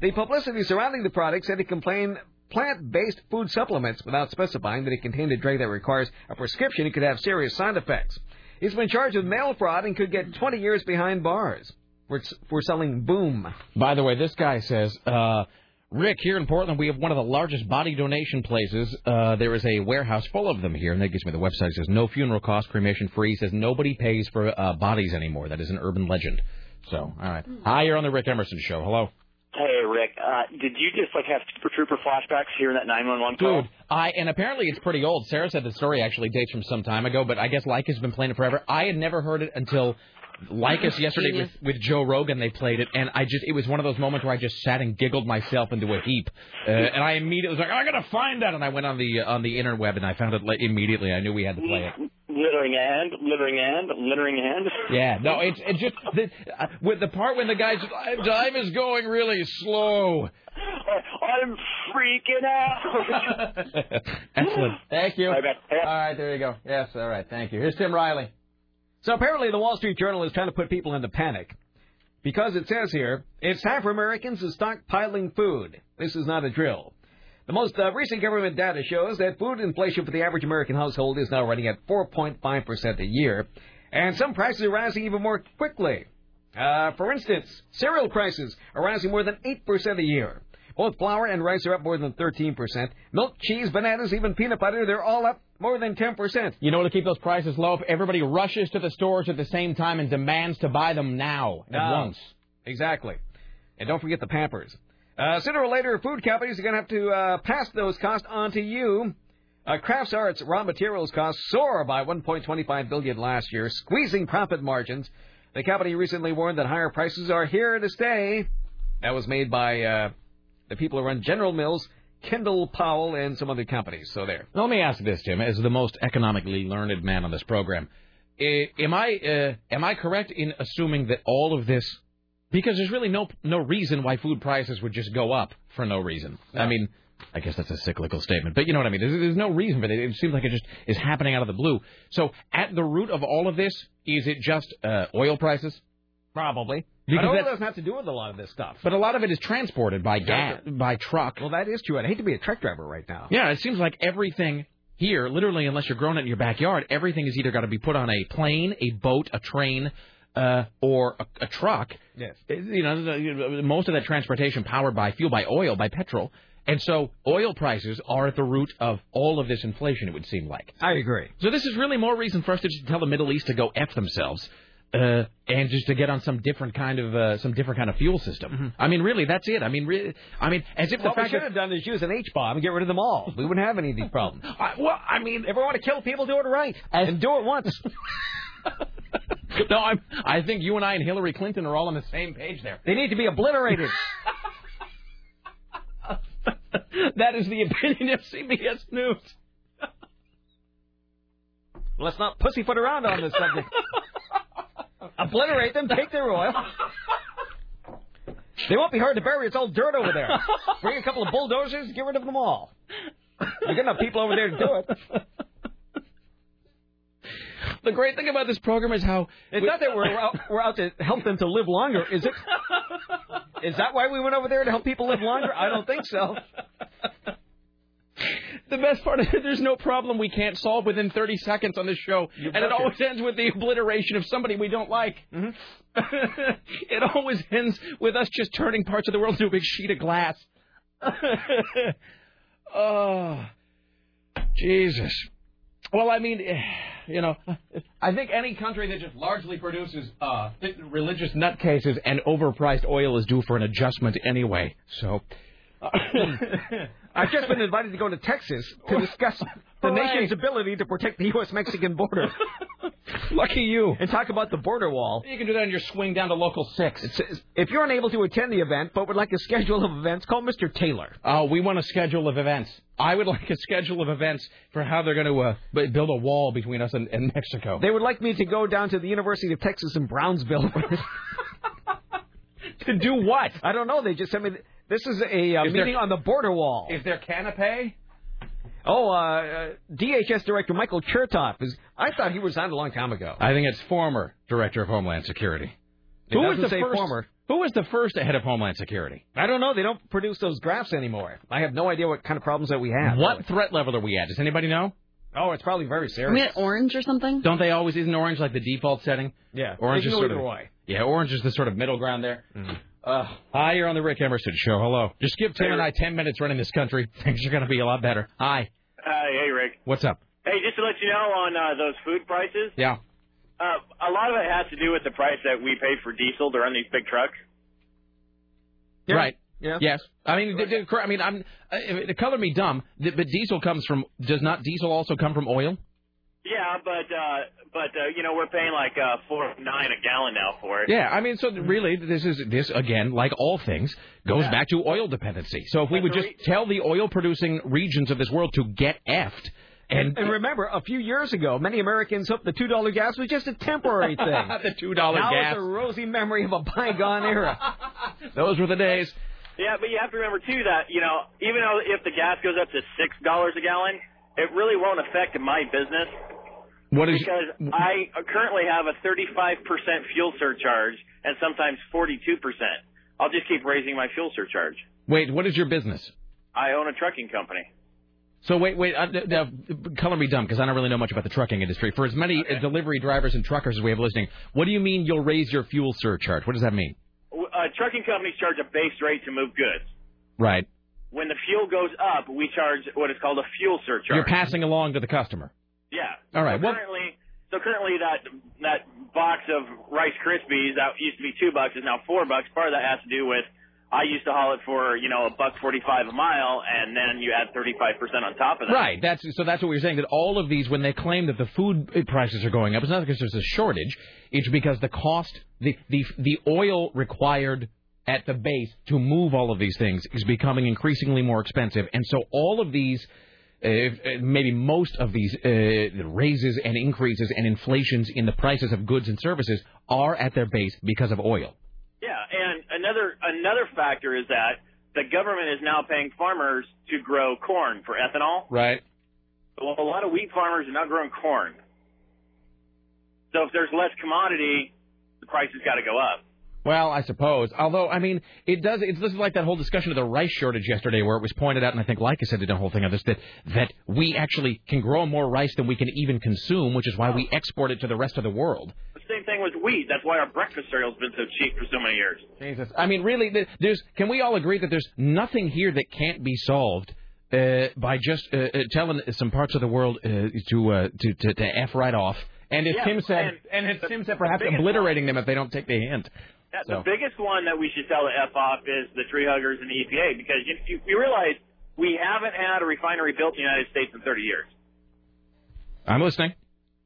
The publicity surrounding the product said it contained plant-based food supplements without specifying that it contained a drug that requires a prescription and could have serious side effects. He's been charged with mail fraud and could get 20 years behind bars for, for selling Boom. By the way, this guy says, uh, Rick, here in Portland, we have one of the largest body donation places. Uh, there is a warehouse full of them here, and that gives me the website. It says no funeral cost, cremation free. It says nobody pays for uh, bodies anymore. That is an urban legend. So, all right. Hi, you're on the Rick Emerson show. Hello. Hey, Rick. Uh, did you just like have Super Trooper flashbacks hearing that 911 call? Dude, I and apparently it's pretty old. Sarah said the story actually dates from some time ago, but I guess Leykis's been playing it forever. I had never heard it until Leykis yesterday with, Genius. with Joe Rogan. They played it, and I just it was one of those moments where I just sat and giggled myself into a heap, uh, and I immediately was like, I gotta find that, and I went on the on the interweb and I found it like, immediately. I knew we had to play it. Littering and, littering and, littering and. Yeah, no, it's it's just the, uh, with the part when the guy's time is going really slow. I'm freaking out. Excellent. Thank you. All right, man. All right, there you go. Yes, all right. Thank you. Here's Tim Riley. So apparently, the Wall Street Journal is trying to put people into panic because it says here it's time for Americans to stop piling food. This is not a drill. The most uh, recent government data shows that food inflation for the average American household is now running at 4.5% a year, and some prices are rising even more quickly. Uh, for instance, cereal prices are rising more than 8% a year. Both flour and rice are up more than 13%. Milk, cheese, bananas, even peanut butter, they're all up more than 10%. You know to keep those prices low? If everybody rushes to the stores at the same time and demands to buy them now at Now. once. Exactly. And don't forget the Pampers. Uh, sooner or later, food companies are going to have to uh, pass those costs on to you. Uh, Kraft Foods' raw materials costs soar by 1.25 billion last year, squeezing profit margins. The company recently warned that higher prices are here to stay. That was made by uh, the people who run General Mills, Kendall Powell, and some other companies. So there. Let me ask this, Tim, as the most economically learned man on this program. Am I uh, am I correct in assuming that all of this because there's really no no reason why food prices would just go up for no reason. I mean, I guess that's a cyclical statement, but you know what I mean. There's, there's no reason for it. It seems like it just is happening out of the blue. So, at the root of all of this, is it just uh, oil prices? Probably. Because that- doesn't have to do with a lot of this stuff. But a lot of it is transported by gas, by truck. Well, that is true. I'd hate to be a truck driver right now. Yeah, it seems like everything here, literally, unless you're growing it in your backyard, everything is either got to be put on a plane, a boat, a train, uh, or a, a truck. Yes. You know, most of that transportation powered by fuel, by oil, by petrol. And so oil prices are at the root of all of this inflation, it would seem like. I agree. So this is really more reason for us to just tell the Middle East to go F themselves. Uh, and just to get on some different kind of uh, some different kind of fuel system. I mean, really, that's it. I mean, really, I mean, as if the what we should that have done is use an H bomb and get rid of them all. We wouldn't have any of these problems. I, well, I mean, if we want to kill people, do it right and do it once. no, I'm. I think you and I and Hillary Clinton are all on the same page there. They need to be obliterated. that is the opinion of CBS News. Let's not pussyfoot around on this subject. Obliterate them, take their oil. They won't be hard to bury. It's all dirt over there. Bring a couple of bulldozers, get rid of them all. We got enough people over there to do it. The great thing about this program is how It's not that we're out, we're out to help them to live longer, is it? Is that why we went over there to help people live longer? I don't think so. The best part is there's no problem we can't solve within 30 seconds on this show, and it always ends with the obliteration of somebody we don't like. Mm-hmm. it always ends with us just turning parts of the world into a big sheet of glass. oh, Jesus. Well, I mean, you know, I think any country that just largely produces uh, religious nutcases and overpriced oil is due for an adjustment anyway. So. I've just been invited to go to Texas to discuss the nation's ability to protect the U.S.-Mexican border. Lucky you. And talk about the border wall. You can do that on your swing down to local six. It says, if you're unable to attend the event but would like a schedule of events, call Mr. Taylor. Oh, we want a schedule of events. I would like a schedule of events for how they're going to uh, build a wall between us and, and Mexico. They would like me to go down to the University of Texas in Brownsville. to do what? I don't know. They just sent me. th- This is a uh, Is there- meeting on the border wall. Is there canapé? Oh, uh, uh, DHS Director Michael Chertoff is. I thought he resigned a long time ago. I think it's former Director of Homeland Security. It Who was the say first? former. Who was the first head of Homeland Security? I don't know. They don't produce those graphs anymore. I have no idea what kind of problems that we have. What threat level are we at? Does anybody know? Oh, it's probably very Are serious. we at orange or something? Don't they always isn't orange like the default setting? Yeah, Orange is sort of way. yeah. Orange is the sort of middle ground there. Mm. Uh, hi, you're on the Rick Emerson show. Hello. Just give Tim and I ten minutes running this country. Things are going to be a lot better. Hi. Hi, hey Rick. What's up? Hey, just to let you know on uh, those food prices, Yeah. uh, a lot of it has to do with the price that we pay for diesel to run these big trucks. Right. Yeah. Yes. I mean, the, the, I mean, I'm uh, to color me dumb, but diesel comes from. Does not diesel also come from oil? Yeah, but uh, but uh, you know we're paying like uh, four nine a gallon now for it. Yeah. I mean, so really, this is this again, like all things, goes Yeah. back to oil dependency. So if we would just tell the oil-producing regions of this world to get effed, and, And remember, a few years ago, many Americans hoped the two dollar gas was just a temporary thing. the two dollar now gas, it's a rosy memory of a bygone era. those were the days. Yeah, but you have to remember too that you know even though if the gas goes up to six dollars a gallon, it really won't affect my business What is? because I currently have a 35% fuel surcharge and sometimes 42%. I'll just keep raising my fuel surcharge. Wait, what is your business? I own a trucking company. So wait, wait, uh, now, color me dumb because I don't really know much about the trucking industry. For as many uh, delivery drivers and truckers as we have listening, what do you mean you'll raise your fuel surcharge? What does that mean? Uh, trucking companies charge a base rate to move goods. Right. When the fuel goes up, we charge what is called a fuel surcharge. You're passing along to the customer. Yeah. All right. So currently, so currently that that box of Rice Krispies that used to be two bucks is now four bucks. Part of that has to do with I used to haul it for you know a buck forty five a mile, and then you add thirty five percent on top of that. Right. That's so. That's what we were saying. That all of these, when they claim that the food prices are going up, it's not because there's a shortage. It's because the cost, the the the oil required at the base to move all of these things is becoming increasingly more expensive, and so all of these. Uh, uh, maybe most of these uh, raises and increases and inflations in the prices of goods and services are at their base because of oil. Yeah, and another another factor is that the government is now paying farmers to grow corn for ethanol. Right. Well, a lot of wheat farmers are not growing corn. So if there's less commodity, the price has got to go up. Well, I suppose. Although, I mean, it does. It's this is like that whole discussion of the rice shortage yesterday, where it was pointed out, and I think Leykis said did a whole thing of this that that we actually can grow more rice than we can even consume, which is why we export it to the rest of the world. The same thing with wheat. That's why our breakfast cereal's been so cheap for so many years. Jesus. I mean, really, there's. Can we all agree that there's nothing here that can't be solved uh, by just uh, uh, telling some parts of the world uh, to, uh, to to to f right off? And as Yeah, Tim said, and and as Tim said, perhaps obliterating them if they don't take the hint. So- The biggest one that we should tell the F off is the tree huggers and the EPA because you, you, you realize we haven't had a refinery built in the United States in 30 years. I'm listening.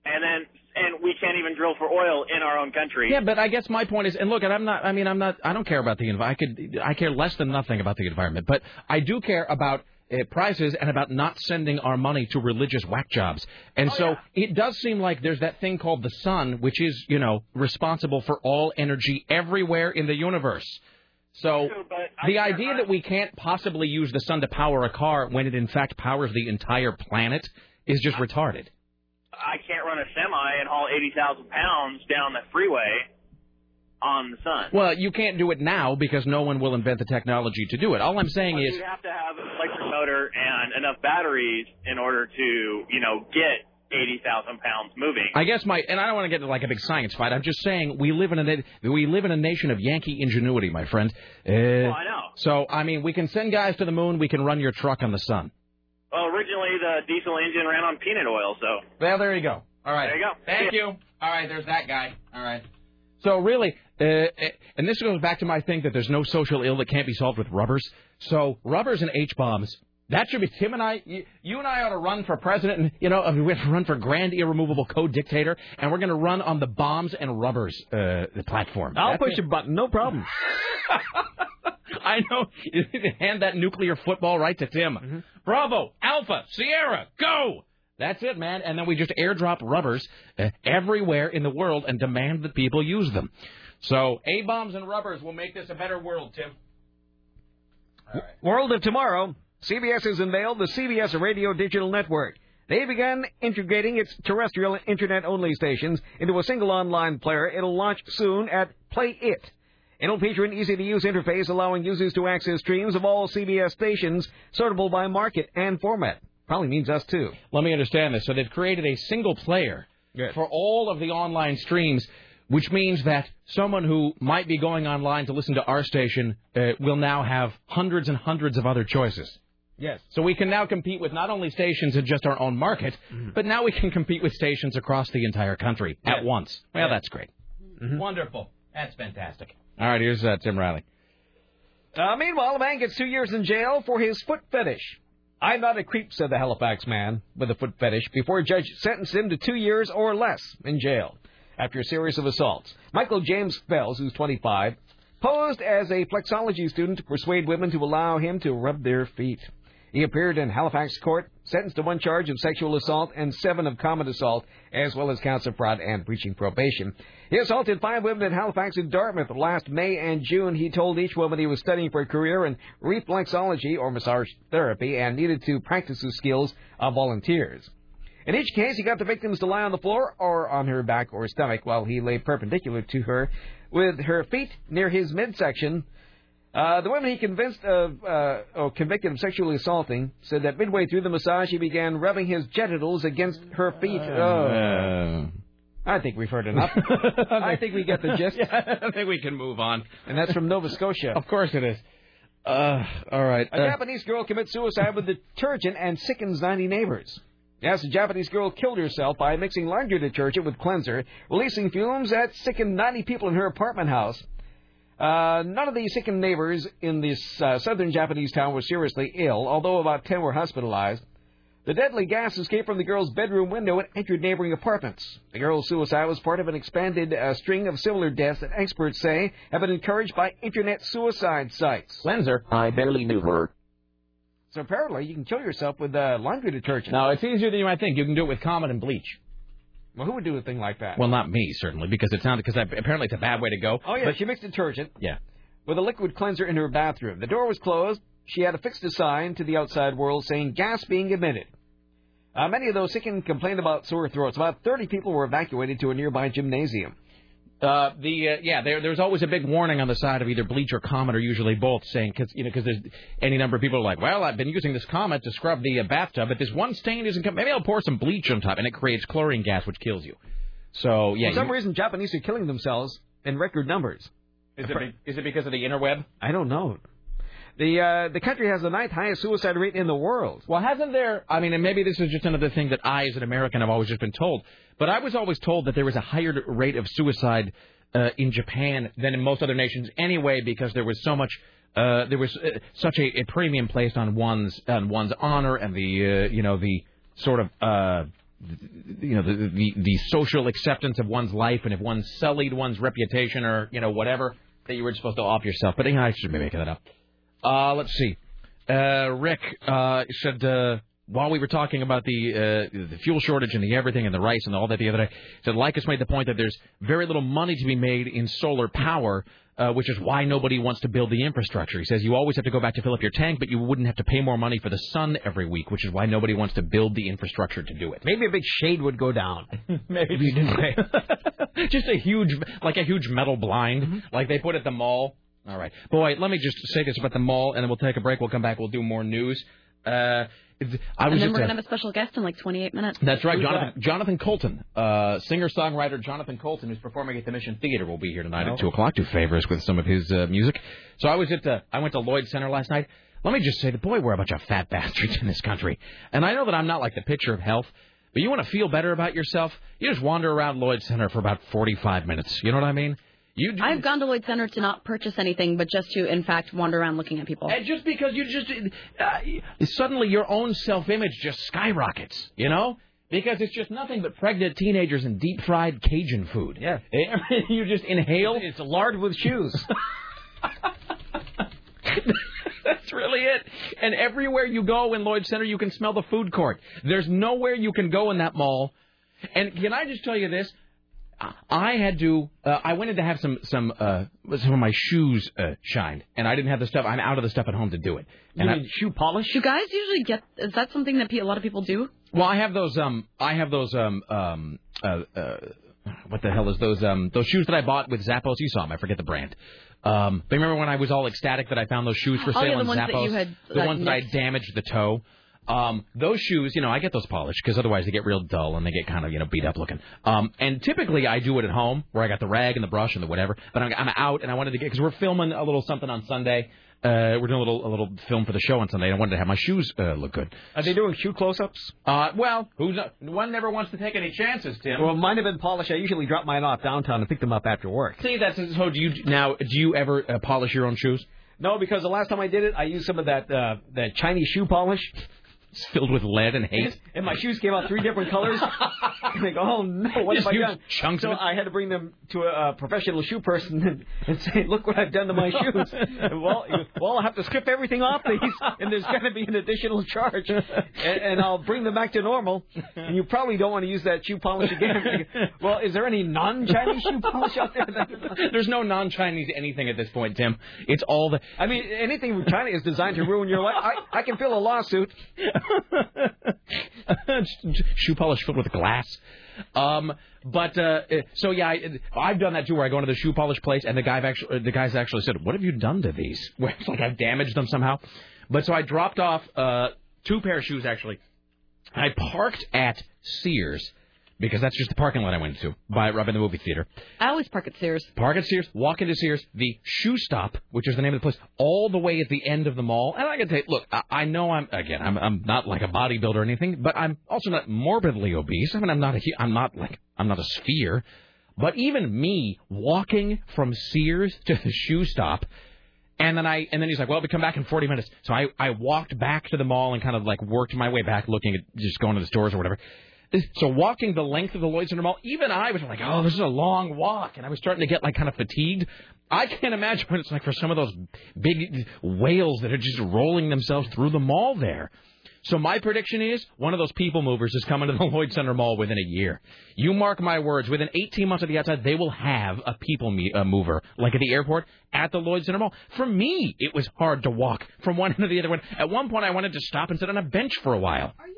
And then, and we can't even drill for oil in our own country. Yeah, but I guess my point is, and look, and I'm not. I mean, I'm not. I don't care about the environment. I could. I care less than nothing about the environment, but I do care about. Uh, prices and about not sending our money to religious whack jobs. And so it does seem like there's that thing called the sun, which is, you know, responsible for all energy everywhere in the universe. So the idea that we can't possibly use the sun to power a car when it in fact powers the entire planet is just retarded. I can't run a semi and haul 80,000 pounds down the freeway on the sun. Well, you can't do it now because no one will invent the technology to do it. All I'm saying Well, is you have to have an electric motor and enough batteries in order to, you know, get 80,000 pounds moving. I guess my and I don't want to get into like a big science fight. I'm just saying we live in a we live in a nation of Yankee ingenuity, my friend. Uh, Well, I know. So I mean, we can send guys to the moon. We can run your truck on the sun. Well, originally the diesel engine ran on peanut oil, so. Well, there you go. All right. There you go. Thank you. All right, there's that guy. All right. So really, uh, and this goes back to my thing that there's no social ill that can't be solved with rubbers. So rubbers and H bombs. That should be Tim and I. You, you and I ought to run for president, and you know, I mean, we have to run for grand irremovable co-dictator, and we're going to run on the bombs and rubbers uh, the platform. I'll That's push it. a button, no problem. I know. Hand that nuclear football right to Tim. Mm-hmm. Bravo, Alpha, Sierra, go! That's it, man. And then we just airdrop rubbers uh, everywhere in the world and demand that people use them. So A bombs and rubbers will make this a better world, Tim. World of Tomorrow, CBS has unveiled the CBS Radio Digital Network. They began integrating its terrestrial and internet-only stations into a single online player. It'll launch soon at Play It. It'll feature an easy-to-use interface allowing users to access streams of all CBS stations, sortable by market and format. Probably means us too. Let me understand this. So they've created a single player for all of the online streams, which means that someone who might be going online to listen to our station uh, will now have hundreds and hundreds of other choices. Yes. So we can now compete with not only stations in just our own market, but now we can compete with stations across the entire country at once. Well, Yeah. that's great. Wonderful. That's fantastic. All right, here's uh, Tim Riley. Uh, meanwhile, a man gets two years in jail for his foot fetish. I'm not a creep, said the Halifax man with a foot fetish, before a judge sentenced him to two years or less in jail after a series of assaults. Michael James Fells, who's 25, posed as a flexology student to persuade women to allow him to rub their feet. He appeared in Halifax court, sentenced to one charge of sexual assault and seven of common assault, as well as counts of fraud and breaching probation. He assaulted five women in Halifax and Dartmouth last May and June. He told each woman he was studying for a career in reflexology or massage therapy and needed to practice the skills of volunteers. In each case, he got the victims to lie on the floor or on her back or stomach while he lay perpendicular to her with her feet near his midsection Uh, the women he convinced of, uh, or convicted of sexually assaulting said that midway through the massage he began rubbing his genitals against her feet. oh. I think we've heard enough. I think we get the gist. Yeah, I think we can move on. And that's from Nova Scotia. Of course it is. Uh, all right. A uh, Japanese girl commits suicide with detergent and sickens 90 neighbors. Yes, a Japanese girl killed herself by mixing laundry detergent with cleanser, releasing fumes that sickened 90 people in her apartment house. Uh, none of the sickened neighbors in this uh, southern Japanese town were seriously ill, although about 10 were hospitalized. The deadly gas escaped from the girl's bedroom window and entered neighboring apartments. The girl's suicide was part of an expanded uh, string of similar deaths that experts say have been encouraged by internet suicide sites. Cleanser. I barely knew her. So apparently, you can kill yourself with uh, laundry detergent. No, it's easier than you might think. You can do it with Comet and bleach. Well, who would do a thing like that? Well, not me certainly, because it sounded because apparently it's a bad way to go. oh yeah, But she mixed detergent yeah. with a liquid cleanser in her bathroom. The door was closed. She had affixed a sign to the outside world saying gas being emitted. Uh, many of those sickened complained about sore throats. About 30 people were evacuated to a nearby gymnasium. Uh, the uh, yeah, there, there's always a big warning on the side of either bleach or Comet, or usually both, saying because you know because there's any number of people are like, well, I've been using this Comet to scrub the uh, bathtub, but this one stain isn't. Com- Maybe I'll pour some bleach on top, and it creates chlorine gas, which kills you. So yeah, For some you- reason, Japanese are killing themselves in record numbers. is it be- is it because of the interweb? I don't know. The uh, the country has the ninth highest suicide rate in the world. Well, hasn't there? I mean, and maybe this is just another thing that I, as an American, have always just been told. But I was always told that there was a higher rate of suicide uh, in Japan than in most other nations, anyway, because there was so much. Uh, there was uh, such a, a premium placed on one's on one's honor and the uh, you know the sort of uh, you know the, the the social acceptance of one's life, and if one sullied one's reputation or you know whatever, that you were supposed to off yourself. But you know, I should be making that up. Uh, let's see. Uh, Rick uh, said uh, while we were talking about the uh, the fuel shortage and the everything and the rice and all that the other day, said Leykis made the point that there's very little money to be made in solar power. Uh, which is why nobody wants to build the infrastructure. He says you always have to go back to fill up your tank, but you wouldn't have to pay more money for the sun every week, which is why nobody wants to build the infrastructure to do it. Maybe a big shade would go down. Maybe you didn't pay. just a huge, like a huge metal blind, like they put at the mall. All right, boy. Let me just say this about the mall, and then we'll take a break. We'll come back. We'll do more news. Uh, I was and then we're uh, gonna have a special guest in like 28 minutes. that's right, Who's Jonathan, that? Jonathan Coulton, uh, singer-songwriter Jonathan Coulton, who's performing at the Mission Theater, will be here tonight Oh. at two o'clock to favor us with some of his uh, music. So I was at the, I went to Lloyd Center last night. Let me just say that boy, we're a bunch of fat bastards in this country, and I know that I'm not like the picture of health. But you want to feel better about yourself? You just wander around Lloyd Center for about 45 minutes. You know what I mean? You I've gone to Lloyd Center to not purchase anything, but just to, in fact, wander around looking at people. And just because you just uh, suddenly your own self-image just skyrockets, you know? Because it's just nothing but pregnant teenagers and deep fried Cajun food. Yeah. you just inhale. It's lard with shoes. That's really it. And everywhere you go in Lloyd Center, you can smell the food court. There's nowhere you can go in that mall. And can I just tell you this? I had to. Uh, I went in to have some some uh, some of my shoes uh, shined, and I didn't have the stuff. I'm out of the stuff at home to do it. You And I, shoe polish? Do guys usually get? Is that something that pe- a lot of people do? Well, I have those. Um, I have those. Um, um, uh, uh, what the hell is those? Um, those shoes that I bought with Zappos. You saw them. I forget the brand. Um, but remember when I was all ecstatic that I found those shoes for Oh, sale yeah, the on ones that Zappos? you had, the like, ones that I damaged the toe. Um, those shoes, you know, I get those polished because otherwise they get real dull and they get kind of, you know, beat up looking. Um, and typically I do it at home where I got the rag and the brush and the whatever. But I'm, I'm out and I wanted to get because we're filming a little something on Sunday. Uh, we're doing a little a little film for the show on Sunday. and I wanted to have my shoes uh, look good. Are they doing shoe close-ups? Uh, well, who's not, one never wants to take any chances, Tim. Well, mine have been polished. I usually drop mine off downtown and pick them up after work. See, that's so. Do you now? Do you ever uh, polish your own shoes? No, because the last time I did it, I used some of that uh, that Chinese shoe polish. It's filled with lead and hate. And my shoes came out three different colors. and I go, oh no, what Just have I done? chunks so of it. I had to bring them to a, uh professional shoe person and, and say, look what I've done to my shoes. And, well, well, I'll have to strip everything off these, and there's going to be an additional charge, and, and I'll bring them back to normal. And you probably don't want to use that shoe polish again. well, is there any non-Chinese shoe polish out there? There's no non-Chinese anything at this point, Tim. It's all the. I mean, anything from China is designed to ruin your life. I, I can feel a lawsuit. shoe polish filled with glass. Um, but uh, uh, so yeah, I, I've done that too, where I go into the shoe polish place, and the guy actually, the guys actually said, "What have you done to these?" Where it's like I've damaged them somehow. But so I dropped off uh, two pair of shoes actually. I parked at Sears because that's just the parking lot I went to by right by the movie theater. I always park at Sears. Park at Sears, walk into Sears, the shoe stop, which is the name of the place, all the way at the end of the mall. And I can tell you, look, I, I know I'm again, I'm I'm not like a bodybuilder or anything, but I'm also not morbidly obese. I mean, I'm not a, I'm not like I'm not a sphere. But even me walking from Sears to the shoe stop, and then I and then he's like, "Well, we come back in 40 minutes." So I I walked back to the mall and kind of like worked my way back, looking at just going to the stores or whatever. So walking the length of the Lloyd Center Mall, even I was like, "Oh, this is a long walk," and I was starting to get like kind of fatigued. I can't imagine what it's like for some of those big whales that are just rolling themselves through the mall there. So my prediction is one of those people movers is coming to the Lloyd Center Mall within a year. You mark my words, within 18 months of the outside, they will have a people me- mover, like at the airport, at the Lloyd Center Mall. For me, it was hard to walk from one end to the other one. At one point, I wanted to stop and sit on a bench for a while. Are you?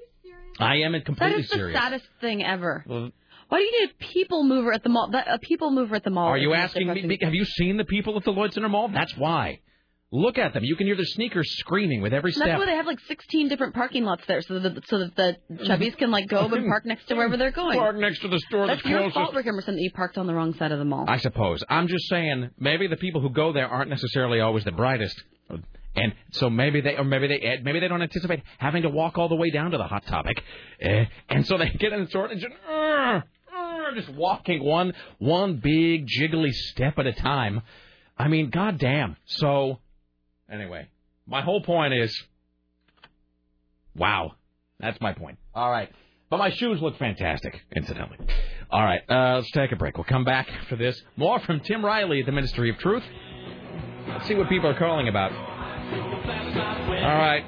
I am That completely is the serious. saddest thing ever. Well, Why do you need a people mover at the mall? That, a people mover at the mall. Are you asking me? depressing- Have you seen the people at the Lloyd Center Mall? That's why. Look at them. You can hear their sneakers screaming with every That's step. why they have like 16 different parking lots there, so that the, so that the chubbies can like go and park next to wherever they're going. Park next to the store That's that's your closest. fault, Rick Emerson, that you parked on the wrong side of the mall. I suppose. I'm just saying, maybe the people who go there aren't necessarily always the brightest, and so maybe they, or maybe they, eh, maybe they don't anticipate having to walk all the way down to the hot topic, eh, and so they get in the store and just, "Urgh, urgh," just walking one, one big jiggly step at a time. I mean, goddamn. So, anyway, my whole point is, wow, that's my point. All right. But my shoes look fantastic, incidentally. All right, uh, let's take a break. We'll come back for this. More from Tim Riley at the Ministry of Truth. Let's see what people are calling about. All right.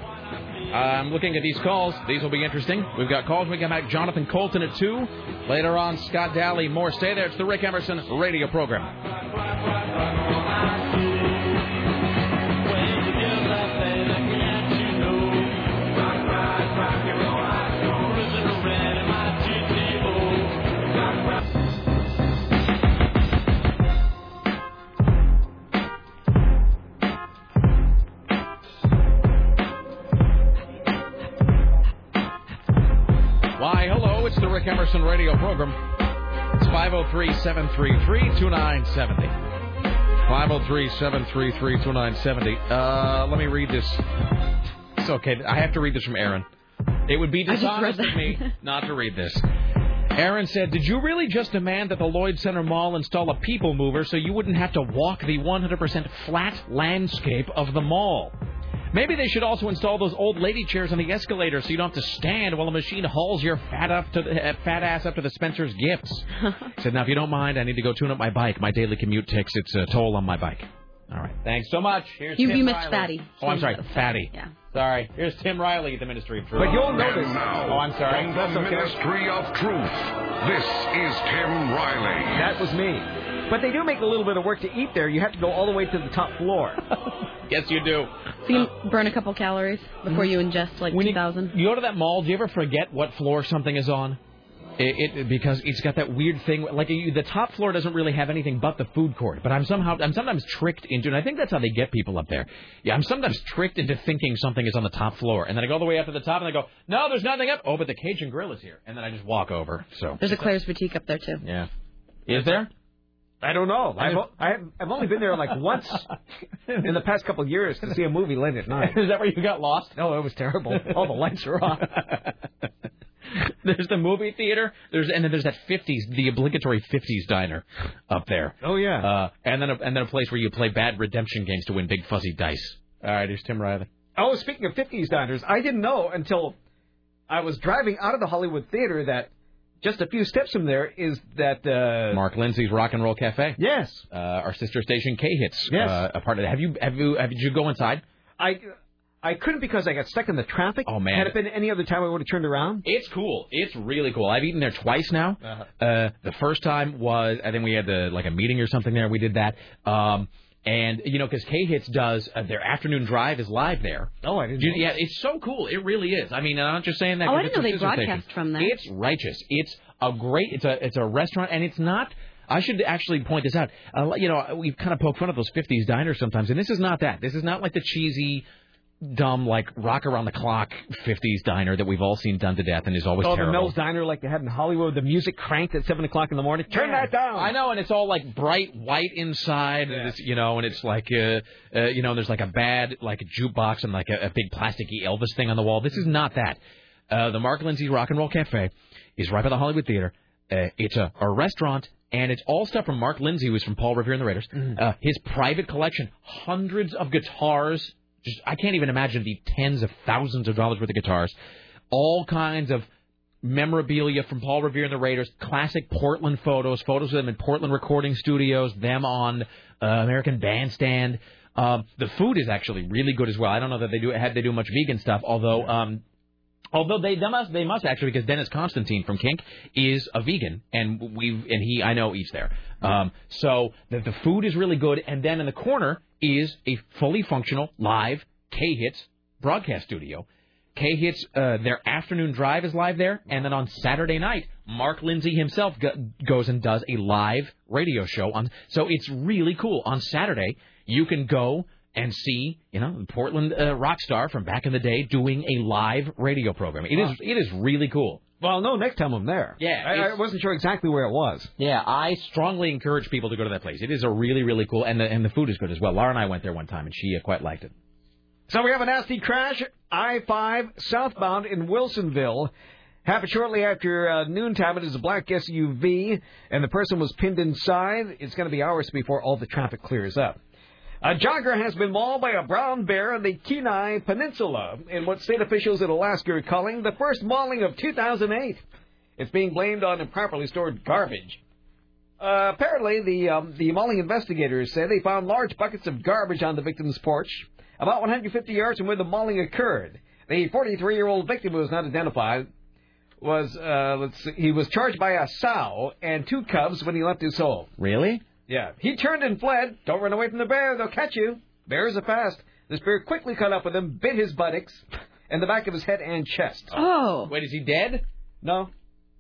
I'm looking at these calls. These will be interesting. We've got calls. We come back. Jonathan Coulton at 2. Later on, Scott Daly. More. Stay there. It's the Rick Emerson radio program. The Rick Emerson radio program. It's 503 733 2970. 503 733 2970. Uh, Let me read this. It's okay. I have to read this from Aaron. It would be I just read dishonest of me not to read this. Aaron said, Did you really just demand that the Lloyd Center Mall install a people mover so you wouldn't have to walk the 100% flat landscape of the mall? Maybe they should also install those old lady chairs on the escalator so you don't have to stand while a machine hauls your fat up to the, uh, fat ass up to the Spencer's gifts. Said, now if you don't mind, I need to go tune up my bike. My daily commute takes its uh, toll on my bike. All right. Thanks so much. Here's You- Tim you missed Riley. Fatty. Oh, I'm sorry, Fatty. Yeah. Sorry. Here's Tim Riley at the Ministry of Truth. But you'll notice- And now, Oh, I'm sorry. From the Ministry of Truth, this is Tim Riley. That was me. But they do make a little bit of work to eat there. You have to go all the way to the top floor. yes, you do. So you burn a couple calories before you mm-hmm. ingest like When 2,000. You go to that mall. Do you ever forget what floor something is on? It, it because it's got that weird thing. Like you, the top floor doesn't really have anything but the food court. But I'm somehow I'm sometimes tricked into, and I think that's how they get people up there. Yeah, I'm sometimes tricked into thinking something is on the top floor, and then I go all the way up to the top, and I go, no, there's nothing up. Oh, but the Cajun Grill is here, and then I just walk over. So There's a Claire's Boutique up there too. yeah, is there? I don't know. I've, I've, I've only been there like once in the past couple of years to see a movie late at night. Is that where you got lost? No, it was terrible. All the lights are off. There's the movie theater. There's and then there's that 50s, the obligatory 50s diner up there. Oh yeah. Uh, and then a, and then a place where you play bad redemption games to win big fuzzy dice. All right, here's Tim Riley. Oh, speaking of 50s diners, I didn't know until I was driving out of the Hollywood Theater that just a few steps from there is that. Uh, Mark Lindsay's Rock and Roll Cafe. Yes. Uh, our sister station K Hits. Yes. Uh, a part of that. Have you have you have did you go inside? I I couldn't because I got stuck in the traffic. Oh, man. Had it been any other time, I would have turned around. It's cool. It's really cool. I've eaten there twice now. Uh-huh. Uh, the first time was I think we had the like a meeting or something there. We did that. Um, and you know, because K Hits does uh, their afternoon drive is live there. Oh, I didn't. You- know. yeah, it's so cool. It really is. I mean, I'm not just saying that. Oh, 'cause I didn't it's know they broadcast station. from there. It's righteous. It's a great. It's a it's a restaurant, and it's not. I should actually point this out. Uh, you know, we kind of poke fun of those '50s diners sometimes, and this is not that. This is not like the cheesy, dumb, like rock around the clock '50s diner that we've all seen done to death and is always Oh, the terrible. Mel's Diner like they had in Hollywood. The music cranked at seven o'clock in the morning. Turn that down. I know, and it's all like bright white inside, and it's, you know, and it's like, uh, uh, you know, there's like a bad like a jukebox and like a, a big plasticky Elvis thing on the wall. This is not that. Uh, the Mark Lindsay Rock and Roll Cafe is right by the Hollywood Theater. Uh, it's a, a restaurant, and it's all stuff from Mark Lindsay, who's from Paul Revere and the Raiders. Uh, his private collection, hundreds of guitars. Just I can't even imagine the tens of thousands of dollars worth of guitars. All kinds of memorabilia from Paul Revere and the Raiders, classic Portland photos, photos of them in Portland recording studios, them on uh, American Bandstand. Um, the food is actually really good as well. I don't know that they do had they do much vegan stuff, although um, although they, they must they must actually because Dennis Constantine from Kink is a vegan and we and he I know eats there. Um, so the the food is really good, and then in the corner is a fully functional live K Hits broadcast studio. K Hits, uh, their afternoon drive is live there, and then on Saturday night, Mark Lindsay himself go- goes and does a live radio show on. So it's really cool. On Saturday, you can go and see, you know, Portland uh, rock star from back in the day doing a live radio program. It is it is really cool. Well, no, next time I'm there. Yeah, I, I wasn't sure exactly where it was. Yeah, I strongly encourage people to go to that place. It is a really really cool, and the and the food is good as well. Laura and I went there one time, and she uh, quite liked it. So we have a nasty crash, I-5 southbound in Wilsonville. Happened shortly after uh, noontime. It is a black SUV, and the person was pinned inside. It's going to be hours before all the traffic clears up. A jogger has been mauled by a brown bear in the Kenai Peninsula in what state officials in Alaska are calling the first mauling of 2008. It's being blamed on improperly stored garbage. Uh, apparently, the um, the mauling investigators say they found large buckets of garbage on the victim's porch, about 150 yards from where the mauling occurred. The 43-year-old victim, who was not identified, was uh, let's see, he was charged by a sow and two cubs when he left his home. Really? Yeah. He turned and fled. Don't run away from the bear; they'll catch you. Bears are fast. This bear quickly caught up with him, bit his buttocks, and the back of his head and chest. Oh. oh. Wait, is he dead? No.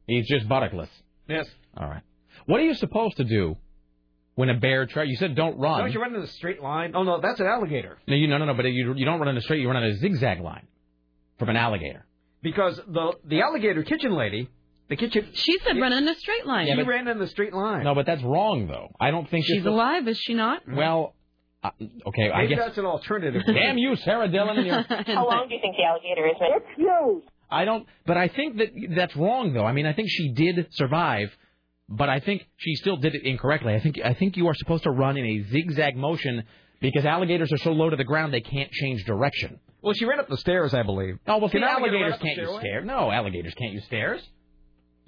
He's just buttockless. Yes. All right. What are you supposed to do when a bear tries? You said don't run. Don't you run in a straight line? Oh no, that's an alligator. No, you no no no. But you you don't run in a straight. You run in a zigzag line from an alligator. Because the the alligator kitchen lady, the kitchen. She said run in a straight line. She ran in the straight line. No, but that's wrong though. I don't think She's it's alive, is she not? Well, uh, okay. I guess. that's an alternative. Damn you, Sarah Dillon, and your. How long do you think the alligator is? It's huge. I don't. But I think that that's wrong though. I mean, I think she did survive, but I think she still did it incorrectly. I think I think you are supposed to run in a zigzag motion because alligators are so low to the ground they can't change direction. Well, she ran up the stairs, I believe. Oh well, Can see, alligator alligators run can't use stairs. No, alligators can't use stairs.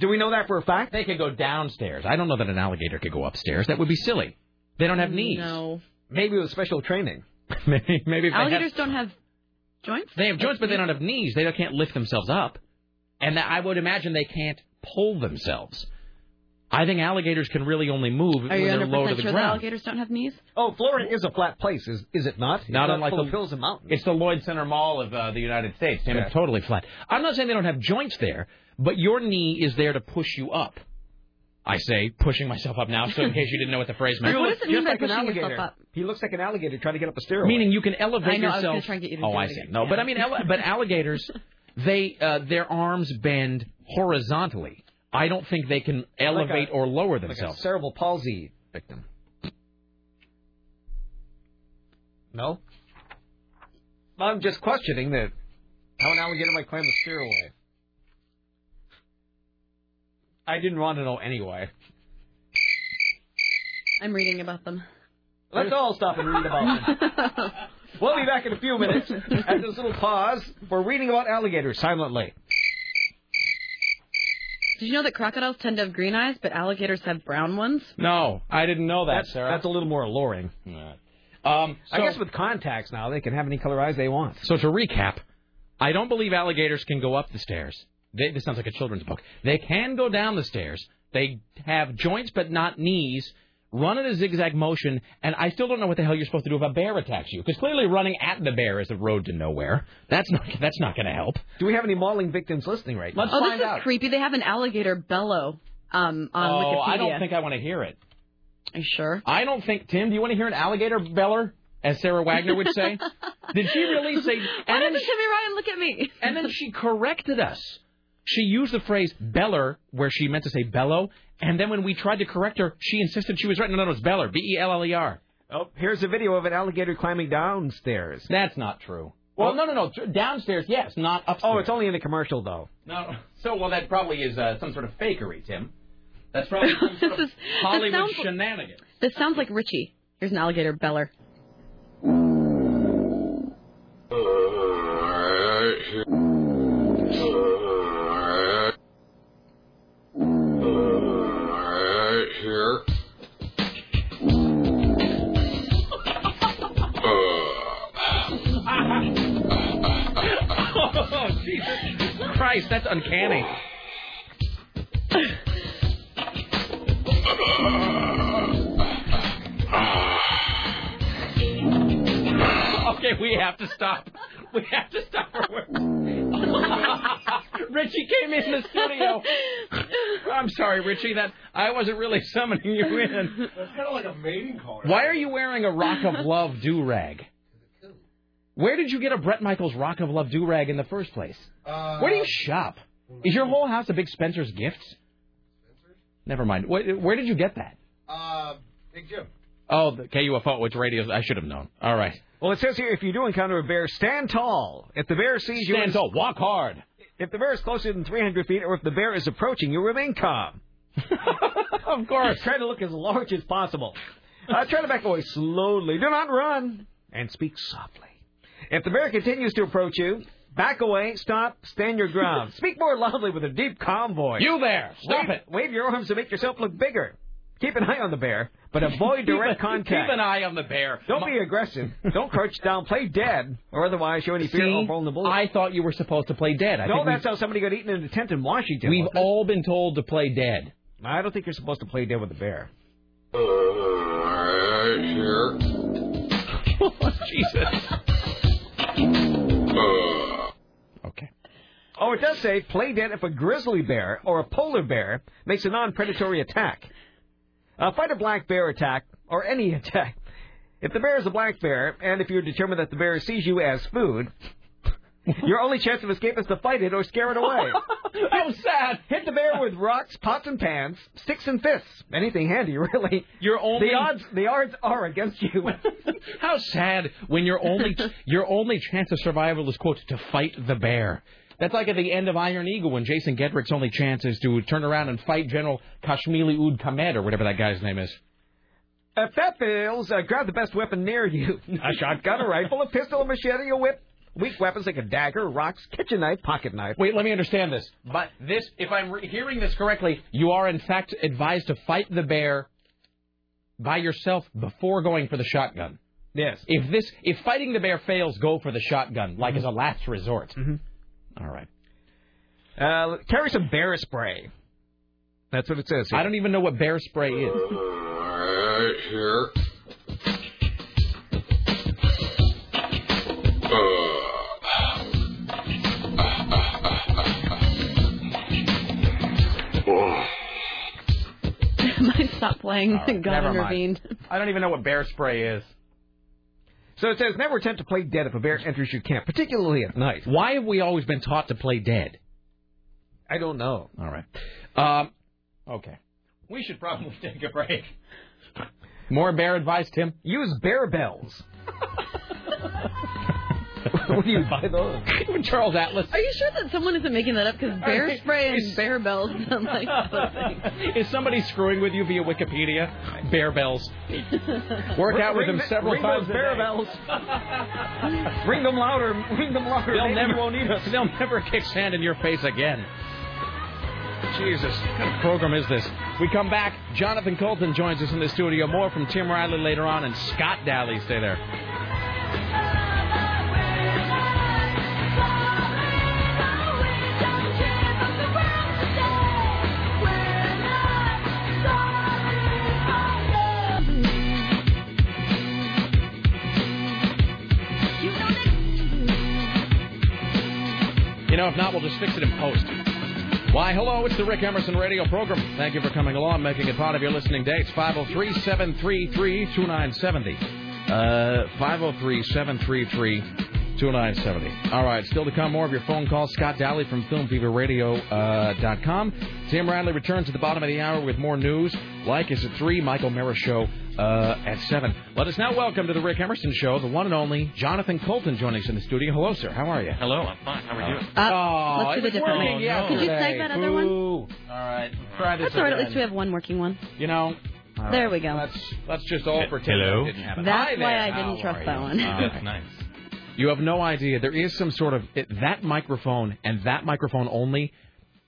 Do we know that for a fact? They could go downstairs. I don't know that an alligator could go upstairs. That would be silly. They don't have knees. No. Maybe with special training. maybe maybe if they Alligators have, don't have joints. they have joints, but they don't have knees. They can't lift themselves up, and I would imagine they can't pull themselves. I think alligators can really only move Are when they're low to percent the sure that ground. alligators don't have knees? Oh, Florida is a flat place, is is it not? Not It's unlike the of hills and mountains. It's the Lloyd Center Mall of uh, the United States. Tim. Yeah. It's totally flat. I'm not saying they don't have joints there, but your knee is there to push you up. I say pushing myself up now, so in case you didn't know what the phrase meant. What does it mean Just by like an pushing yourself alligator. up? He looks like an alligator trying to get up a stairway. Meaning you can elevate I know, I was yourself. try and get you to oh, I see. again. No, Yeah. but I mean, ele- but alligators, they uh, their arms bend horizontally. I don't think they can elevate or lower like a themselves. cerebral palsy victim. No? I'm just questioning that how an alligator might climb a stairway. I didn't want to know anyway. I'm reading about them. Let's all stop and read about them. we'll be back in a few minutes after this little pause for reading about alligators silently. Did you know that crocodiles tend to have green eyes, but alligators have brown ones? No, I didn't know that, That's, Sarah. that's a little more alluring. Um, I guess with contacts now, they can have any color eyes they want. So to recap, I don't believe alligators can go up the stairs. They, this sounds like a children's book. They can go down the stairs. They have joints but not knees. Run in a zigzag motion, and I still don't know what the hell you're supposed to do if a bear attacks you. Because clearly running at the bear is a road to nowhere. That's not that's not going to help. Do we have any mauling victims listening right now? Let's oh, find this out. is creepy. They have an alligator bellow um, on oh, Wikipedia. I don't think I want to hear it. Are you sure? I don't think Tim. Do you want to hear an alligator beller, as Sarah Wagner would say? Did she really say? Why And then, doesn't Timmy Ryan look at me? and then she corrected us. She used the phrase beller where she meant to say bellow, and then when we tried to correct her, she insisted she was right. No, no, no, it's beller. B e l l e r. Oh, here's a video of an alligator climbing downstairs. That's not true. Well, no, no, no. Downstairs, yes, not upstairs. Oh, it's only in the commercial though. No, so well that probably is uh, some sort of fakery, Tim. That's probably some sort of This is- Hollywood this sounds- shenanigans. This sounds like Richie. Here's an alligator beller. Christ, that's uncanny. okay, we have to stop. We have to stop. Richie came in the studio. I'm sorry, Richie. That I wasn't really summoning you in. That's kind of like a mating call. Why are you wearing a Rock of Love do rag? Where did you get a Bret Michaels Rock of Love do rag in the first place? Uh, Where do you shop? Is your whole house a big Spencer's Gifts? Never mind. Where, where did you get that? Uh, Big Jim. Oh, the KUFO, which radio? I should have known. All right. Well, it says here if you do encounter a bear, stand tall. If the bear sees you, Stand tall. Walk hard. If the bear is closer than 300 feet, or if the bear is approaching, you remain calm. of course. Try to look as large as possible. Uh, try to back away slowly. Do not run. And speak softly. If the bear continues to approach you, back away, stop, stand your ground. speak more loudly with a deep, calm voice. You there. Stop wave, it. Wave your arms to make yourself look bigger. Keep an eye on the bear, but avoid direct keep, contact. Keep an eye on the bear. Don't be aggressive. Don't crouch down. Play dead, or otherwise show any fear See, or vulnerability. I thought you were supposed to play dead. I no, think that's we've, how somebody got eaten in a tent in Washington. we've all been told to play dead. I don't think you're supposed to play dead with a bear. here. Jesus. Okay. Oh, it does say play dead if a grizzly bear or a polar bear makes a non-predatory attack. Uh, fight a black bear attack or any attack. If the bear is a black bear, and if you're determined that the bear sees you as food, your only chance of escape is to fight it or scare it away. How sad. Hit the bear with rocks, pots, and pans, sticks and fists. Anything handy, really. Your only The odds, the odds are against you. How sad when your only your only chance of survival is quote to fight the bear. That's like at the end of Iron Eagle when Jason Gedrick's only chance is to turn around and fight General Kashmili Ud Kamed or whatever that guy's name is. If that fails, uh, grab the best weapon near you. A shotgun, a rifle, a pistol, a machete, a whip. Weak weapons like a dagger, rocks, kitchen knife, pocket knife. Wait, let me understand this. But this, if I'm re- hearing this correctly, you are in fact advised to fight the bear by yourself before going for the shotgun. Yes. If this, if fighting the bear fails, go for the shotgun, like as a last resort. Mhm. All right. Uh, carry some bear spray. That's what it says. Here. I don't even know what bear spray is. Right here. Stop playing. Right, God intervened. mind. I don't even know what bear spray is. So it says never attempt to play dead if a bear enters your camp, particularly at night. Why have we always been taught to play dead? I don't know. All right. Um, okay. We should probably take a break. More bear advice, Tim? Use bear bells. Where do you buy those? Charles Atlas. Are you sure that someone isn't making that up? Because bear Is- spray and is- bear bells sound like something. Is somebody screwing with you via Wikipedia? Bear bells. Work out with Ring them the- several ring times. those bear bells. ring them louder. Ring them louder. They'll Maybe never, won't need us. they'll never kick sand in your face again. Jesus, what kind of program is this? We come back. Jonathan Coulton joins us in the studio. More from Tim Riley later on, and Scott Daly. Stay there. Know, if not, we'll just fix it in post. Why, hello, it's the Rick Emerson radio program. Thank you for coming along, making it part of your listening day. It's 503 733 2970. Uh, 503 733 2970. All right, still to come, more of your phone calls. Scott Daly from FilmFeverRadio.com. Tim Riley returns at the bottom of the hour with more news. Leykis at 3, Michael Mara Show uh, at 7. Let us now welcome to the Rick Emerson Show, the one and only Jonathan Coulton joining us in the studio. Hello, sir. How are you? Hello, I'm fine. How are you? Uh, Oh, let's do it it was differently. working yesterday. Could you type that other one? All right, try this That's all right. At least we have one working one. You know, all There right, we go. Let's let's just all pretend Hello? that didn't happen. That's Hi why there. I didn't How trust that you? one. All right. nice. You have no idea. There is some sort of it, that microphone and that microphone only.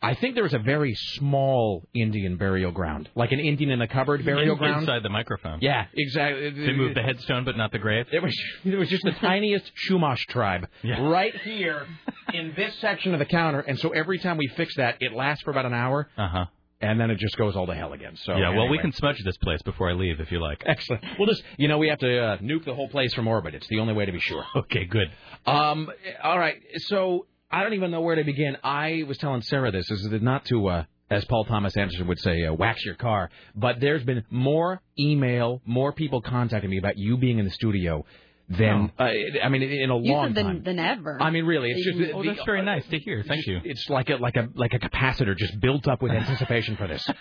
I think there is a very small Indian burial ground, like an Indian in a cupboard burial In- ground. Inside the microphone. Yeah, exactly. They moved the headstone, but not the grave. It was it was just the tiniest Chumash tribe right here in this section of the counter, and so every time we fix that, it lasts for about an hour, Uh huh. And then it just goes all to hell again. So yeah. Well, we can smudge this place before I leave if you like. Excellent. We'll just, you know, we have to uh, nuke the whole place from orbit. It's the only way to be sure. Okay. Good. Um. All right. So I don't even know where to begin. I was telling Sarah this is not to, uh, as Paul Thomas Anderson would say, uh, wax your car. But there's been more email, more people contacting me about you being in the studio than uh, I mean in a You long said time. than, than ever. I mean, really, it's just Oh, the- that's very nice to hear. Thank you. It's like a like a like a capacitor just built up with anticipation for this.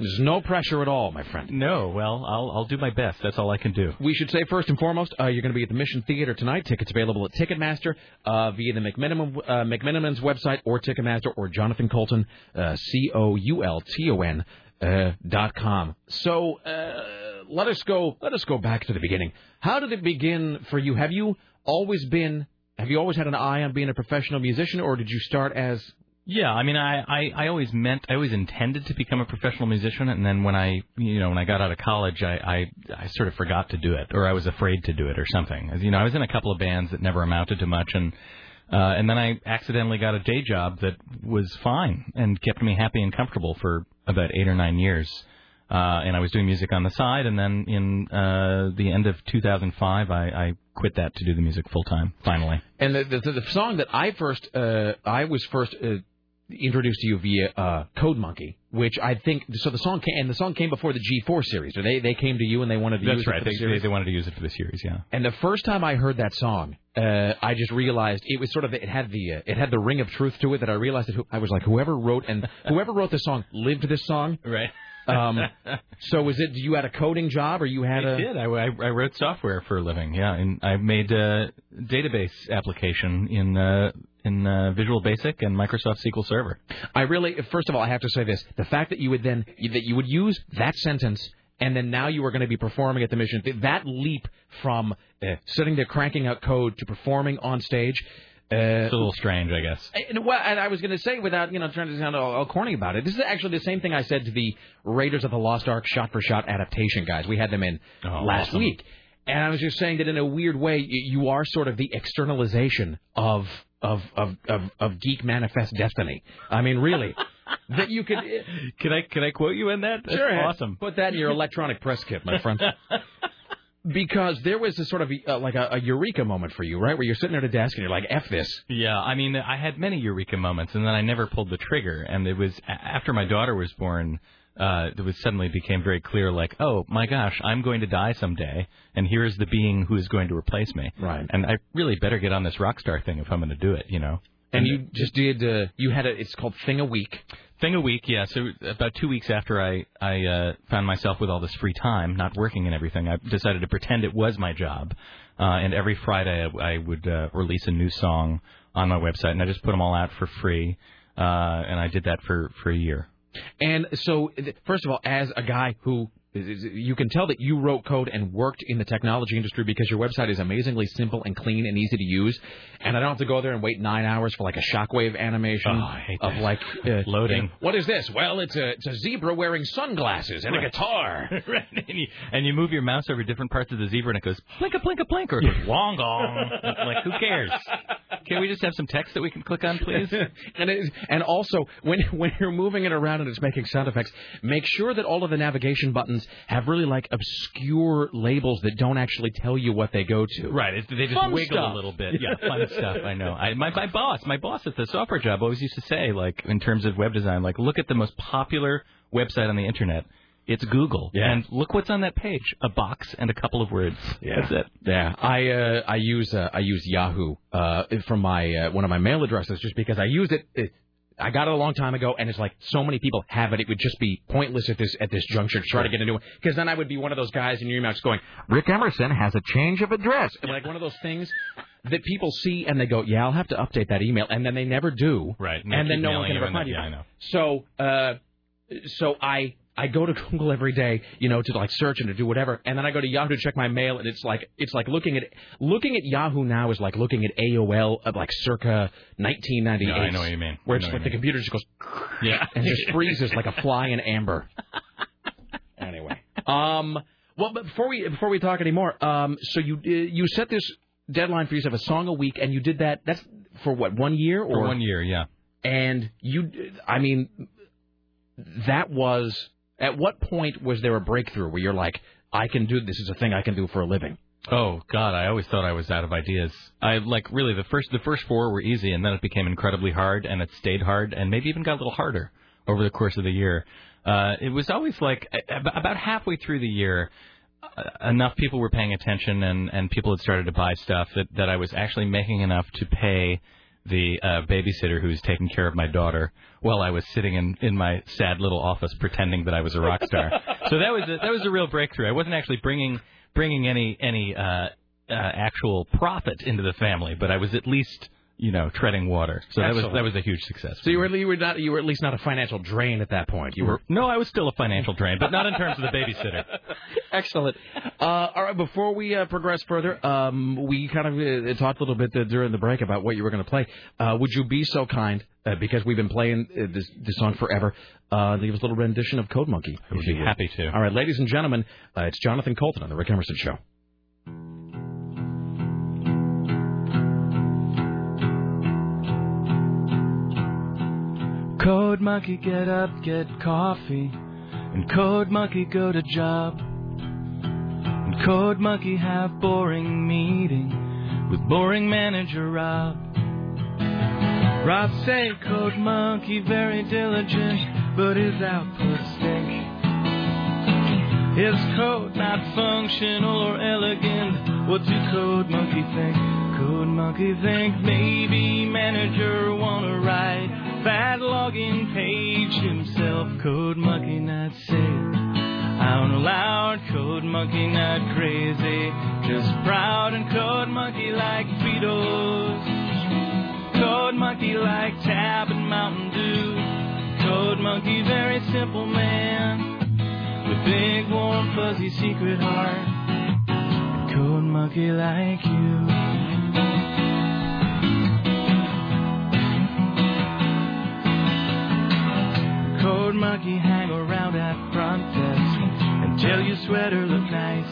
There's no pressure at all, my friend. No. Well, I'll I'll do my best. That's all I can do. We should say first and foremost, uh, you're going to be at the Mission Theater tonight. Tickets available at Ticketmaster uh, via the McMenamin, uh, McMenamin's website or Ticketmaster or Jonathan Coulton, uh, C O U L T O N uh, dot com. So uh, let us go. Let us go back to the beginning. How did it begin for you? Have you always been? Have you always had an eye on being a professional musician, or did you start as Yeah, I mean, I, I, I always meant, I always intended to become a professional musician, and then when I, you know, when I got out of college, I, I, I sort of forgot to do it, or I was afraid to do it, or something. As you know, I was in a couple of bands that never amounted to much, and, uh, and then I accidentally got a day job that was fine and kept me happy and comfortable for about eight or nine years. Uh, and I was doing music on the side, and then in uh, the end of 2005, I, I quit that to do the music full time. Finally, And the, the the song that I first uh, I was first uh, introduced to you via uh, Code Monkey, which I think so the song came and the song came before the G4 series. Or they they came to you and they wanted to that's use right. it for They, the series. they, they wanted to use it for the series, yeah. And the first time I heard that song, uh, I just realized it was sort of it had the uh, it had the ring of truth to it that I realized that who, I was like whoever wrote and whoever wrote this song lived this song. Right. Um, so was it you had a coding job or you had I a did. I, I, I wrote software for a living. Yeah, and I made a database application in uh, in uh, Visual Basic and Microsoft SQL Server. I really, first of all, I have to say this: the fact that you would then that you would use that sentence, and then now you are going to be performing at the mission. That leap from uh, sitting there cranking out code to performing on stage. Uh, It's a little strange, I guess. and, well, and I was going to say, without you know trying to sound all, all corny about it, this is actually the same thing I said to the Raiders of the Lost Ark shot for shot adaptation guys. We had them in Oh, last awesome. week, and I was just saying that in a weird way, you are sort of the externalization of of of of, of geek manifest destiny. I mean, really, that you could. Can I can I quote you in that? That's Sure, awesome. Put that in your electronic press kit, my friend. because there was this sort of uh, like a, a eureka moment for you, right? Where you're sitting at a desk and you're like, "F this." Yeah, I mean, I had many eureka moments, and then I never pulled the trigger. And it was after my daughter was born, uh, it was suddenly became very clear, like, oh my gosh, I'm going to die someday, and here is the being who is going to replace me. Right. And I really better get on this rock star thing if I'm going to do it, you know. And you just did. Uh, you had a. It's called Thing a Week. Thing a week, yeah. So about two weeks after I I uh, found myself with all this free time, not working and everything, I decided to pretend it was my job. Uh, and every Friday I, I would uh, release a new song on my website, and I just put them all out for free. Uh, and I did that for for a year. And so, first of all, as a guy who you can tell that you wrote code and worked in the technology industry because your website is amazingly simple and clean and easy to use, and I don't have to go there and wait nine hours for like a shockwave animation Oh, of like uh, Loading. you know, what is this? Well, it's a it's a zebra wearing sunglasses and a guitar. right. And you, and you move your mouse over different parts of the zebra, and it goes plinka plinka plink, or it goes wong gong. like who cares? Can we just have some text that we can click on, please? and it, and also when when you're moving it around and it's making sound effects, make sure that all of the navigation buttons have really like obscure labels that don't actually tell you what they go to. Right. It, they just Fun wiggle stuff. a little bit. Yeah, fun stuff. I know. I, my my boss, my boss at the software job, always used to say, like, in terms of web design, like, look at the most popular website on the internet. It's Google. Yeah. And look what's on that page: a box and a couple of words. Yeah. That's it. Yeah, I uh, I use uh, I use Yahoo uh, from my uh, one of my mail addresses just because I use it, it. I got it a long time ago, and it's like so many people have it. It would just be pointless at this at this juncture to try to get a new one because then I would be one of those guys in your email just going, Rick Emerson has a change of address, and like one of those things that people see and they go, yeah, I'll have to update that email, and then they never do, Right. and, then no one can ever find you. Yeah, I know. So, uh, so I I go to Google every day, you know, to like search and to do whatever, and then I go to Yahoo to check my mail, and it's like it's like looking at looking at Yahoo now is like looking at AOL of like circa 1998. No, I know what you mean. Where it's like the mean. computer just goes Yeah. and just freezes like a fly in amber. Anyway, um, well, but before we before we talk anymore, um, so you uh, you set this deadline for yourself a song a week, and you did that. That's for what one year or For one year, yeah. and you, I mean, that was at what point was there a breakthrough where you're like, I can do this is a thing I can do for a living. Oh God, I always thought I was out of ideas. I like really the first the first four were easy, and then it became incredibly hard, and it stayed hard, and maybe even got a little harder over the course of the year. Uh, it was always like about halfway through the year, uh, enough people were paying attention, and and people had started to buy stuff that that I was actually making enough to pay the uh, babysitter who was taking care of my daughter while I was sitting in in my sad little office pretending that I was a rock star. so that was a, that was a real breakthrough. I wasn't actually bringing bringing any any uh, uh, actual profit into the family, but I was at least you know treading water. So that was that was a huge success. So you were you were not you were at least not a financial drain at that point. You were no, I was still a financial drain, but not in terms of the babysitter. Excellent. Uh, all right, before we uh, progress further, um, we kind of uh, talked a little bit uh, during the break about what you were going to play. Uh, would you be so kind, uh, because we've been playing uh, this, this song forever, uh, give us a little rendition of Code Monkey? I would be happy to. All right, ladies and gentlemen, uh, it's Jonathan Coulton on the Rick Emerson Show. Code monkey, get up, get coffee. And code monkey, go to job. And code monkey, have boring meeting with boring manager Rob. Rob say code monkey very diligent, but his output stink. His code not functional or elegant. What do code monkey think? Code monkey think maybe manager wanna write fat login page himself. Code monkey not say out loud. Code monkey not crazy, just proud and code monkey like Beatles. Code monkey like Tab and Mountain Dew. Code monkey very simple man with big warm fuzzy secret heart. Code monkey like you. Code monkey hang around at front desk until your sweater look nice.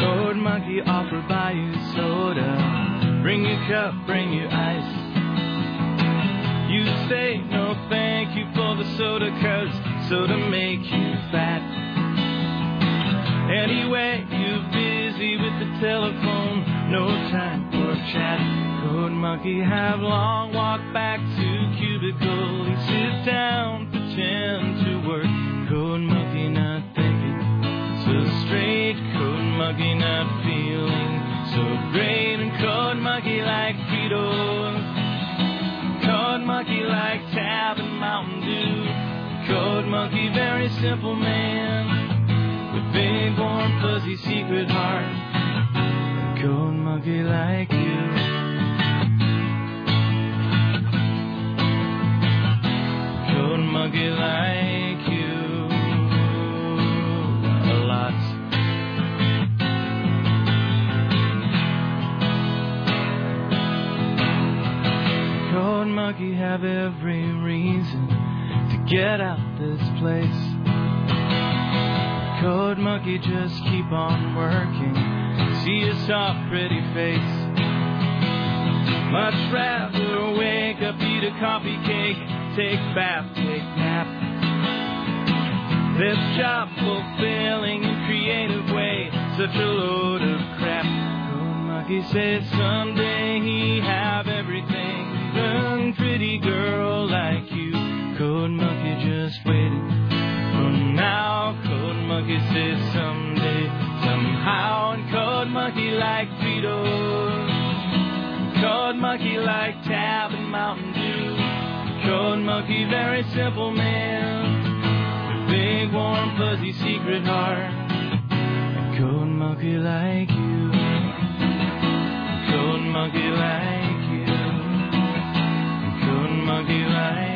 Code monkey offer buy you soda, bring your cup, bring your ice. You say no thank you for the soda cause soda make you fat. Anyway, you're busy with the telephone, no time for chat. Code monkey have long walk back to cubicle. He sits down, pretend to work. Code monkey not thinking so straight. Code monkey not feeling so great. And code monkey like Fritos. Code monkey like Tab and Mountain Dew. Code monkey very simple man big warm fuzzy secret heart. Code monkey like you. cold monkey like you. A lot. Code monkey have every reason to get out this place. Code monkey just keep on working. See your soft, pretty face. Much rather wake up, eat a coffee cake, take bath, take nap. This job fulfilling in creative way, such a load of crap. Code Monkey says someday he have everything, even pretty girl like you. Code Monkey just waiting for now. Monkey says someday, somehow, and Code Monkey like Fritos. Code Monkey like Tab and Mountain Dew. Code Monkey, very simple man. With big, warm, fuzzy secret heart. And Code Monkey like you. Code Monkey like you. And Code Monkey like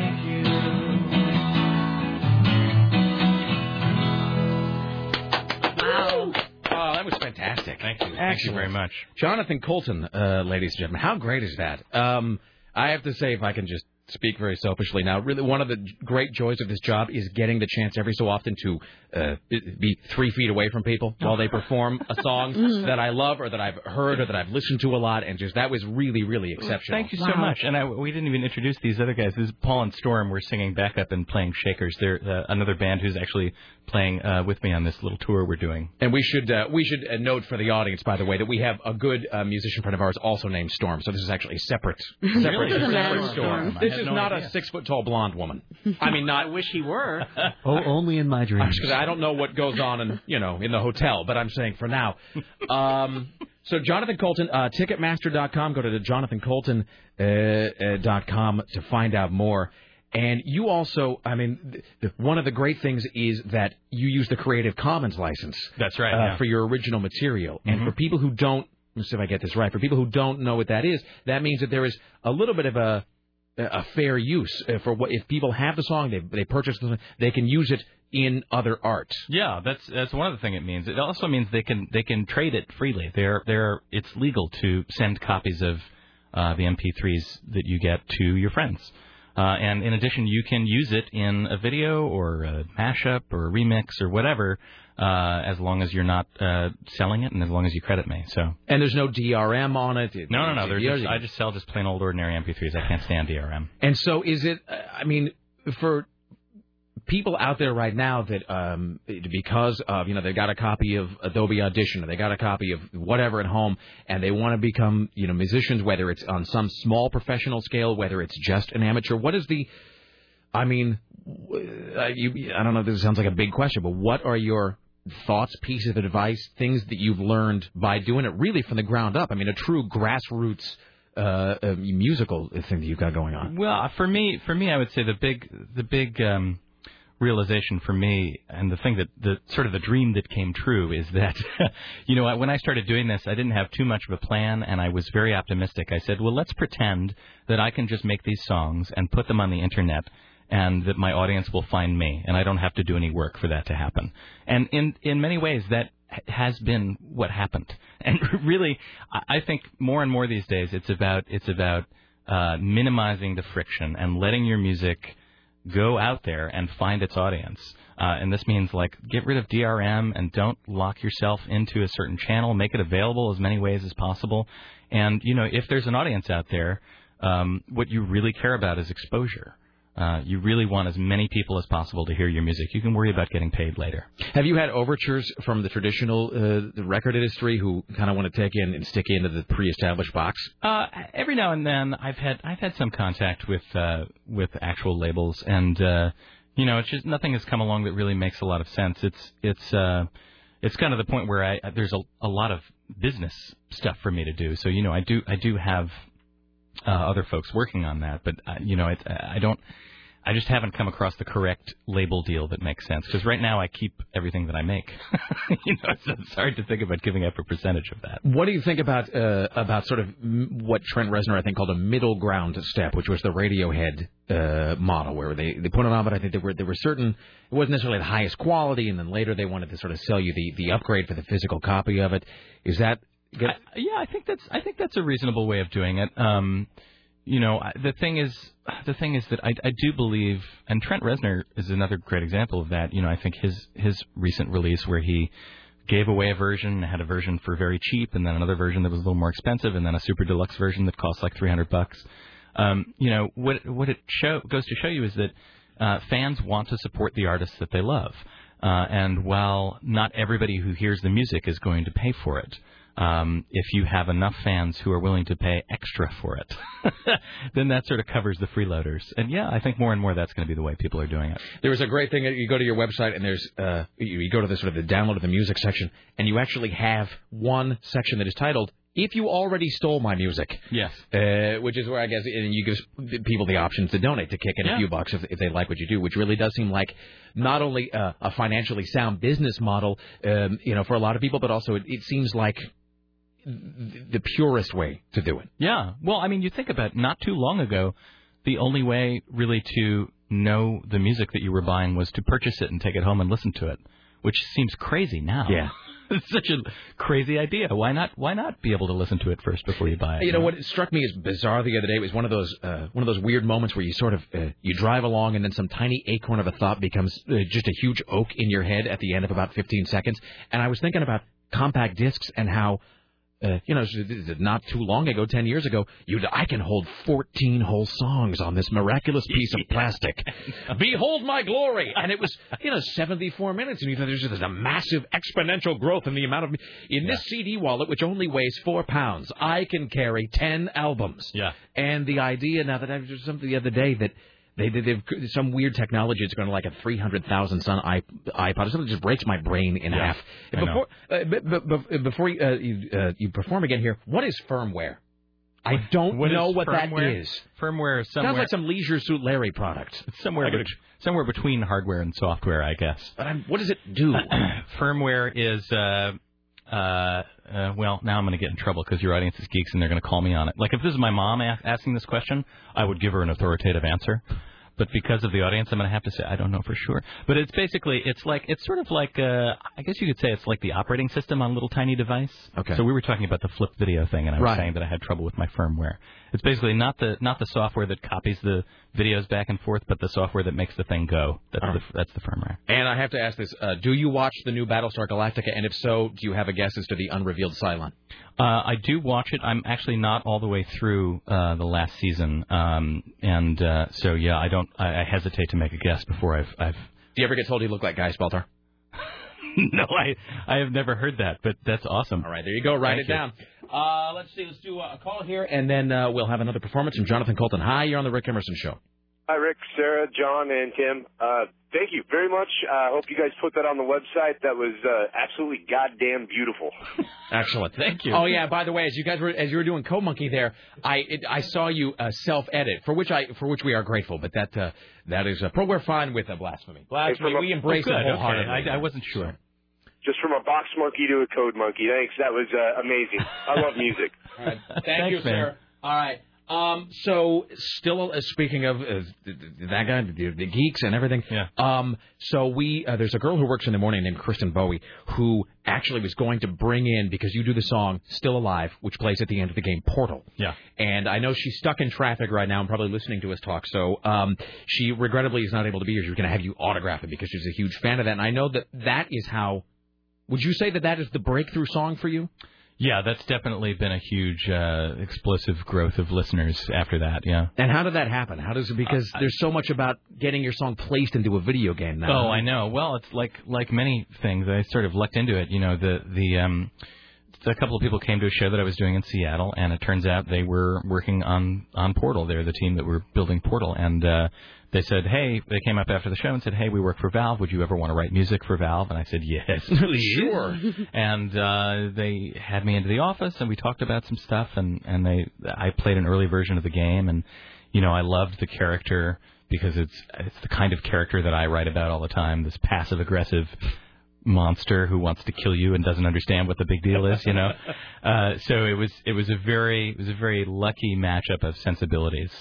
that was fantastic. Thank you. Thank you very much. Jonathan Coulton, uh, ladies and gentlemen. How great is that? Um, I have to say, if I can just speak very selfishly now, really one of the great joys of this job is getting the chance every so often to uh, be three feet away from people while they perform a song Mhm. that I love or that I've heard or that I've listened to a lot, and just that was really, really exceptional. Thank you so much. And I, we didn't even introduce these other guys. This is Paul and Storm. We're singing backup and playing Shakers. They're uh, another band who's actually playing uh, with me on this little tour we're doing. And we should uh, we should uh, note for the audience, by the way, that we have a good uh, musician friend of ours also named Storm. So this is actually a separate, separate, Really? This is a separate Storm. Storm. This is no not idea. a six foot tall blonde woman. I mean, not. I wish he were. Oh, only in my dreams. Because I don't know what goes on in you know in the hotel, but I'm saying for now. Um, so Jonathan Coulton, uh, Ticketmaster.com. Go to jonathancoulton uh, uh, to find out more. And you also, I mean, th- th- one of the great things is that you use the Creative Commons license. That's right, Uh, yeah. For your original material, and Mhm. for people who don't, let's see if I get this right. For people who don't know what that is, that means that there is a little bit of a a fair use uh, for what if people have the song, they they purchase the, song, they can use it in other art. Yeah, that's that's one of the things it means. It also means they can they can trade it freely. They're they're it's legal to send copies of uh, the MP3s that you get to your friends. Uh, and in addition, you can use it in a video or a mashup or a remix or whatever, uh, as long as you're not uh, selling it and as long as you credit me. So And there's no DRM on it. It- no, no, no. Just, I just sell just plain old ordinary MP3s. I can't stand DRM. And so, is it? uh, I mean, for people out there right now that um, because of you know they got a copy of Adobe Audition or they got a copy of whatever at home and they want to become you know musicians, whether it's on some small professional scale, whether it's just an amateur. What is the? I mean, uh, you, I don't know. if This sounds like a big question, but what are your thoughts, pieces of advice, things that you've learned by doing it really from the ground up? I mean, a true grassroots uh, uh, musical thing that you've got going on. Well, for me, for me, I would say the big, the big um, realization for me, and the thing that the sort of the dream that came true is that, you know, when I started doing this, I didn't have too much of a plan, and I was very optimistic. I said, well, let's pretend that I can just make these songs and put them on the internet. And that my audience will find me, and I don't have to do any work for that to happen. And in in many ways, that has been what happened. And really, I think more and more these days, it's about it's about uh, minimizing the friction and letting your music go out there and find its audience. Uh, and this means like get rid of DRM and don't lock yourself into a certain channel. Make it available as many ways as possible. And you know, if there's an audience out there, um, what you really care about is exposure. Uh, you really want as many people as possible to hear your music. You can worry about getting paid later. Have you had overtures from the traditional uh, the record industry who kind of want to take in and stick into the pre-established box? Uh, every now and then, I've had I've had some contact with uh, with actual labels, and uh, you know, it's just nothing has come along that really makes a lot of sense. It's it's uh, it's kind of the point where I there's a a lot of business stuff for me to do. So you know, I do I do have uh, other folks working on that, but uh, you know, it, I don't. I just haven't come across the correct label deal that makes sense. Because right now I keep everything that I make. you know, so it's hard to think about giving up a percentage of that. What do you think about uh, about sort of m- what Trent Reznor I think called a middle ground step, which was the Radiohead uh, model, where they they put it on, but I think there were there were certain it wasn't necessarily the highest quality, and then later they wanted to sort of sell you the the upgrade for the physical copy of it. Is that? I, yeah, I think that's I think that's a reasonable way of doing it. Um, you know, the thing is, the thing is that I, I do believe, and Trent Reznor is another great example of that. You know, I think his his recent release where he gave away a version, had a version for very cheap, and then another version that was a little more expensive, and then a super deluxe version that cost like 300 bucks. Um, you know, what what it show goes to show you is that uh, fans want to support the artists that they love. Uh, and while not everybody who hears the music is going to pay for it, um, if you have enough fans who are willing to pay extra for it, then that sort of covers the freeloaders. And yeah, I think more and more that's going to be the way people are doing it. There was a great thing. You go to your website and there's uh, you, you go to the sort of the download of the music section, and you actually have one section that is titled "If you already stole my music." Yes. Uh, which is where I guess and you give people the options to donate to kick in a few bucks if, if they like what you do, which really does seem like not only uh, a financially sound business model, um, you know, for a lot of people, but also it, it seems like the purest way to do it. Yeah. Well, I mean, you think about it, not too long ago, the only way really to know the music that you were buying was to purchase it and take it home and listen to it, which seems crazy now. Yeah. it's such a crazy idea. Why not? Why not be able to listen to it first before you buy it? You know what struck me as bizarre the other day was one of those uh, one of those weird moments where you sort of uh, you drive along and then some tiny acorn of a thought becomes uh, just a huge oak in your head at the end of about 15 seconds. And I was thinking about compact discs and how. Uh, you know, not too long ago, ten years ago, you I can hold fourteen whole songs on this miraculous piece of plastic. Behold my glory, and it was you know seventy four minutes, and you thought there's just a massive exponential growth in the amount of in this CD wallet, which only weighs four pounds. I can carry ten albums. Yeah. And the idea now that I was just something the other day that they they they've some weird technology that's going to like a three hundred thousand son i- iPod. Something just breaks my brain in Yeah, half. Before uh, b- b- before you, uh, you, uh, you perform again here, what is firmware? I don't What know what that firmware? is. Firmware is somewhere. Sounds like some Leisure Suit Larry product. It's somewhere, gotta- somewhere between hardware and software, I guess. But I'm, what does it do? Firmware is, uh, uh, uh, well, now I'm going to get in trouble because your audience is geeks and they're going to call me on it. Like if this is my mom a- asking this question, I would give her an authoritative answer. But because of the audience, I'm going to have to say I don't know for sure. But it's basically, it's like, it's sort of like, uh, I guess you could say it's like the operating system on a little tiny device. Okay. So we were talking about the flip video thing, and I was Right. saying that I had trouble with my firmware. It's basically not the not the software that copies the videos back and forth, but the software that makes the thing go. That's the that's the firmware. And I have to ask this: uh, Do you watch the new Battlestar Galactica? And if so, do you have a guess as to the unrevealed Cylon? Uh, I do watch it. I'm actually not all the way through uh, the last season, um, and uh, so yeah, I don't. I, I hesitate to make a guess before I've. I've Do you ever get told you look like Guy Spelter? no, I I have never heard that, but that's awesome. All right, there you go. Write Thank it you. down. Uh, let's see. Let's do a call here, and then uh, we'll have another performance from Jonathan Coulton. Hi, you're on the Rick Emerson Show. Hi, Rick, Sarah, John, and Tim. Uh, thank you very much. I uh, hope you guys put that on the website. That was uh, absolutely goddamn beautiful. Excellent. Thank you. Oh yeah. By the way, as you guys were as you were doing Co Monkey there, I it, I saw you uh, self edit for which I for which we are grateful. But that uh, that is uh, pro. We're fine with uh, blasphemy. Blasphemy. from a- we embrace Oh, it wholeheartedly. Okay. I, I wasn't sure. Just from a box monkey to a code monkey. Thanks. That was uh, amazing. I love music. All right. Thank Thanks, you, man. sir. All right. Um, so still uh, speaking of uh, th- th- that guy, the, the geeks and everything. Yeah. Um, so we uh, there's a girl who works in the morning named Kristen Bowie who actually was going to bring in because you do the song "Still Alive," which plays at the end of the game Portal. Yeah. And I know she's stuck in traffic right now and probably listening to us talk. So um, she regrettably is not able to be here. She's going to have you autograph it because she's a huge fan of that. And I know that that is how. Would you say that that is the breakthrough song for you? Yeah, that's definitely been a huge uh, explosive growth of listeners after that. Yeah. And how did that happen? How does it? Because there's so much about getting your song placed into a video game now. Oh, I know. Well, it's like like many things. I sort of lucked into it. You know, the the um, a couple of people came to a show that I was doing in Seattle, and it turns out they were working on on Portal. They're the team that were building Portal, and uh, they said, "Hey," they came up after the show and said, "Hey, we work for Valve. Would you ever want to write music for Valve?" And I said, "Yes, Sure. and uh, they had me into the office, and we talked about some stuff, and and they I played an early version of the game, and you know I loved the character because it's it's the kind of character that I write about all the time. This passive aggressive monster who wants to kill you and doesn't understand what the big deal is, you know. uh, so it was it was a very it was a very lucky matchup of sensibilities.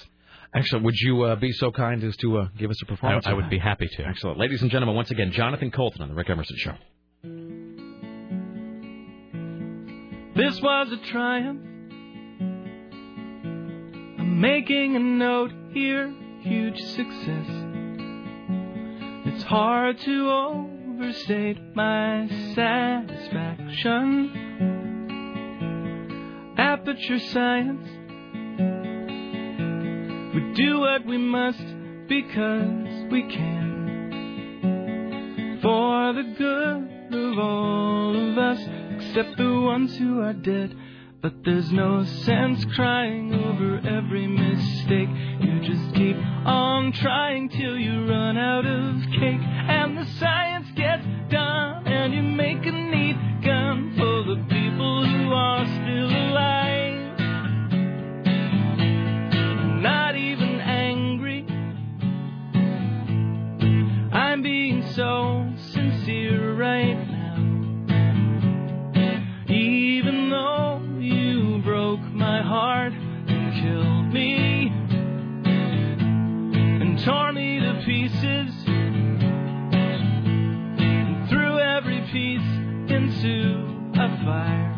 Excellent. Would you uh, be so kind as to uh, give us a performance? I- I would be happy to. Excellent. Ladies and gentlemen, once again, Jonathan Coulton on the Rick Emerson Show. This was a triumph. I'm making a note here, huge success. It's hard to overstate my satisfaction. Aperture science. We do what we must because we can. for the good of all of us, except the ones who are dead. But there's no sense crying over every mistake. You just keep on trying till you run out of cake. And the science gets done, and you make a neat gun for the people who are still alive. Not even angry. I'm being so sincere right now. Even though heart and killed me and tore me to pieces and threw every piece into a fire.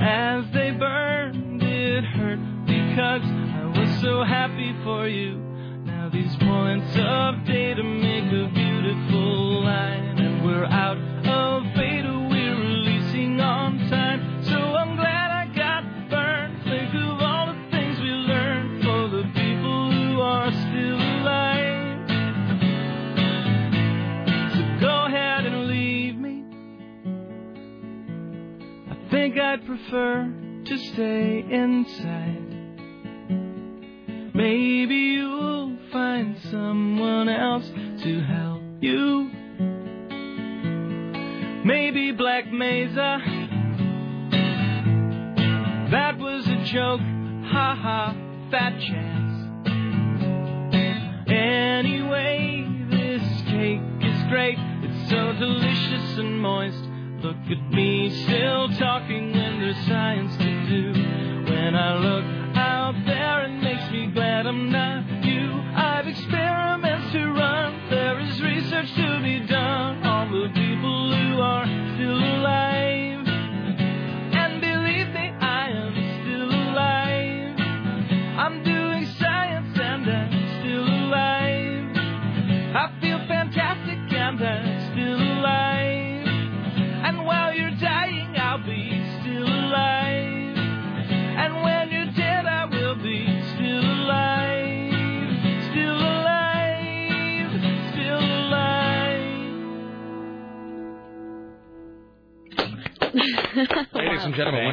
As they burned, it hurt because I was so happy for you. Now these points of data make a beautiful line, and we're out of beta. Think I'd prefer to stay inside. Maybe you'll find someone else to help you. Maybe Black Mesa. That was a joke. Ha ha, fat chance. Anyway, this cake is great. It's so delicious and moist. Look at me still talking when there's science to do. When I look out there, it makes me glad I'm not you. I've experiments to run. There is research to be done on the people who are still alive.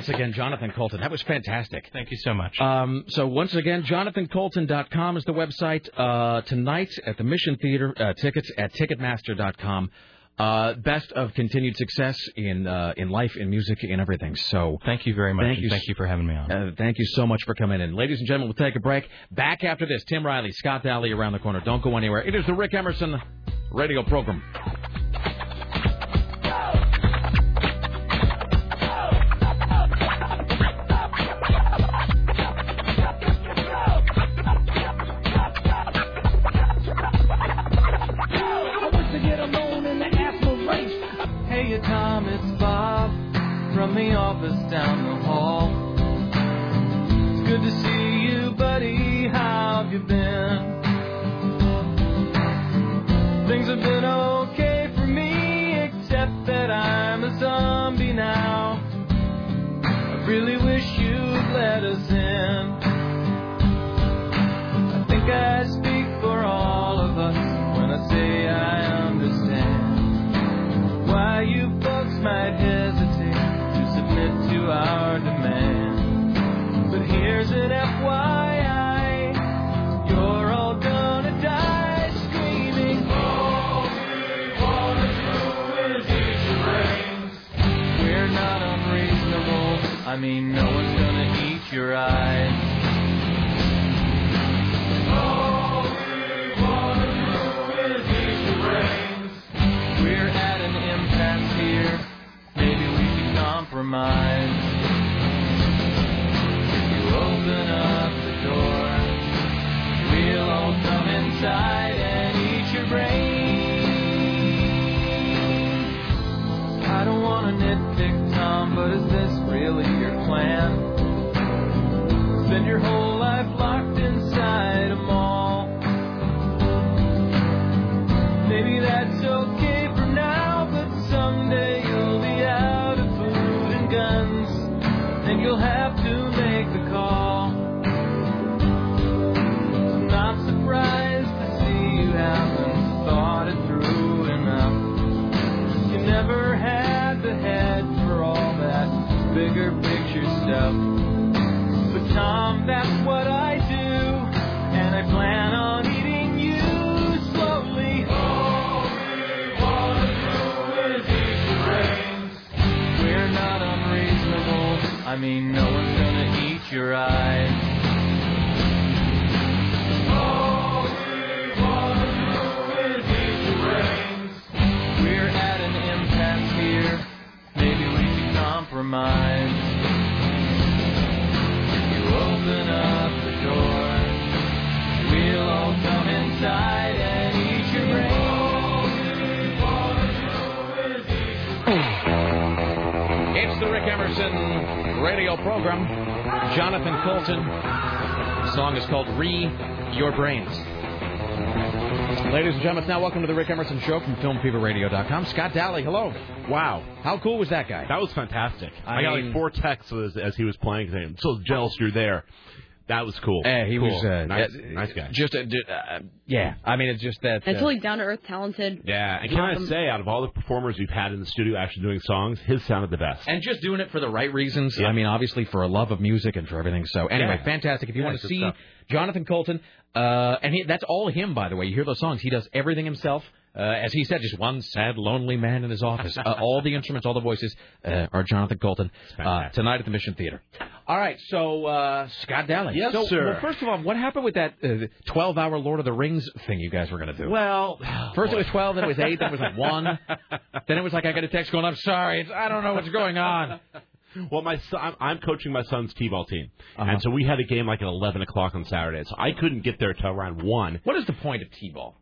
Once again, Jonathan Coulton. That was fantastic. Thank you so much. Um, so once again, jonathancoulton.com is the website. Uh, tonight at the Mission Theater, uh, tickets at ticketmaster.com. Uh, best of continued success in uh, in life, in music, in everything. So thank you very much. Thank you, thank you for having me on. Uh, thank you so much for coming in, ladies and gentlemen. We'll take a break. Back after this, Tim Riley, Scott Daly around the corner. Don't go anywhere. It is the Rick Emerson radio program. Welcome to the Rick Emerson Show from FilmFeverRadio.com. Scott Daly, hello. Wow. How cool was that guy? That was fantastic. I I, got mean- like four texts as, as he was playing. saying, I'm so jealous you're there. That was cool. Eh, he Cool. was uh, nice, uh, nice guy. Just, uh, uh, yeah. I mean, it's just that. And uh, totally down to earth, talented. Yeah, and can I say, out of all the performers we've had in the studio actually doing songs, his sounded the best. and just doing it for the right reasons. Yeah. I mean, obviously for a love of music and for everything. So anyway, Yeah. fantastic. If you Yeah, want to see stuff. Jonathan Coulton, uh, and he, that's all him, by the way. You hear those songs; he does everything himself. Uh, as he said, just one sad, lonely man in his office. uh, all the instruments, all the voices uh, are Jonathan Coulton uh, tonight at the Mission Theater. All right, so uh, Scott Daly. Yes, so, sir. Well, first of all, what happened with that uh, twelve-hour Lord of the Rings thing you guys were going to do? Well, First it was 12, then it was 8, then it was like 1. Then it was like I got a text going, I'm sorry, it's, I don't know what's going on. Well, my son, I'm, coaching my son's t-ball team, Uh-huh. and so we had a game like at 11 o'clock on Saturday. So I couldn't get there till around one. What is the point of t-ball?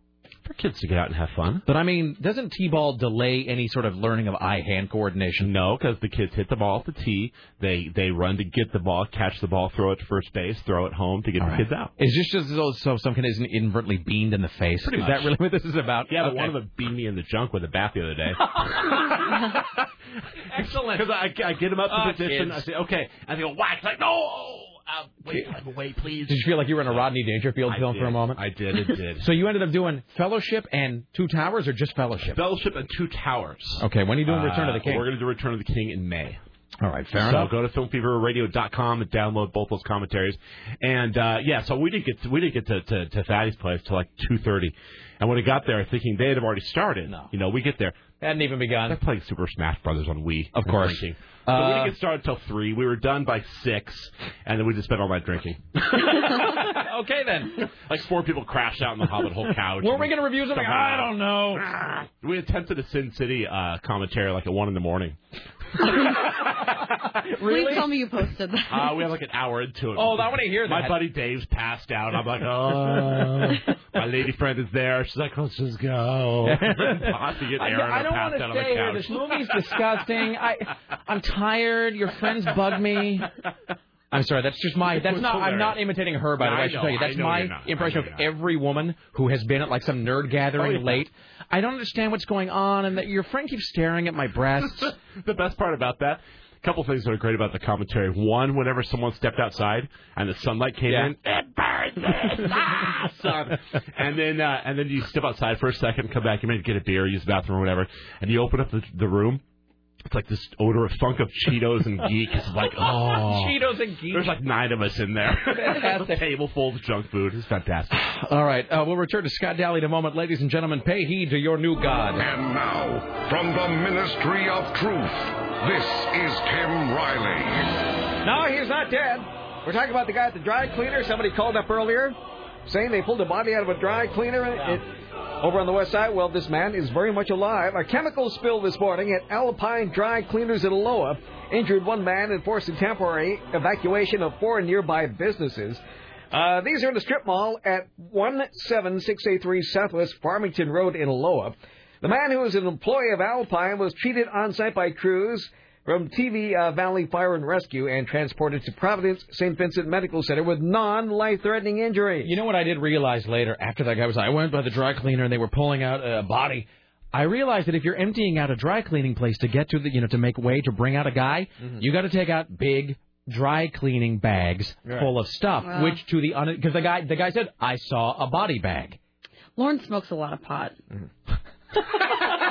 For kids to get out and have fun. But I mean, doesn't t-ball delay any sort of learning of eye-hand coordination? No, because the kids hit the ball at the tee. They they run to get the ball, catch the ball, throw it to first base, throw it home to get All the right. kids out. Is this just so, so some kid isn't inadvertently beamed in the face? Pretty is that really what this is about? Yeah, but one of them beat me in the junk with a bat the other day. Excellent. Because I, I get him up to Ah, position. kids. I say, okay. And they go, whack. It's like, no. Uh, wait, wait, please. Did you feel like you were in a Rodney Dangerfield I film did. for a moment? I did, it did. So you ended up doing Fellowship and Two Towers, or just Fellowship? Fellowship and Two Towers. Okay, when are you doing Return of the Uh, King? We're going to do Return of the King in May. All right, fair so enough. go to filmfeverradio.com and download both those commentaries. And uh, yeah, so we didn't get to, we didn't get to, to, to Fatty's place till like two thirty. And when we got there, thinking they had already started. No. You know, we get there. Hadn't even begun. They're playing Super Smash Brothers on Wii. Of course. So we Uh, didn't get started until three. We were done by six, and then we just spent all night drinking. okay then. like four people crashed out in the Hobbit Hole couch. Were we going to review something? I don't know. We attempted a Sin City uh, commentary like at one in the morning. Please tell me you posted that. Uh, we have like an hour into it. Oh, I wanna hear that. My buddy Dave's passed out. I'm like, oh. My lady friend is there. She's like, let's just go. Possibly get I, Aaron I don't passed want to out on stay the here. couch. This movie's disgusting. I, I'm tired. Your friends bug me. I'm sorry. That's just my. That's was not. I'm not imitating her, by the No, way. I I should know, tell you. That's my you're not. I impression of not. every woman who has been at like some nerd gathering Oh, yeah. late. I don't understand what's going on, and that your friend keeps staring at my breasts. the best part about that, a couple things that are great about the commentary. One, whenever someone stepped outside and the sunlight came Yeah. in, it burns it, ah, sun. and then uh, and then you step outside for a second, come back, you might get a beer, use the bathroom or whatever, and you open up the, the room. It's like this odor of funk of Cheetos and geek. It's like, oh. Cheetos and geek. There's like nine of us in there. Fantastic. a table full of junk food. It's fantastic. All right, uh, we'll return to Scott Daly in a moment, ladies and gentlemen. Pay heed to your new God. And now, from the Ministry of Truth, this is Tim Riley. No, he's not dead. We're talking about the guy at the dry cleaner. Somebody called up earlier saying they pulled a body out of a dry cleaner it, over on the west side. Well, this man is very much alive. A chemical spill this morning at Alpine Dry Cleaners in Aloha injured one man and forced a temporary evacuation of four nearby businesses. Uh, these are in the strip mall at 17683 Southwest Farmington Road in Aloha. The man who was an employee of Alpine was treated on site by crews from TV uh, Valley Fire and Rescue and transported to Providence St. Vincent Medical Center with non-life-threatening injuries. You know what I did realize later after that guy was I went by the dry cleaner and they were pulling out a body. I realized that if you're emptying out a dry cleaning place to get to the you know to make way to bring out a guy, Mm-hmm. Mhm. you got to take out big dry cleaning bags Right. full of stuff. Wow. Which to the because the guy the guy said I saw a body bag. Lauren smokes a lot of pot.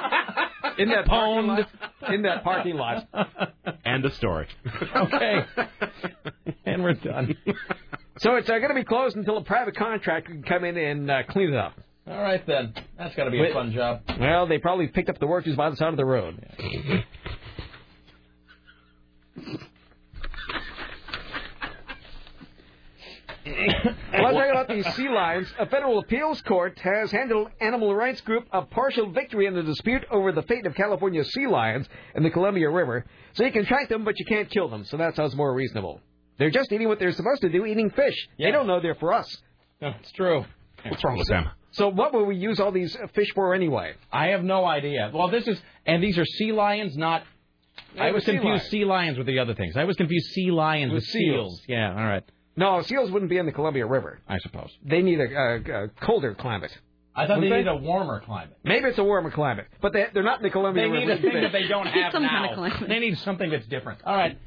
in that parking lot. In that parking lot. End of story. Okay. and we're done. So it's uh, going to be closed until a private contractor can come in and uh, clean it up. All right then. That's got to be a Wait. fun job. Well, they probably picked up the workers by the side of the road. Let's talk about these sea lions. A federal appeals court has handed animal rights group a partial victory in the dispute over the fate of California sea lions in the Columbia River. So you can track them, but you can't kill them. So that sounds more reasonable. They're just eating what they're supposed to do, eating fish. They don't know they're for us. No, it's true. What's wrong with them? So what will we use all these fish for anyway? I have no idea. Well, this is, and these are sea lions, not. Yeah, I was sea confused lions. sea lions with the other things. I was confused sea lions With with, seals. seals. Yeah, all right. No, seals wouldn't be in the Columbia River. I suppose. They need a, a, a colder climate. I thought they Wouldn't need a warmer climate. Maybe it's a warmer climate, but they, they're not in the Columbia They River. need a thing that they don't have Some now. kind of climate. They need something that's different. All right.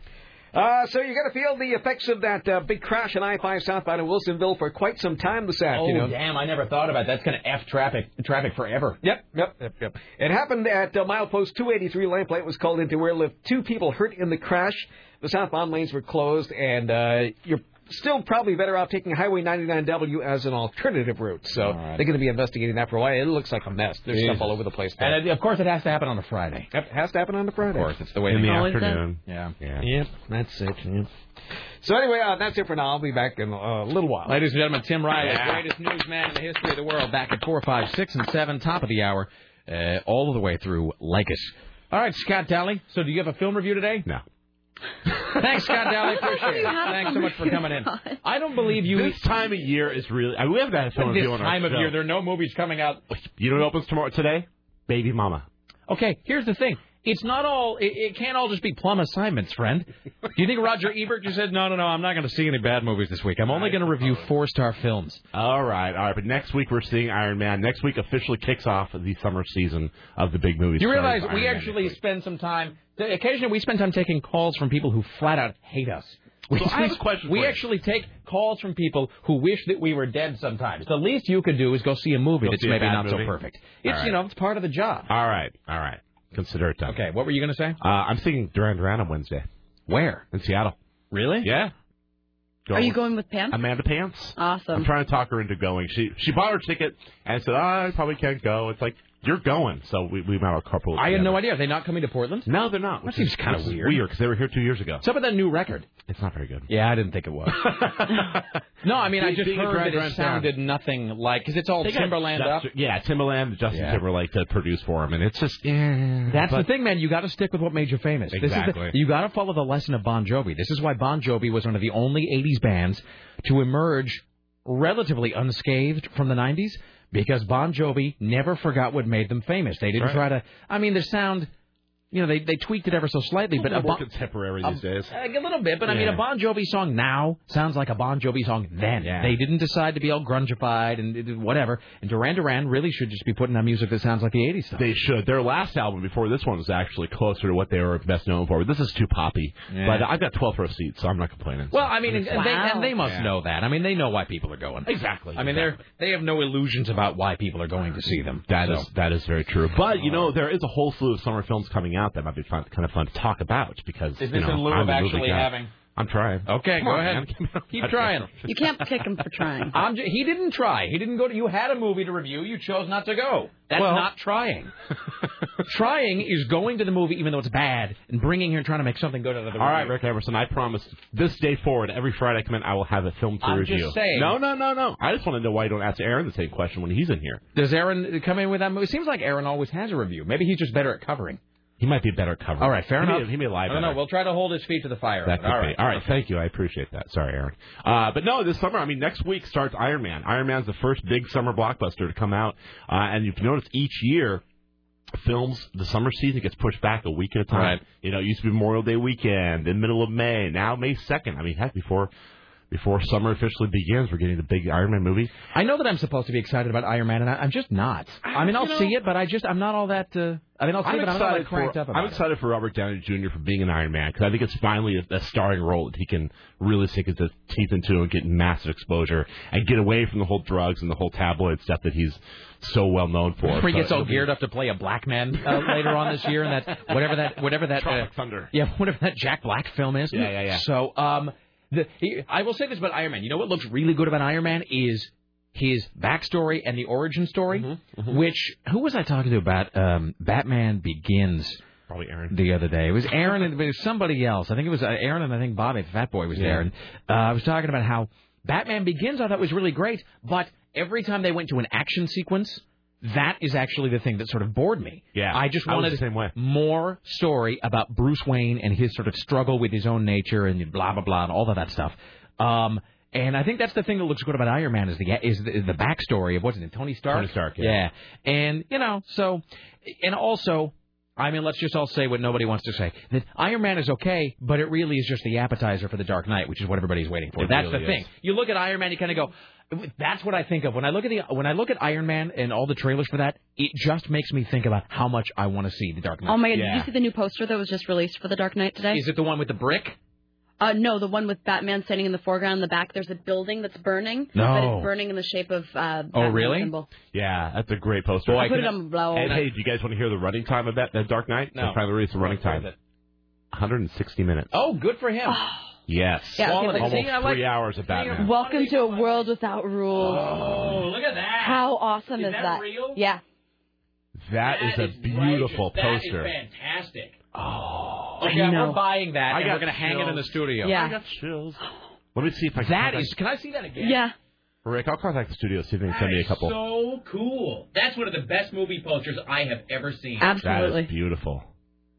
Uh, so you're going to feel the effects of that uh, big crash on I-5 southbound in Wilsonville for quite some time this afternoon. Oh afternoon. damn! I never thought about that. That's going to f traffic traffic forever. Yep, yep, yep, yep. It happened at uh, milepost 283. Lamplight was called into where left two people hurt in the crash. The southbound lanes were closed, and uh, you're still probably better off taking Highway 99W as an alternative route. So right. they're going to be investigating that for a while. It looks like a mess. There's Jesus. stuff all over the place. There. And of course, it has to happen on a Friday. It has to happen on a Friday. Of course, it's the way In the go. afternoon. Yeah. Yeah. Yep, that's it. Yep. So anyway, uh, that's it for now. I'll be back in a little while. Ladies and gentlemen, Tim Riley, Yeah. greatest newsman in the history of the world, back at four, five, six, and seven, top of the hour, uh, all the way through Leykis. All right, Scott Daly. So, do you have a film review today? No. Thanks, Scott Daly. Appreciate it. Thanks so much for coming in. I don't believe you. This time of year is really. I mean, we haven't had a film this on our time of show. year, there are no movies coming out. You know what opens tomorrow today? Baby Mama. Okay, here's the thing. It's not all. It, it can't all just be plum assignments, friend. Do you think Roger Ebert just said, "No, no, no, I'm not going to see any bad movies this week. I'm only going to review four-star films." All right, all right. But next week we're seeing Iron Man. Next week officially kicks off the summer season of the big movies. You realize we Man actually spend some time. Occasionally, we spend time taking calls from people who flat out hate us. We, So I have a question we actually take calls from people who wish that we were dead. Sometimes the least you could do is go see a movie Go that's maybe not movie? so perfect. It's right. you know it's part of the job. All right, all right. Consider it done. Okay, what were you going to say? Uh, I'm seeing Duran Duran on Wednesday Where? in Seattle. Really? Yeah. Are you going with Pam? Amanda Pants. Awesome. I'm trying to talk her into going. She she bought her ticket and said, oh, I probably can't go. It's like you're going, so we we might have a couple. I had no idea. Are they not coming to Portland? No, they're not. That seems kinda weird. Weird because they were here two years ago. What's up with that new record? It's not very good. Yeah, I didn't think it was. no, I mean I just being a heard Duran that Duran it sounded nothing like because it's all They got Timbaland up. Justin- Yeah, Timbaland, Justin Yeah. Timberlake to produce for him, and it's just yeah. That's but- the thing, man. You got to stick with what made you famous. This is the- Exactly. you got to follow the lesson of Bon Jovi. This is why Bon Jovi was one of the only '80s bands to emerge relatively unscathed from the '90s because Bon Jovi never forgot what made them famous. They didn't Right. try to. I mean, the sound. You know, they they tweaked it ever so slightly, but a a little bon, contemporary a- these days. a little bit. But I mean, a Bon Jovi song now sounds like a Bon Jovi song then. Yeah. They didn't decide to be all grungified and uh, whatever. And Duran Duran really should just be putting out music that sounds like the '80s stuff. They should. Their last album before this one was actually closer to what they were best known for. But this is too poppy. Yeah. But I've got 12 row seats, so I'm not complaining. Well, I mean, and, and they and they must Yeah. know that. I mean, they know why people are going. exactly. I mean, they're they have no illusions about why people are going to see them. That is So- that is very true. But you uh, know, there is a whole slew of summer films coming out that might be fun, kind of fun to talk about because Is you know, in lieu I'm of actually guy. having? I'm trying. Okay, Come go on, ahead. man. Keep trying. You can't kick him for trying. I'm j- he didn't try. He didn't go to. You had a movie to review. You chose not to go. That's Well- not trying. trying is going to the movie even though it's bad and bringing here and trying to make something good out of the All right. Rick Emerson. I promise this day forward, every Friday I come in, I will have a film to I'm review. just saying. No, no, no, no. I just want to know why you don't ask Aaron the same question when he's in here. Does Aaron come in with that movie? It seems like Aaron always has a review. Maybe he's just better at covering. He might be better at covering. All right, fair he enough. May, he may lie I don't better. know. We'll try to hold his feet to the fire. That could All be. right. All right, thank you. I appreciate that. Sorry, Aaron. Uh, but no, this summer, I mean, next week starts Iron Man. Iron Man's the first big summer blockbuster to come out. Uh, and you've noticed each year, films, the summer season gets pushed back a week at a time. Right. You know, it used to be Memorial Day weekend, then middle of May. Now May 2nd. I mean, heck, before before summer officially begins, we're getting the big Iron Man movie. I know that I'm supposed to be excited about Iron Man, and I, I'm just not. I mean, I'll You know- see it, but I just I'm not all that. Uh, I mean, I'll see I'm it, but I'm not excited like cranked for up about I'm it. for Robert Downey Jr. for being an Iron Man because I think it's finally a, a starring role that he can really sink his teeth into and get massive exposure and get away from the whole drugs and the whole tabloid stuff that he's so well known for. Where he So gets all it'll be- geared up to play a black man uh, later on this year, and that whatever that whatever that uh, Thunder. yeah whatever that Jack Black film is. Yeah, yeah, yeah. So um, the he, I will say this about Iron Man. You know what looks really good about Iron Man is his backstory and the origin story. Mm-hmm, Which who was I talking to about um, Batman Begins? Probably Aaron. The other day, it was Aaron and it was somebody else. I think it was uh, Aaron and I think Bobby, the Fat Boy, was Yeah. there. And uh, I was talking about how Batman Begins. I thought was really great, but every time they went to an action sequence, that is actually the thing that sort of bored me. Yeah, I just I wanted the same way. more story about Bruce Wayne and his sort of struggle with his own nature and blah blah blah and all of that stuff. Um, and I think that's the thing that looks good about Iron Man is the is the, is the backstory of what's it, Tony Stark. Tony Stark, yeah. yeah, and you know, so and also. I mean, let's just all say what nobody wants to say. That Iron Man is okay, but it really is just the appetizer for the Dark Knight, which is what everybody's waiting for. It That's really the thing. You look at Iron Man, you kind of go, that's what I think of when I look at the when I look at Iron Man and all the trailers for that. It just makes me think about how much I want to see the Dark Knight. Oh my god! Did you see the new poster that was just released for The Dark Knight today? Is it the one with the brick? Uh, no, the one with Batman standing in the foreground. In the back, there's a building that's burning. No. But it's burning in the shape of. Uh, Oh, really? Symbol. Yeah, that's a great poster. Boy, I put it on blow. And hey, do you guys want to hear the running time of that, that Dark Knight? No. They finally released the running time. 160 minutes. Oh, good for him. Yes. Yeah, okay, but- Almost See, I like- three hours of Batman. Welcome to a world without rules. Oh, look at that! How awesome is, Is that real? Yeah. that is a beautiful poster. fantastic. Oh, Oh, I uh, yeah, know. we're buying that, I and got we're going to hang it in the chills. studio. Yeah. I got chills. Let me see if I can. That contact- is. Can I see that again? Yeah. Rick, I'll contact the studio see if they can send me a couple. So cool. That's one of the best movie posters I have ever seen. Absolutely. That is beautiful.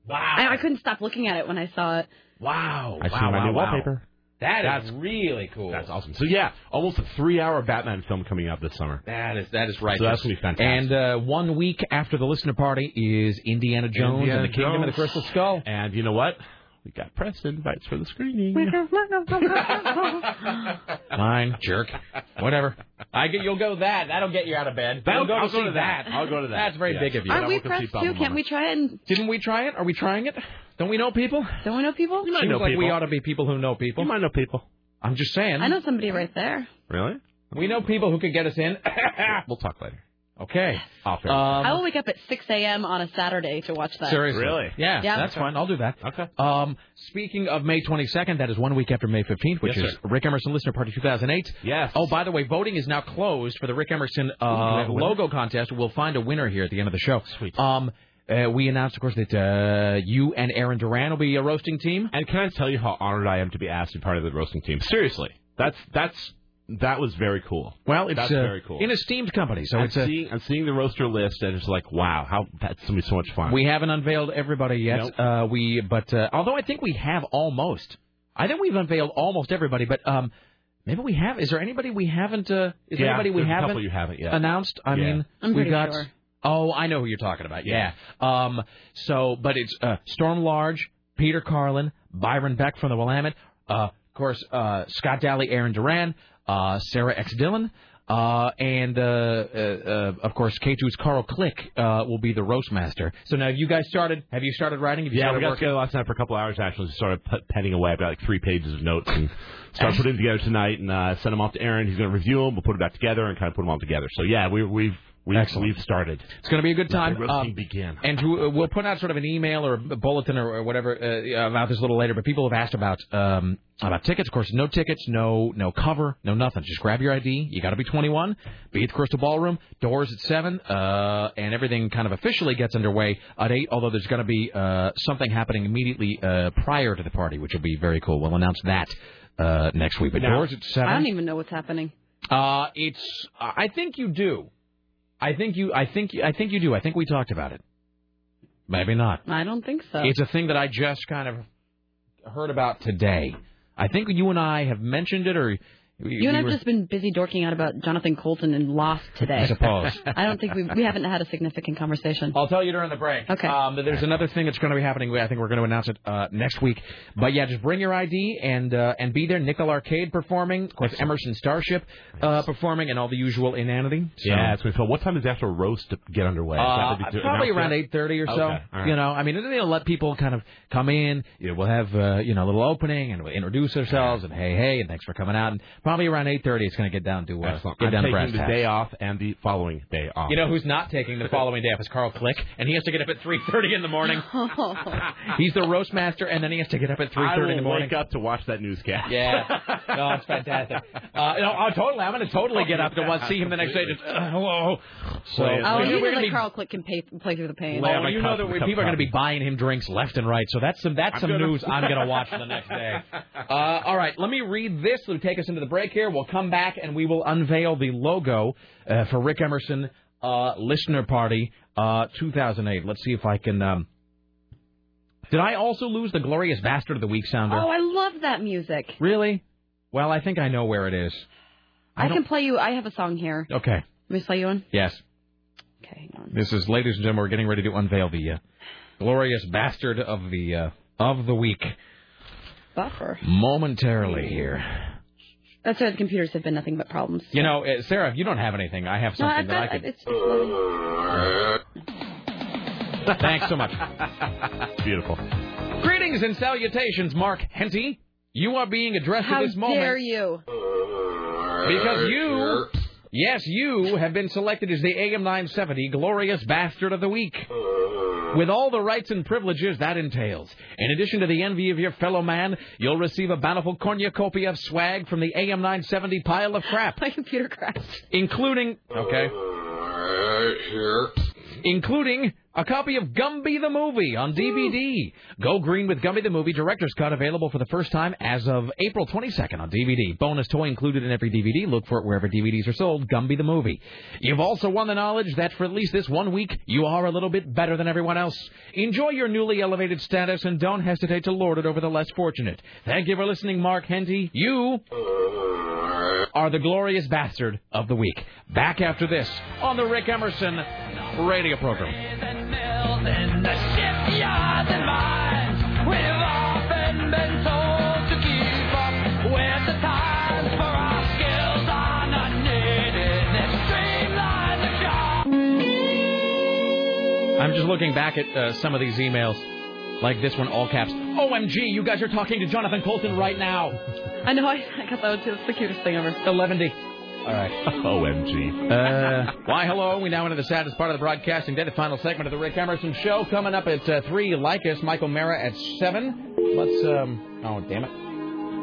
Wow. I, I couldn't stop looking at it when I saw it. Wow. I see my wow, new wow. wallpaper. That is That's- really cool. That's awesome. So yeah, almost a three-hour Batman film coming out this summer. That is that is right. So that's gonna be fantastic. And uh, one week after the listener party is Indiana Jones Indiana and the Kingdom of the Crystal Skull. And you know what? We got press invites for the screening. Fine, jerk. Whatever. I get you'll go that. That'll get you out of bed. That'll- go I'll to go to that. I'll go to that. That's very Yes. big of you. Aren't we won't go see pressed too? Can't Mama. we try it? And, Didn't we try it? Are we trying it? Don't we know people? don't we know people? You might Seems know like we ought to be people who know people. You might know people. I'm just saying. I know somebody right there. Really? We know people who could get us in. We'll talk later. Okay. Off air. Um, I will wake up at 6 a.m. on a Saturday to watch that. Seriously. Really? Yeah, Yeah. that's fine. I'll do that. Okay. Um, speaking of May 22nd, that is one week after May 15th, which Yes, is sir. Rick Emerson Listener Party 2008. Yes. Oh, by the way, voting is now closed for the Rick Emerson uh, have a winner? logo contest. We'll find a winner here at the end of the show. Sweet. Um, uh, we announced, of course, that uh, you and Aaron Duran will be a roasting team. And can I tell you how honored I am to be asked to be part of the roasting team? Seriously, that's that's that was very cool. Well, it's That's uh, very cool. in esteemed company, so I'm it's seeing I'm seeing the roaster list and it's like wow, how that's gonna be so much fun. We haven't unveiled everybody yet. Nope. Uh, we, but uh, although I think we have almost, I think we've unveiled almost everybody. But um, maybe we have. Is there anybody we haven't? Uh, is there yeah, anybody we haven't couple you haven't yet. announced? I Yeah. mean, I'm we've got. sure. Oh, I know who you're talking about. Yeah. Um. So, but it's uh, Storm Large, Peter Carlin, Byron Beck from the Willamette, uh, of course, uh, Scott Daly, Aaron Duran, uh, Sarah X Dillon. Uh, and uh, uh, uh, of course, K2's Carl Click uh, will be the roast master. So now, have you guys started? Have you started writing? Have you Yeah, we started got working? together last night for a couple hours. Actually, started penning away. I've got like three pages of notes and started putting them together tonight and uh, send them off to Aaron. He's going to review them. We'll put them back together and kind of put them all together. So yeah, we, we've we've Excellent. we've started. It's going to be a good time. Let the Um, begin. And we'll we'll put out sort of an email or a bulletin or, or whatever uh, about this a little later. But people have asked about um, about tickets. Of course, no tickets, no no cover, no nothing. Just grab your ID. You got to be 21. Be at the Crystal Ballroom. Doors at seven, uh, and everything kind of officially gets underway at eight. Although there's going to be uh, something happening immediately uh, prior to the party, which will be very cool. We'll announce that uh, next week. But Now- doors at seven. I don't even know what's happening. Uh, it's. I think you do. I think you. I think. I think you do. I think we talked about it. Maybe not. I don't think so. It's a thing that I just kind of heard about today. I think you and I have mentioned it, or We- You and we I've were- just been busy dorking out about Jonathan Coulton and Lost today. I suppose. I don't think we we haven't had a significant conversation. I'll tell you during the break. Okay. Um, there's another thing that's going to be happening. I think we're going to announce it uh, next week. But yeah, just bring your ID and uh, and be there. Nickel Arcade performing, of course, Emerson Starship uh, performing, and all the usual inanity. So, Yeah, it's going to be. What time does the actual roast get underway? Is Uh, be- probably around eight thirty or so. Okay, all right. You know, I mean, they'll let people kind of come in. You know, we'll have uh, you know a little opening and we'll introduce ourselves and hey hey and thanks for coming out. And probably around eight thirty, it's going to get down to uh, Excellent. get I'm down to brass taking the tacks. day off and the following day off. You know who's not taking the following day off is Carl Click, and he has to get up at 3:30 in the morning. He's the roast master, and then he has to get up at 3:30 in the morning. I wake up to watch that newscast. Yeah, no, it's fantastic. Uh, no, oh, totally. I'm going to totally get up to watch, see him the next day. Just uh, hello. So oh, we're, you we're know gonna be. Carl Click can pay, play through the pain. Oh, you know that we- people are going to be buying him drinks left and right. So that's some that's I'm some gonna- news I'm going to watch the next day. Uh, all right, let me read this. It'll take us into the break here. We'll come back and we will unveil the logo uh, for Rick Emerson uh, Listener Party uh, 2008. Let's see if I can. Um... Did I also lose the glorious bastard of the week sounder? Oh, I love that music. Really? Well, I think I know where it is. I, don't- can play you. I have a song here. Okay. Let me play you one. Yes. Okay, hang on. This is, ladies and gentlemen, we're getting ready to unveil the uh, glorious bastard of the uh, of the week Buffer. momentarily here. That's why the computers have been nothing but problems. You know, uh, Sarah, if you don't have anything, I have something I've that I got. could. It's, it's Thanks so much. Beautiful. Greetings and salutations, Mark Henty. You are being addressed How at this moment How dare you? because you, yes, you have been selected as the AM 970 Glorious Bastard of the Week. With all the rights and privileges that entails. In addition to the envy of your fellow man, you'll receive a bountiful cornucopia of swag from the AM 970 pile of crap. My computer crashed. Including, okay. Including a copy of Gumby the Movie on DVD. Go green with Gumby the Movie Director's Cut available for the first time as of April 22nd on DVD. Bonus toy included in every DVD. Look for it wherever DVDs are sold. Gumby the Movie. You've also won the knowledge that for at least this one week, you are a little bit better than everyone else. Enjoy your newly elevated status and don't hesitate to lord it over the less fortunate. Thank you for listening, Mark Henty. You are the glorious bastard of the week. Back after this on the Rick Emerson radio program. in the shipyards and mines. We've often been told to keep up with the times, for our skills are not needed. They've streamlined the job. I'm just looking back at uh, some of these emails, like this one, all caps. OMG, you guys are talking to Jonathan Coulton right now. I know. I, I got that one too. It's the cutest thing ever. 11D. All right. OMG. Uh, why, hello. We now into the saddest part of the broadcasting day, the final segment of the Rick Emerson Show. Coming up at uh, 3, like us, Michael Mara at 7. Let's, um, oh, damn it.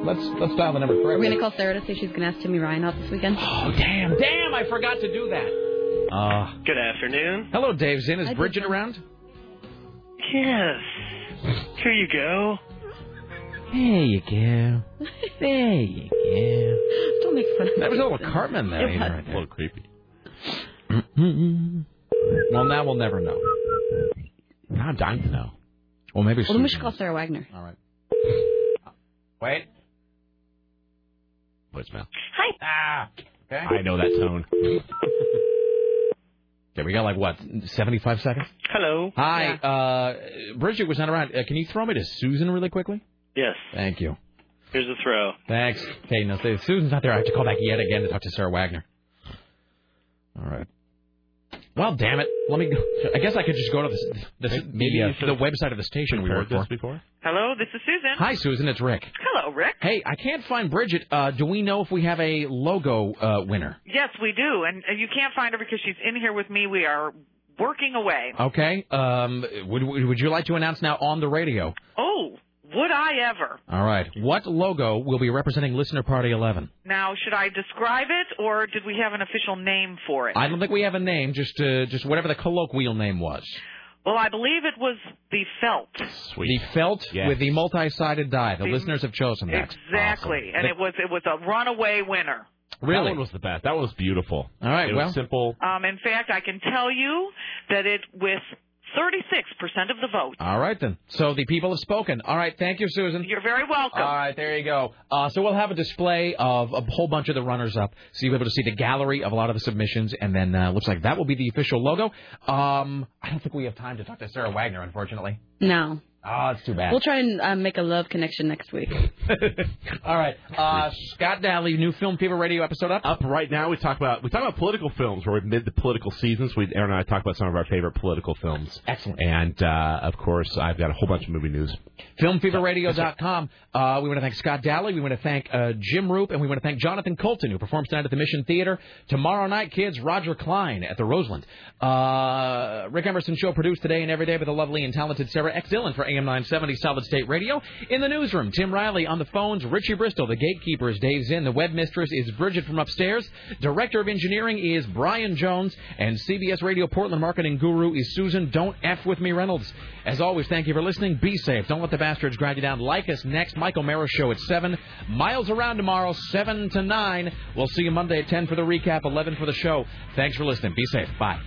Let's let's dial the number Are We're gonna call Sarah to see if she's gonna ask Timmy Ryan out this weekend? Oh, damn, damn, I forgot to do that. Uh, Good afternoon. hello, Dave Zinn. Is Hi, Bridget Dave. around? Yes. Here you go. There you go. There you go. Don't make fun of me. That was a little Jason. Cartman there, It was. right A little creepy. Well, now we'll never know. Now I'm dying to know. Well, maybe Well, then we Susan should call Sarah Wagner. All right. Wait. Voicemail. Hi. Ah. Okay. I know that tone. Okay, we got like what, seventy-five seconds? Hello. Hi, uh, Bridget was not around. Uh, can you throw me to Susan really quickly? Yes. Thank you. Here's the throw. Thanks. Okay, no, say- Susan's not there. I have to call back yet again to talk to Sarah Wagner. All right. Well, damn it. Let me. Go. I guess I could just go to the the, Maybe the, uh, the website of the station we Heard work for. before? Hello, this is Susan. Hi, Susan. It's Rick. Hello, Rick. Hey, I can't find Bridget. Uh, do we know if we have a logo uh, winner? Yes, we do, and uh, you can't find her because she's in here with me. We are working away. Okay. Um, would would you like to announce now on the radio? Oh, would I ever? All right. What logo will be representing Listener Party 11? Now, should I describe it, or did we have an official name for it? I don't think we have a name. Just uh, just whatever the colloquial name was. Well, I believe it was the felt. Sweet. The felt Yes. with the multi-sided die. The, The- listeners have chosen that. Exactly, and The- it was it was a runaway winner. Really? That one was the best. That one was beautiful. All right, It well- was simple. Um, in fact, I can tell you that it with 36% of the vote. All right, then. So the people have spoken. All right, thank you, Susan. You're very welcome. All right, there you go. Uh, so we'll have a display of a whole bunch of the runners up, so you'll be able to see the gallery of a lot of the submissions, and then uh, looks like that will be the official logo. Um, I don't think we have time to talk to Sarah Wagner, unfortunately. No. Oh, it's too bad. We'll try and uh, make a love connection next week. All right, uh, Scott Daly, new Film Fever Radio episode up. Up right now, we talk about we talk about political films. Where We're mid the political seasons. We Aaron and I talk about some of our favorite political films. Excellent. And uh, of course, I've got a whole bunch of movie news. FilmFeverRadio.com. Uh, we want to thank Scott Daly. We want to thank uh, Jim Roop, and we want to thank Jonathan Coulton, who performs tonight at the Mission Theater. Tomorrow night, kids, Roger Clyne at the Roseland. Uh, Rick Emerson Show produced today and every day by the lovely and talented Sarah X. Dillon for AM 970 Solid State Radio. In the newsroom, Tim Riley on the phones, Richie Bristol, the gatekeeper is Dave Zinn, the web mistress is Bridget from upstairs, director of engineering is Brian Jones, and CBS Radio Portland marketing guru is Susan Don't F with me Reynolds. As always, thank you for listening. Be safe. Don't let the bastards grind you down. Like us next. Michael Mara Show at 7. Miles around tomorrow, 7 to 9. We'll see you Monday at 10 for the recap, 11 for the show. Thanks for listening. Be safe. Bye.